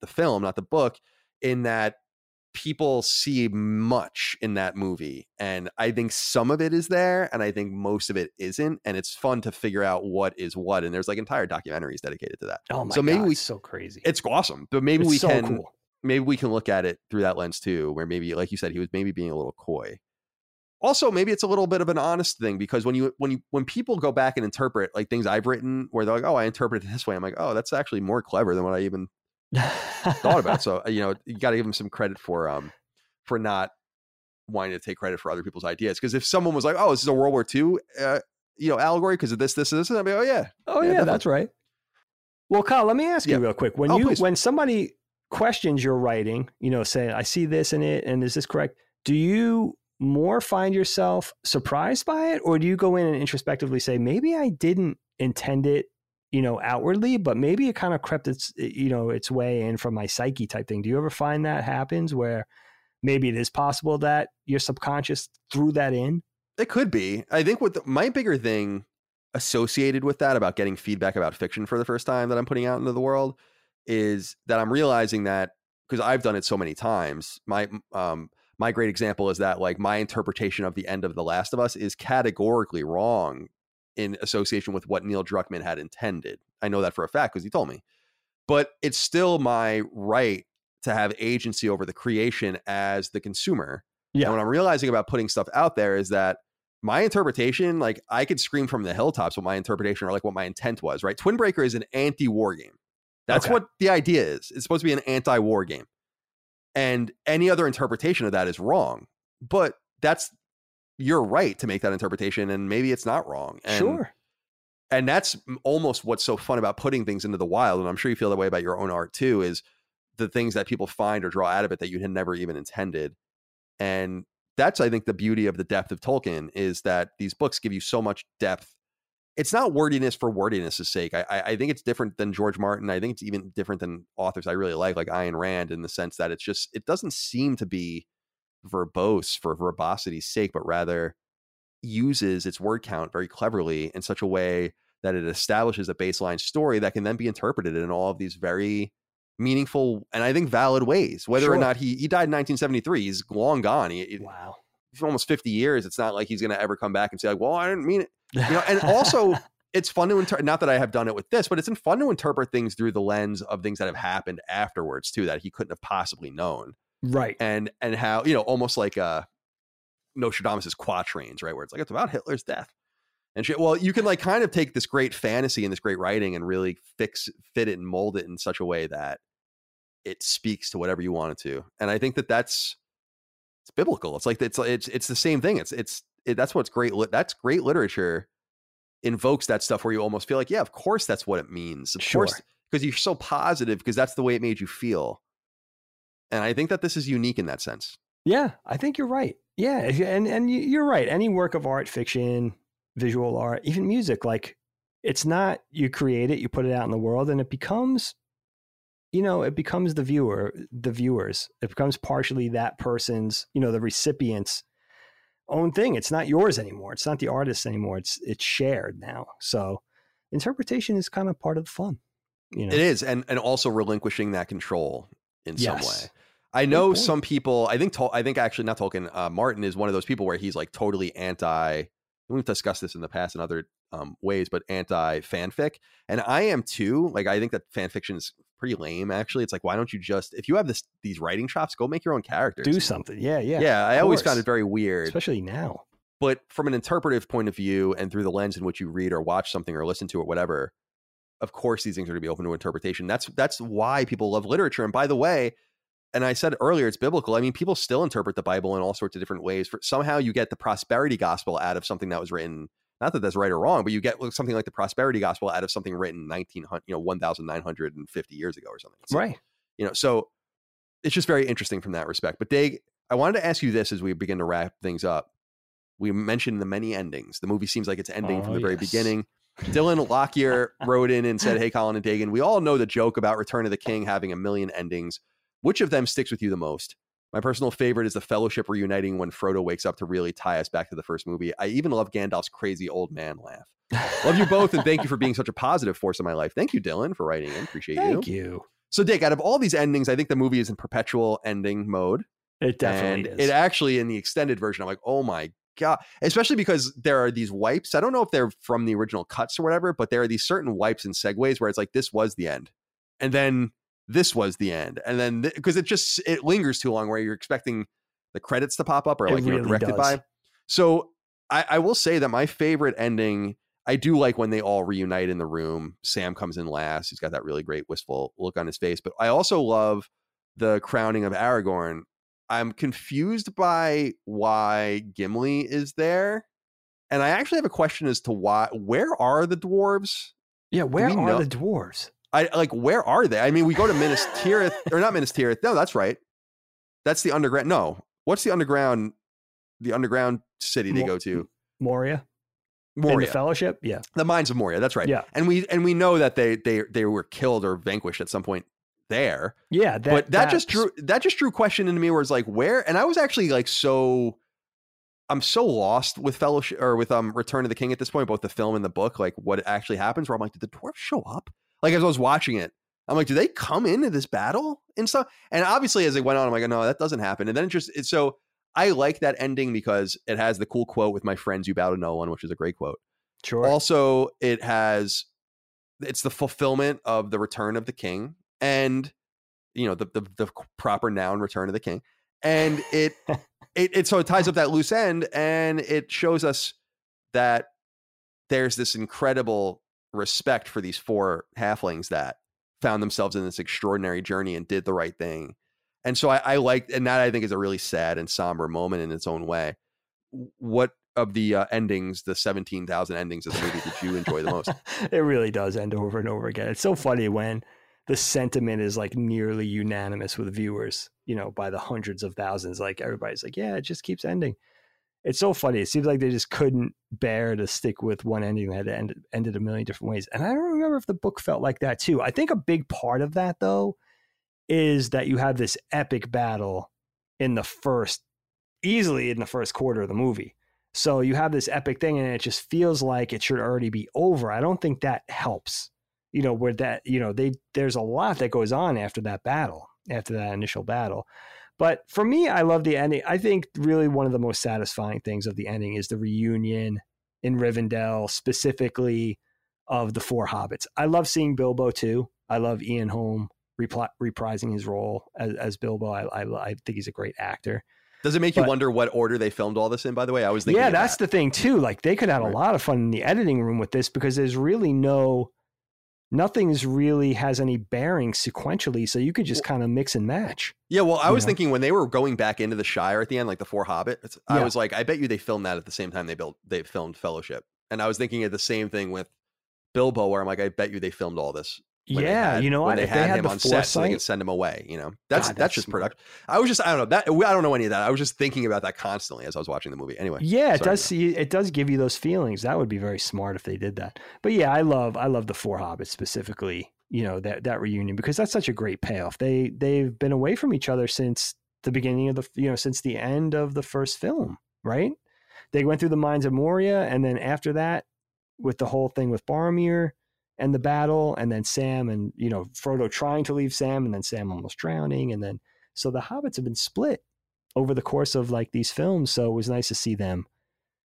the film, not the book, in that people see much in that movie and i think some of it is there and i think most of it isn't and it's fun to figure out what is what and there's like entire documentaries dedicated to that Oh my So maybe god, we- so crazy. it's awesome but maybe It's we so can cool. maybe we can look at it through that lens too where maybe like you said he was maybe being a little coy also maybe it's a little bit of an honest thing because when you when you when people go back and interpret like things i've written where they're like oh i interpret it this way i'm like oh that's actually more clever than what i even thought about. <laughs> So uh, you know, you got to give him some credit for um for not wanting to take credit for other people's ideas. Because if someone was like, "Oh, this is a World War II, uh, you know, allegory because of this, this, and this," and I'd be, "Oh yeah, Oh Yeah, yeah, that's right. Well, Kyle, let me ask you real quick. When Oh, you please. when somebody questions your writing, you know, saying, I see this in it and is this correct? Do you more find yourself surprised by it? Or do you go in and introspectively say, maybe I didn't intend it, you know, outwardly, but maybe it kind of crept its you know, its way in from my psyche type thing. Do you ever find that happens where maybe it is possible that your subconscious threw that in? it could be." I think what my bigger thing associated with that about getting feedback about fiction for the first time that I'm putting out into the world is that I'm realizing that because I've done it so many times. My um my great example is that like my interpretation of the end of The Last of Us is categorically wrong in association with what Neil Druckmann had intended. I know that for a fact because he told me. But it's still my right to have agency over the creation as the consumer. Yeah. And what I'm realizing about putting stuff out there is that my interpretation, like I could scream from the hilltops what my interpretation or like what my intent was, right? Twin Breaker is an anti-war game. That's Okay. what the idea is. It's supposed to be an anti-war game. And any other interpretation of that is wrong. But that's your right to make that interpretation and maybe it's not wrong. And, sure. And that's almost what's so fun about putting things into the wild and I'm sure you feel that way about your own art too is the things that people find or draw out of it that you had never even intended. And that's I think the beauty of the depth of Tolkien is that these books give you so much depth. It's not wordiness for wordiness' sake. I, I I think it's different than George Martin. I think it's even different than authors I really like, like Ayn Rand, in the sense that it's just it doesn't seem to be verbose for verbosity's sake, but rather uses its word count very cleverly in such a way that it establishes a baseline story that can then be interpreted in all of these very meaningful and I think valid ways. Whether or not he he died in 1973, he's long gone. He, he- Wow. for almost 50 years. It's not like he's going to ever come back and say like, "Well, I didn't mean it." You know, and also <laughs> it's fun to interpret. Not that I have done it with this, but it's fun to interpret things through the lens of things that have happened afterwards too that he couldn't have possibly known Right. and and how you know almost like uh Nostradamus's quatrains, right? Where it's like it's about Hitler's death and shit. Well, you can like kind of take this great fantasy and this great writing and really fix fit it and mold it in such a way that it speaks to whatever you want it to. And I think that that's it's biblical. It's like it's it's it's the same thing. It's it's it, that's what's great. lit- That's great literature invokes that stuff where you almost feel like, yeah, of course that's what it means. Of Sure. course, because you're so positive because that's the way it made you feel. And I think that this is unique in that sense. Yeah, I think you're right. Yeah, and and you- you're right. Any work of art, fiction, visual art, even music, like it's not you create it, you put it out in the world, and it becomes, you know, it becomes the viewer, the viewers. It becomes partially that person's, you know, the recipient's own thing. It's not yours anymore. It's not the artist anymore. It's it's shared now. So interpretation is kind of part of the fun. You know, It is, and and also relinquishing that control in some way. I know some people. I think. Tol- I think actually not Tolkien. Uh, Martin is one of those people where he's like totally anti. We've discussed this in the past in other um, ways, but anti fanfic, and I am too. Like I think that fan fiction is pretty lame. Actually, it's like why don't you just if you have this these writing chops, go make your own characters. do something. Yeah, yeah, Yeah, I always found it very weird. especially now. but from an interpretive point of view and through the lens in which you read or watch something or listen to it, whatever, of course these things are going to be open to interpretation. That's that's why people love literature. And by the way, and I said earlier, it's biblical. I mean, people still interpret the Bible in all sorts of different ways. For somehow you get the prosperity gospel out of something that was written. Not that that's right or wrong, but you get something like the prosperity gospel out of something written 1900, you know, 1950 years ago or something. Like, Right. you know so it's just very interesting from that respect but Dag, i wanted to ask you this as we begin to wrap things up we mentioned the many endings the movie seems like it's ending Oh, from the very yes. beginning dylan lockyer <laughs> wrote in and said hey colin and dagan we all know the joke about return of the king having a million endings which of them sticks with you the most my personal favorite is the fellowship reuniting when frodo wakes up to really tie us back to the first movie i even love gandalf's crazy old man laugh love you both and thank you for being such a positive force in my life thank you dylan for writing in appreciate you Thank you. so, Dick, out of all these endings, I think the movie is in perpetual ending mode. It definitely and is. It actually in the extended version, I'm like, oh my god! Especially because there are these wipes. I don't know if they're from the original cuts or whatever, but there are these certain wipes and segues where it's like this was the end, and then this was the end, and then because it just it lingers too long, where you're expecting the credits to pop up or It like you know directed does. by. So I, I will say that my favorite ending. I do like when they all reunite in the room. Sam comes in last. He's got that really great wistful look on his face. But I also love the crowning of Aragorn. I'm confused by why Gimli is there. And I actually have a question as to why where are the dwarves? yeah, where are know- the dwarves? I like where are they? I mean, we go to Minas Tirith or not Minas Tirith. No, that's right. That's the underground. No. What's the underground the underground city they go to? Moria? In Moria. the Fellowship? Yeah. the mines of Moria. That's right. Yeah. And we and we know that they they they were killed or vanquished at some point there. Yeah. That, but that just drew that just drew question into me where it's like where and I was actually like so I'm so lost with fellowship or with um Return of the King at this point, both the film and the book, like what actually happens. Where I'm like, did the dwarves show up? Like as I was watching it, I'm like, do they come into this battle and stuff? And obviously, as it went on, I'm like, no, that doesn't happen. And then it just it's so I like that ending because it has the cool quote with my friends, "You bow to no one," which is a great quote. Sure. Also, it has it's the fulfillment of the return of the king and you know the the, the proper noun return of the king. And it <laughs> it, it so it ties up that loose end and it shows us that there's this incredible respect for these four halflings that found themselves in this extraordinary journey and did the right thing. And so I, I like, and that I think is a really sad and somber moment in its own way. What of the uh, endings, the 17,000 endings of the movie did you enjoy the most? <laughs> it really does end over and over again. It's so funny when the sentiment is like nearly unanimous with viewers, you know, by the hundreds of thousands. Like everybody's like, yeah, it just keeps ending. It's so funny. It seems like they just couldn't bear to stick with one ending that ended, ended a million different ways. And I don't remember if the book felt like that too. I think a big part of that, though, is that you have this epic battle in the first, easily in the first quarter of the movie. So you have this epic thing, and it just feels like it should already be over. I don't think that helps. You know, where that you know they there's a lot that goes on after that battle, after that initial battle. But for me, I love the ending. I think really one of the most satisfying things of the ending is the reunion in Rivendell, specifically of the four hobbits. I love seeing Bilbo too. I love Ian Holm repli- reprising his role as, as Bilbo. I, I I think he's a great actor. Does it make you But- wonder what order they filmed all this in, by the way? I was thinking. yeah, that's that. the thing too. Like they could have Right. a lot of fun in the editing room with this because there's really no nothing's really has any bearing sequentially. So you could just kind of mix and match. Yeah, well, I was know? thinking when they were going back into the Shire at the end, like the Four Hobbits, I was like, I bet you they filmed that at the same time they built they filmed Fellowship, and I was thinking of the same thing with Bilbo, where I'm like, I bet you they filmed all this. Yeah, had- you know what? they If had, they had him on set, so they can send him away. You know, that's God, that's, that's just production. I was just I don't know that I don't know any of that. I was just thinking about that constantly as I was watching the movie. Anyway, Yeah, it does. See, it does give you those feelings. That would be very smart if they did that. But yeah, I love, I love the Four Hobbits specifically. You know that that reunion because that's such a great payoff. They they've been away from each other since the beginning of the you know since the end of the first film, right? They went through the mines of Moria, and then after that, with the whole thing with Boromir and the battle, and then Sam and you know Frodo trying to leave Sam, and then Sam almost drowning, and then so the hobbits have been split over the course of like these films. So it was nice to see them.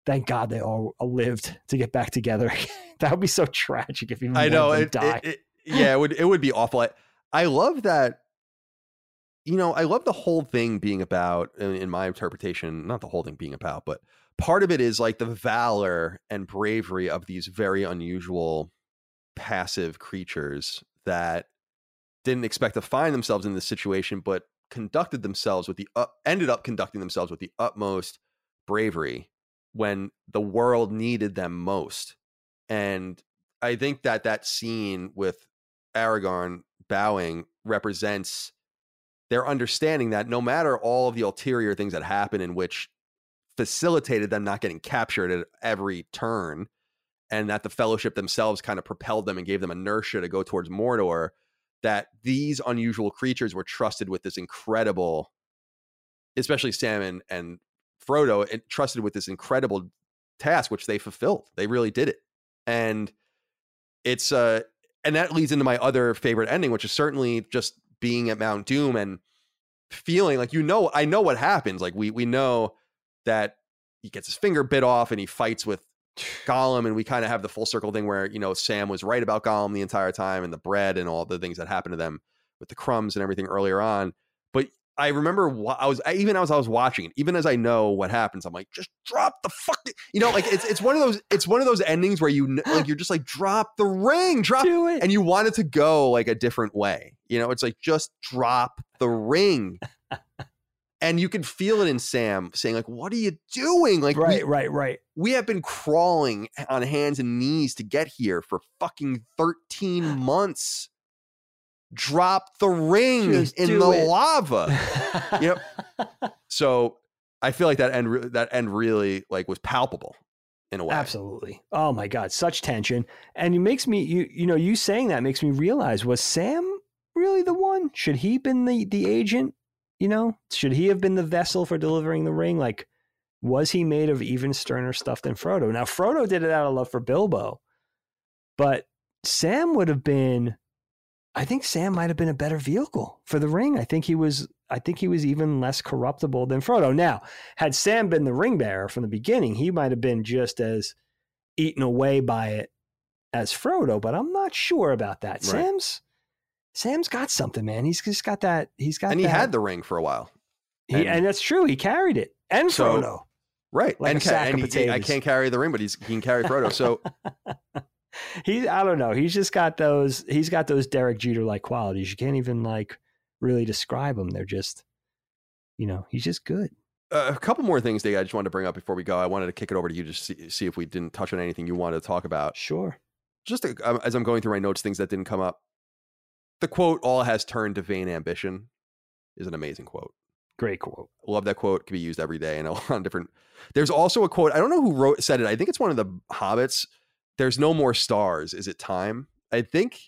Thank God they all lived to get back together. <laughs> that would be so tragic if even I know it, died. it- it- yeah, it would it would be awful. I, I love that. You know, I love the whole thing being about, in, in my interpretation, not the whole thing being about, but part of it is like the valor and bravery of these very unusual passive creatures that didn't expect to find themselves in this situation, but conducted themselves with the uh, ended up conducting themselves with the utmost bravery when the world needed them most. And I think that that scene with Aragorn bowing represents their understanding that no matter all of the ulterior things that happen in which facilitated them not getting captured at every turn and that the fellowship themselves kind of propelled them and gave them inertia to go towards Mordor that these unusual creatures were trusted with this incredible especially Sam and, and Frodo and trusted with this incredible task which they fulfilled they really did it and it's uh and that leads into my other favorite ending which is certainly just being at Mount Doom and feeling like you know I know what happens. Like we we know that he gets his finger bit off and he fights with Gollum, and we kind of have the full circle thing where you know Sam was right about Gollum the entire time and the bread and all the things that happened to them with the crumbs and everything earlier on. But I remember I was even as I was watching it, even as I know what happens, I'm like, just drop the fuck, you know, like it's it's one of those it's one of those endings where you like <gasps> you're just like drop the ring, drop and you want it to go like a different way. You know, it's like just drop the ring. And you can feel it in Sam saying, like, what are you doing? Like right, we, right, right. we have been crawling on hands and knees to get here for fucking 13 <sighs> months. Drop the ring Just in the it. lava. <laughs> Yep. So I feel like that end re- that end really like was palpable in a way. Absolutely. Oh my God, such tension. And it makes me you you know, you saying that makes me realize was Sam really the one? Should he been the the agent? You know? Should he have been the vessel for delivering the ring? Like was he made of even sterner stuff than Frodo? Now Frodo did it out of love for Bilbo. But Sam would have been I think Sam might have been a better vehicle for the ring. I think he was I think he was even less corruptible than Frodo. Now, had Sam been the ring bearer from the beginning, he might have been just as eaten away by it as Frodo, but I'm not sure about that. Right. Sam's Sam's got something, man. He's just got that. He's got and he that- had the ring for a while. he, and- and, that's true. He carried it, and So- Frodo. Right. Like and a sack and he- I can't carry the ring, but he's he can carry Frodo. So <laughs> he, I don't know. He's just got those. He's got those Derek Jeter like qualities. You can't even like really describe them. They're just, you know, he's just good. uh, a couple more things, Dave, I just wanted to bring up before we go. I wanted to kick it over to you just see, see if we didn't touch on anything you wanted to talk about. Sure. Just to, um, as I'm going through my notes, things that didn't come up. The quote, all has turned to vain ambition, is an amazing quote. Great quote. Love that quote. Can be used every day in a <laughs> lot of different. There's also a quote. I don't know who wrote said it. I think it's one of the hobbits. There's no more stars. Is it time? I think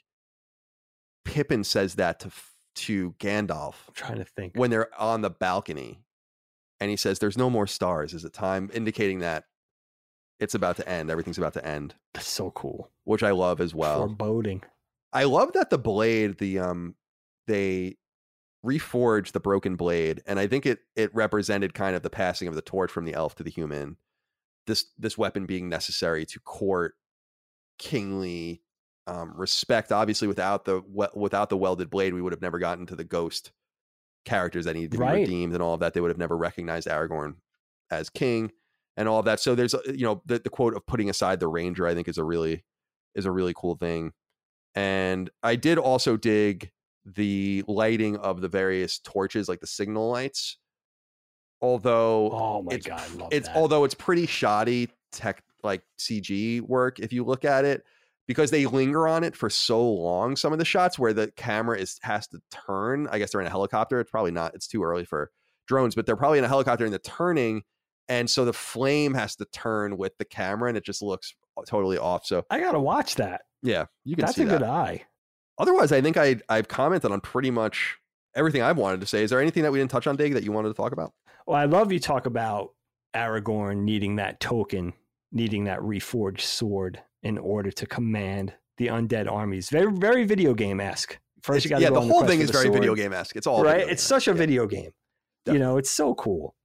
Pippin says that to to Gandalf I'm trying to think. when they're on the balcony, and he says, "There's no more stars. Is it time?" Indicating that it's about to end. Everything's about to end, That's so cool. which I love as well. Foreboding. I love that the blade, the um, they reforged the broken blade, and I think it it represented kind of the passing of the torch from the elf to the human. This this weapon being necessary to court kingly um, respect. Obviously, without the without the welded blade, we would have never gotten to the ghost characters that needed to be redeemed and all of that. They would have never recognized Aragorn as king and all of that. So there's you know the, the quote of putting aside the ranger. I think is a really is a really cool thing. And I did also dig the lighting of the various torches, like the signal lights. Although Oh my it's god, it's that. although it's pretty shoddy tech like CG work if you look at it because they linger on it for so long. Some of the shots where the camera is has to turn. I guess they're in a helicopter. It's probably not. It's too early for drones, but they're probably in a helicopter and they're turning, and so the flame has to turn with the camera, and it just looks totally off. So I gotta watch that. yeah, you can That's a that. good eye. Otherwise, I think I I've commented on pretty much everything I've wanted to say. Is there anything that we didn't touch on, Dig, that you wanted to talk about? Well, I love you talk about Aragorn needing that token, needing that reforged sword in order to command the undead armies. Very, very video game esque. First, you got yeah, the whole thing for is the very video game esque. It's all right. It's such a yeah. video game. You know, it's so cool.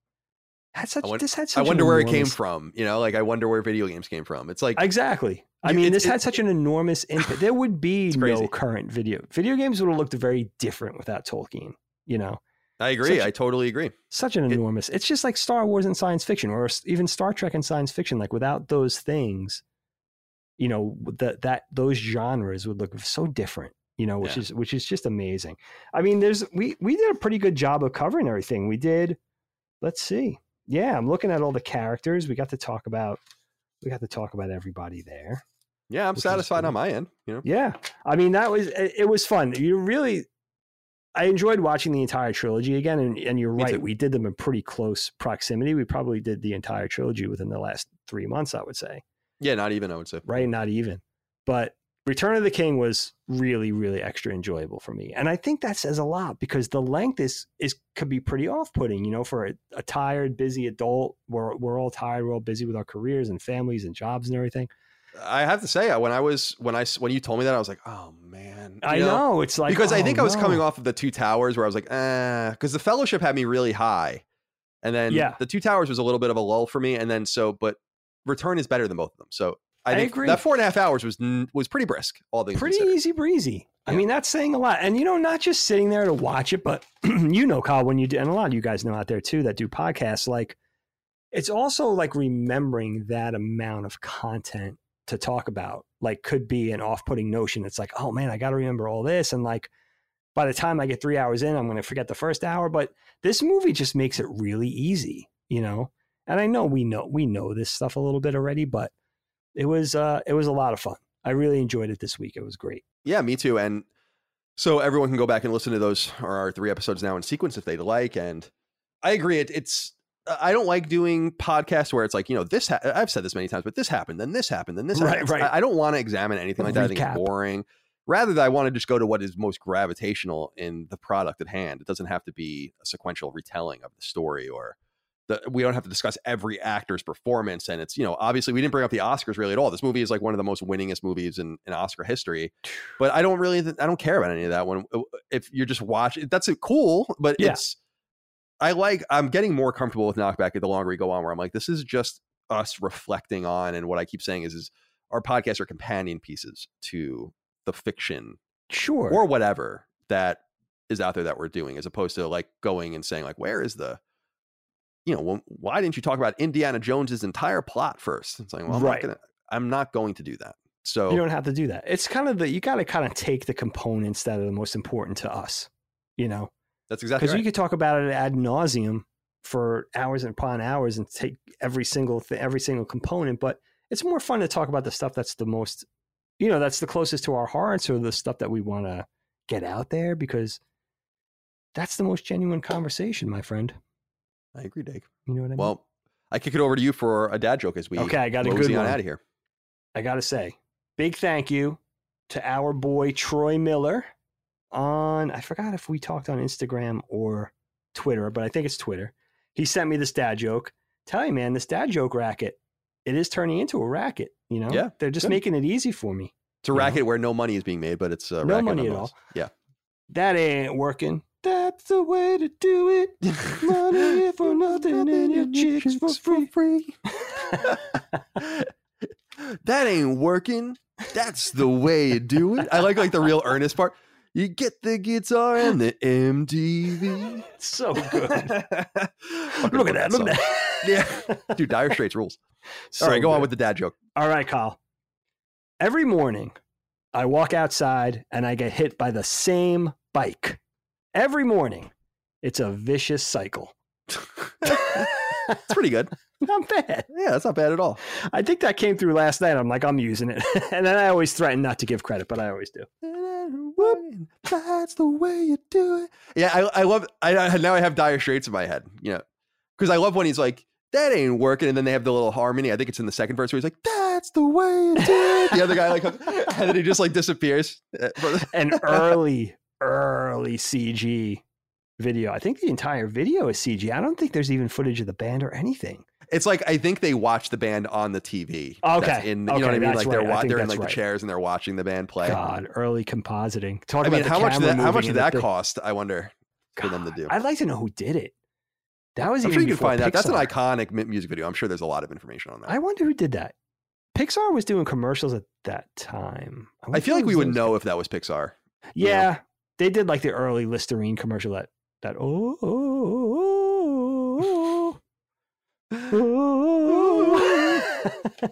Had such, I won- this had such an wonder where it came from. You know, like I wonder where video games came from. It's like Exactly. I mean, this had such an enormous <laughs> impact. There would be no current video. Video games would have looked very different without Tolkien. You know, I agree. such- I totally agree. such an It- enormous. it's just like Star Wars and science fiction, or even Star Trek and science fiction. Like without those things, you know, that that those genres would look so different. You know, which Yeah. is which is just amazing. I mean, there's we we did a pretty good job of covering everything. We did. Let's see. Yeah, I'm looking at all the characters. We got to talk about. We got to talk about everybody there. Yeah, I'm satisfied on my end. You know, Yeah, I mean that was it it was fun. You really, I enjoyed watching the entire trilogy again, and, and you're Me right. too. We did them in pretty close proximity. We probably did the entire trilogy within the last three months, I would say. yeah, not even I would say. Right, not even. But Return of the King was really, really extra enjoyable for me, and I think that says a lot because the length is is could be pretty off putting. You know, for a, a tired, busy adult, we're we're all tired, we're all busy with our careers and families and jobs and everything. I have to say, when I was when I when you told me that, I was like, oh man, man. I You know. It's like because I think oh, I was coming off of the two towers where I was like, ah, because the fellowship had me really high. And then Yeah. the two towers was a little bit of a lull for me. And then so, but return is better than both of them. So I, I agree. that four and a half hours was was pretty brisk. All things pretty considered. easy breezy. I mean, that's saying a lot. And you know, not just sitting there to watch it, but <clears throat> you know, Kyle, when you do, and a lot of you guys know out there too that do podcasts, like it's also like remembering that amount of content to talk about. Like, could be an off-putting notion. It's like, oh man, I got to remember all this, and like by the time I get three hours in, I'm going to forget the first hour. But this movie just makes it really easy, you know. And I know we know we know this stuff a little bit already, but it was uh, it was a lot of fun. I really enjoyed it this week. It was great. Yeah, me too. And so everyone can go back and listen to those or our three episodes now in sequence if they'd like. And I agree. It, it's I don't like doing podcasts where it's like you know this. Ha- I've said this many times, but this happened, then this happened, then this. Right, happened. right. I, I don't want to examine anything like that. I think it's boring. Rather, I want to just go to what is most gravitational in the product at hand. It doesn't have to be a sequential retelling of the story or. The, we don't have to discuss every actor's performance and it's you know obviously we didn't bring up the oscars really at all this movie is like one of the most winningest movies in, in oscar history <sighs> but I don't really I don't care about any of that one. Uh, if you're just watching, that's cool, but Yeah. it's I like I'm getting more comfortable with knockback the longer we go on. Where I'm like, this is just us reflecting on, and what I keep saying is, is our podcasts are companion pieces to the fiction Sure. or whatever that is out there that we're doing, as opposed to like going and saying like, where is the you know, well, why didn't you talk about Indiana Jones's entire plot first? It's like, well, I'm Right. not gonna, I'm not going to do that. So you don't have to do that. It's kind of the you got to kind of take the components that are the most important to us, you know, that's exactly because right. you could talk about it ad nauseum for hours and upon hours and take every single th- every single component. But it's more fun to talk about the stuff that's the most, you know, that's the closest to our hearts or the stuff that we want to get out there because that's the most genuine conversation, my friend. I agree, Dave. You know what I mean? Well, I kick it over to you for a dad joke as we Okay, I got a good one. out of here. I got to say, big thank you to our boy Troy Miller on, I forgot if we talked on Instagram or Twitter, but I think it's Twitter. He sent me this dad joke. Tell you, man, this dad joke racket, it is turning into a racket. You know, Yeah, they're just good. making it easy for me. It's a You know? racket where no money is being made, but it's a No racket money at nonetheless. Yeah. That ain't working. That's the way to do it. <laughs> Money for nothing and your chicks for free. <laughs> that ain't working. That's the way you do it. I like like the real earnest part. You get the guitar and the MTV. <laughs> so good. Look at that. Look at that. Yeah. Dude, Dire Straits rules. So All right, go on with the dad joke. All right, Kyle. Every morning, I walk outside and I get hit by the same bike. Every morning. It's a vicious cycle. It's pretty good. <laughs> Not bad. Yeah, that's not bad at all. I think that came through last night. I'm like, I'm using it. <laughs> and then I always threaten not to give credit, but I always do. That's the way you do it. Yeah, I, I love. I, I now I have dire straits in my head. You know, because I love when he's like, "That ain't working," and then they have the little harmony. I think it's in the second verse where he's like, "That's the way you do it." <laughs> The other guy like, and then he just like disappears. Uh, for- An early, early CG video. I think the entire video is CG. I don't think there's even footage of the band or anything. It's like I think they watch the band on the TV. Okay, in you know what I mean? Like they're right. They're in like right. the chairs and they're watching the band play. God, early compositing. Talk I mean, about the how much did that, how much did that cost? I wonder for them to do. I'd like to know who did it. That was I'm even sure you can find out. That's an iconic music video. I'm sure there's a lot of information on that. I wonder who did that. Pixar was doing commercials at that time. I wonder feel like we would know if that was Pixar. Yeah, you know? They did like the early Listerine commercial. That that oh oh oh. oh, oh. oh, oh, oh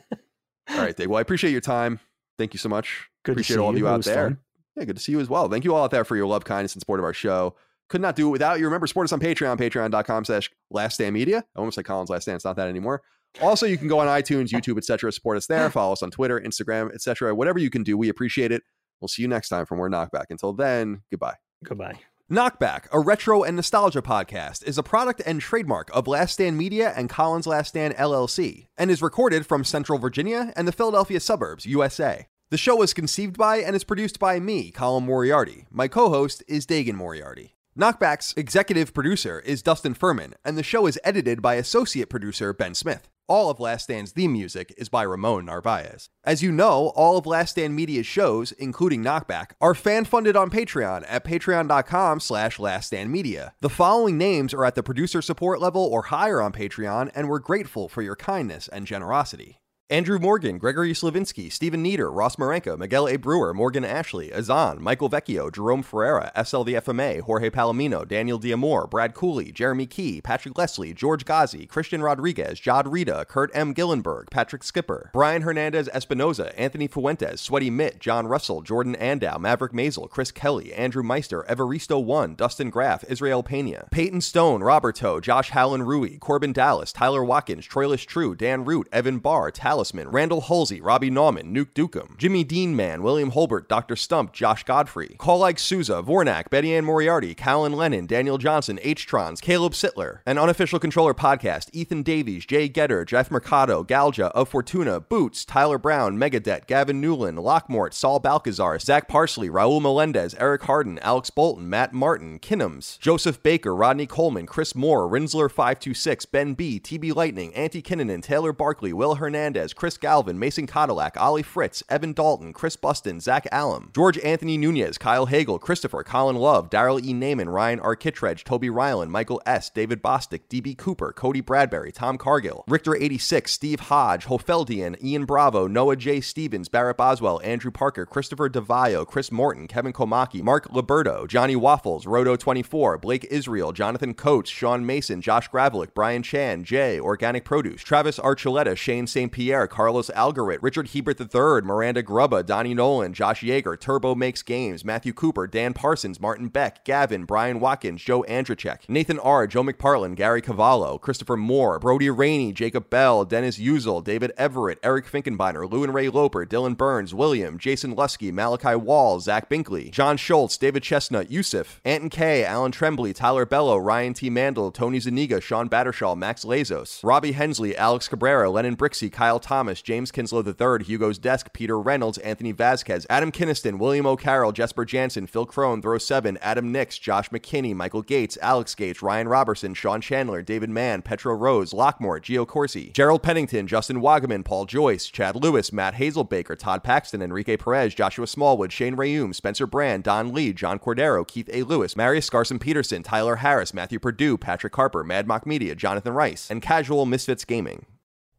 all right, Dave. Well, I appreciate your time. Thank you so much. Good appreciate to see all of you out there. fun. Yeah, good to see you as well. Thank you all out there for your love, kindness, and support of our show. Could not do it without you. Remember, support us on Patreon, patreon.com slash last stand media. I almost like Colin's last stand. It's not that anymore. Also, you can go on iTunes, YouTube, etc. Support us there. Follow us on Twitter, Instagram, etc. Whatever you can do, we appreciate it. We'll see you next time from Where Knockback. Until then, goodbye. Goodbye. Knockback, a retro and nostalgia podcast, is a product and trademark of Last Stand Media and Colin's Last Stand LLC, and is recorded from Central Virginia and the Philadelphia suburbs, USA. The show was conceived by and is produced by me, Colin Moriarty. My co host is Dagan Moriarty. Knockback's executive producer is Dustin Furman, and the show is edited by associate producer Ben Smith. All of Last Stand's theme music is by Ramon Narvaez. As you know, all of Last Stand Media's shows, including Knockback, are fan-funded on Patreon at patreon.com slash laststandmedia. The following names are at the producer support level or higher on Patreon, and we're grateful for your kindness and generosity. Andrew Morgan, Gregory Slavinsky, Stephen Nieder, Ross Marenka, Miguel A. Brewer, Morgan Ashley, Azan, Michael Vecchio, Jerome Ferreira, SL the FMA, Jorge Palomino, Daniel Diamore, Brad Cooley, Jeremy Key, Patrick Leslie, George Ghazi, Christian Rodriguez, Jod Rita, Kurt M. Gillenberg, Patrick Skipper, Brian Hernandez Espinoza, Anthony Fuentes, Sweaty Mitt, John Russell, Jordan Andow, Maverick Mazel, Chris Kelly, Andrew Meister, Evaristo One, Dustin Graff, Israel Pena, Peyton Stone, Roberto, Josh Howland Rui, Corbin Dallas, Tyler Watkins, Troilus True, Dan Root, Evan Barr, Talisman, Randall Halsey, Robbie Nauman, Nuke Dukem, Jimmy Dean Man, William Holbert, Dr. Stump, Josh Godfrey, Like Souza, Vornak, Betty Ann Moriarty, Callan Lennon, Daniel Johnson, H-Trons, Caleb Sittler, an unofficial controller podcast, Ethan Davies, Jay Getter, Jeff Mercado, Galja, of Fortuna, Boots, Tyler Brown, Megadet, Gavin Newland, Lockmort, Saul Balcazar, Zach Parsley, Raul Melendez, Eric Harden, Alex Bolton, Matt Martin, Kinnums, Joseph Baker, Rodney Coleman, Chris Moore, Rinsler526, Ben B, TB Lightning, Auntie Kinnanen, Taylor Barkley, Will Hernandez, Chris Galvin, Mason Cadillac, Ollie Fritz, Evan Dalton, Chris Buston, Zach Allum, George Anthony Nunez, Kyle Hagel, Christopher, Colin Love, Daryl E. Naiman, Ryan R. Kittredge, Toby Ryland, Michael S., David Bostic, DB Cooper, Cody Bradbury, Tom Cargill, Richter86, Steve Hodge, Hofeldian, Ian Bravo, Noah J. Stevens, Barrett Boswell, Andrew Parker, Christopher DeVio, Chris Morton, Kevin Komaki, Mark Liberto, Johnny Waffles, Roto24, Blake Israel, Jonathan Coates, Sean Mason, Josh Gravelick, Brian Chan, Jay, Organic Produce, Travis Archuleta, Shane St. Pierre, Carlos Algarit, Richard Hebert III, Miranda Grubba, Donnie Nolan, Josh Yeager, Turbo Makes Games, Matthew Cooper, Dan Parsons, Martin Beck, Gavin, Brian Watkins, Joe Andrzejczyk, Nathan R., Joe McPartlin, Gary Cavallo, Christopher Moore, Brody Rainey, Jacob Bell, Dennis Uzel, David Everett, Eric Finkenbeiner, Lou and Ray Loper, Dylan Burns, William, Jason Lusky, Malachi Wall, Zach Binkley, John Schultz, David Chestnut, Yusuf, Anton K., Alan Trembley, Tyler Bello, Ryan T. Mandel, Tony Zaniga, Sean Battershaw, Max Lazos, Robbie Hensley, Alex Cabrera, Lennon Brixey, Kyle Thomas, James Kinslow III, Hugo's Desk, Peter Reynolds, Anthony Vasquez, Adam Kinniston, William O'Carroll, Jesper Jansen, Phil Crone, Throw 7, Adam Nix, Josh McKinney, Michael Gates, Alex Gates, Ryan Robertson, Sean Chandler, David Mann, Petro Rose, Lockmore, Gio Corsi, Gerald Pennington, Justin Wagaman, Paul Joyce, Chad Lewis, Matt Hazelbaker, Todd Paxton, Enrique Perez, Joshua Smallwood, Shane Rayum, Spencer Brand, Don Lee, John Cordero, Keith A. Lewis, Marius Scarson Peterson, Tyler Harris, Matthew Purdue, Patrick Harper, Mad Mock Media, Jonathan Rice, and Casual Misfits Gaming.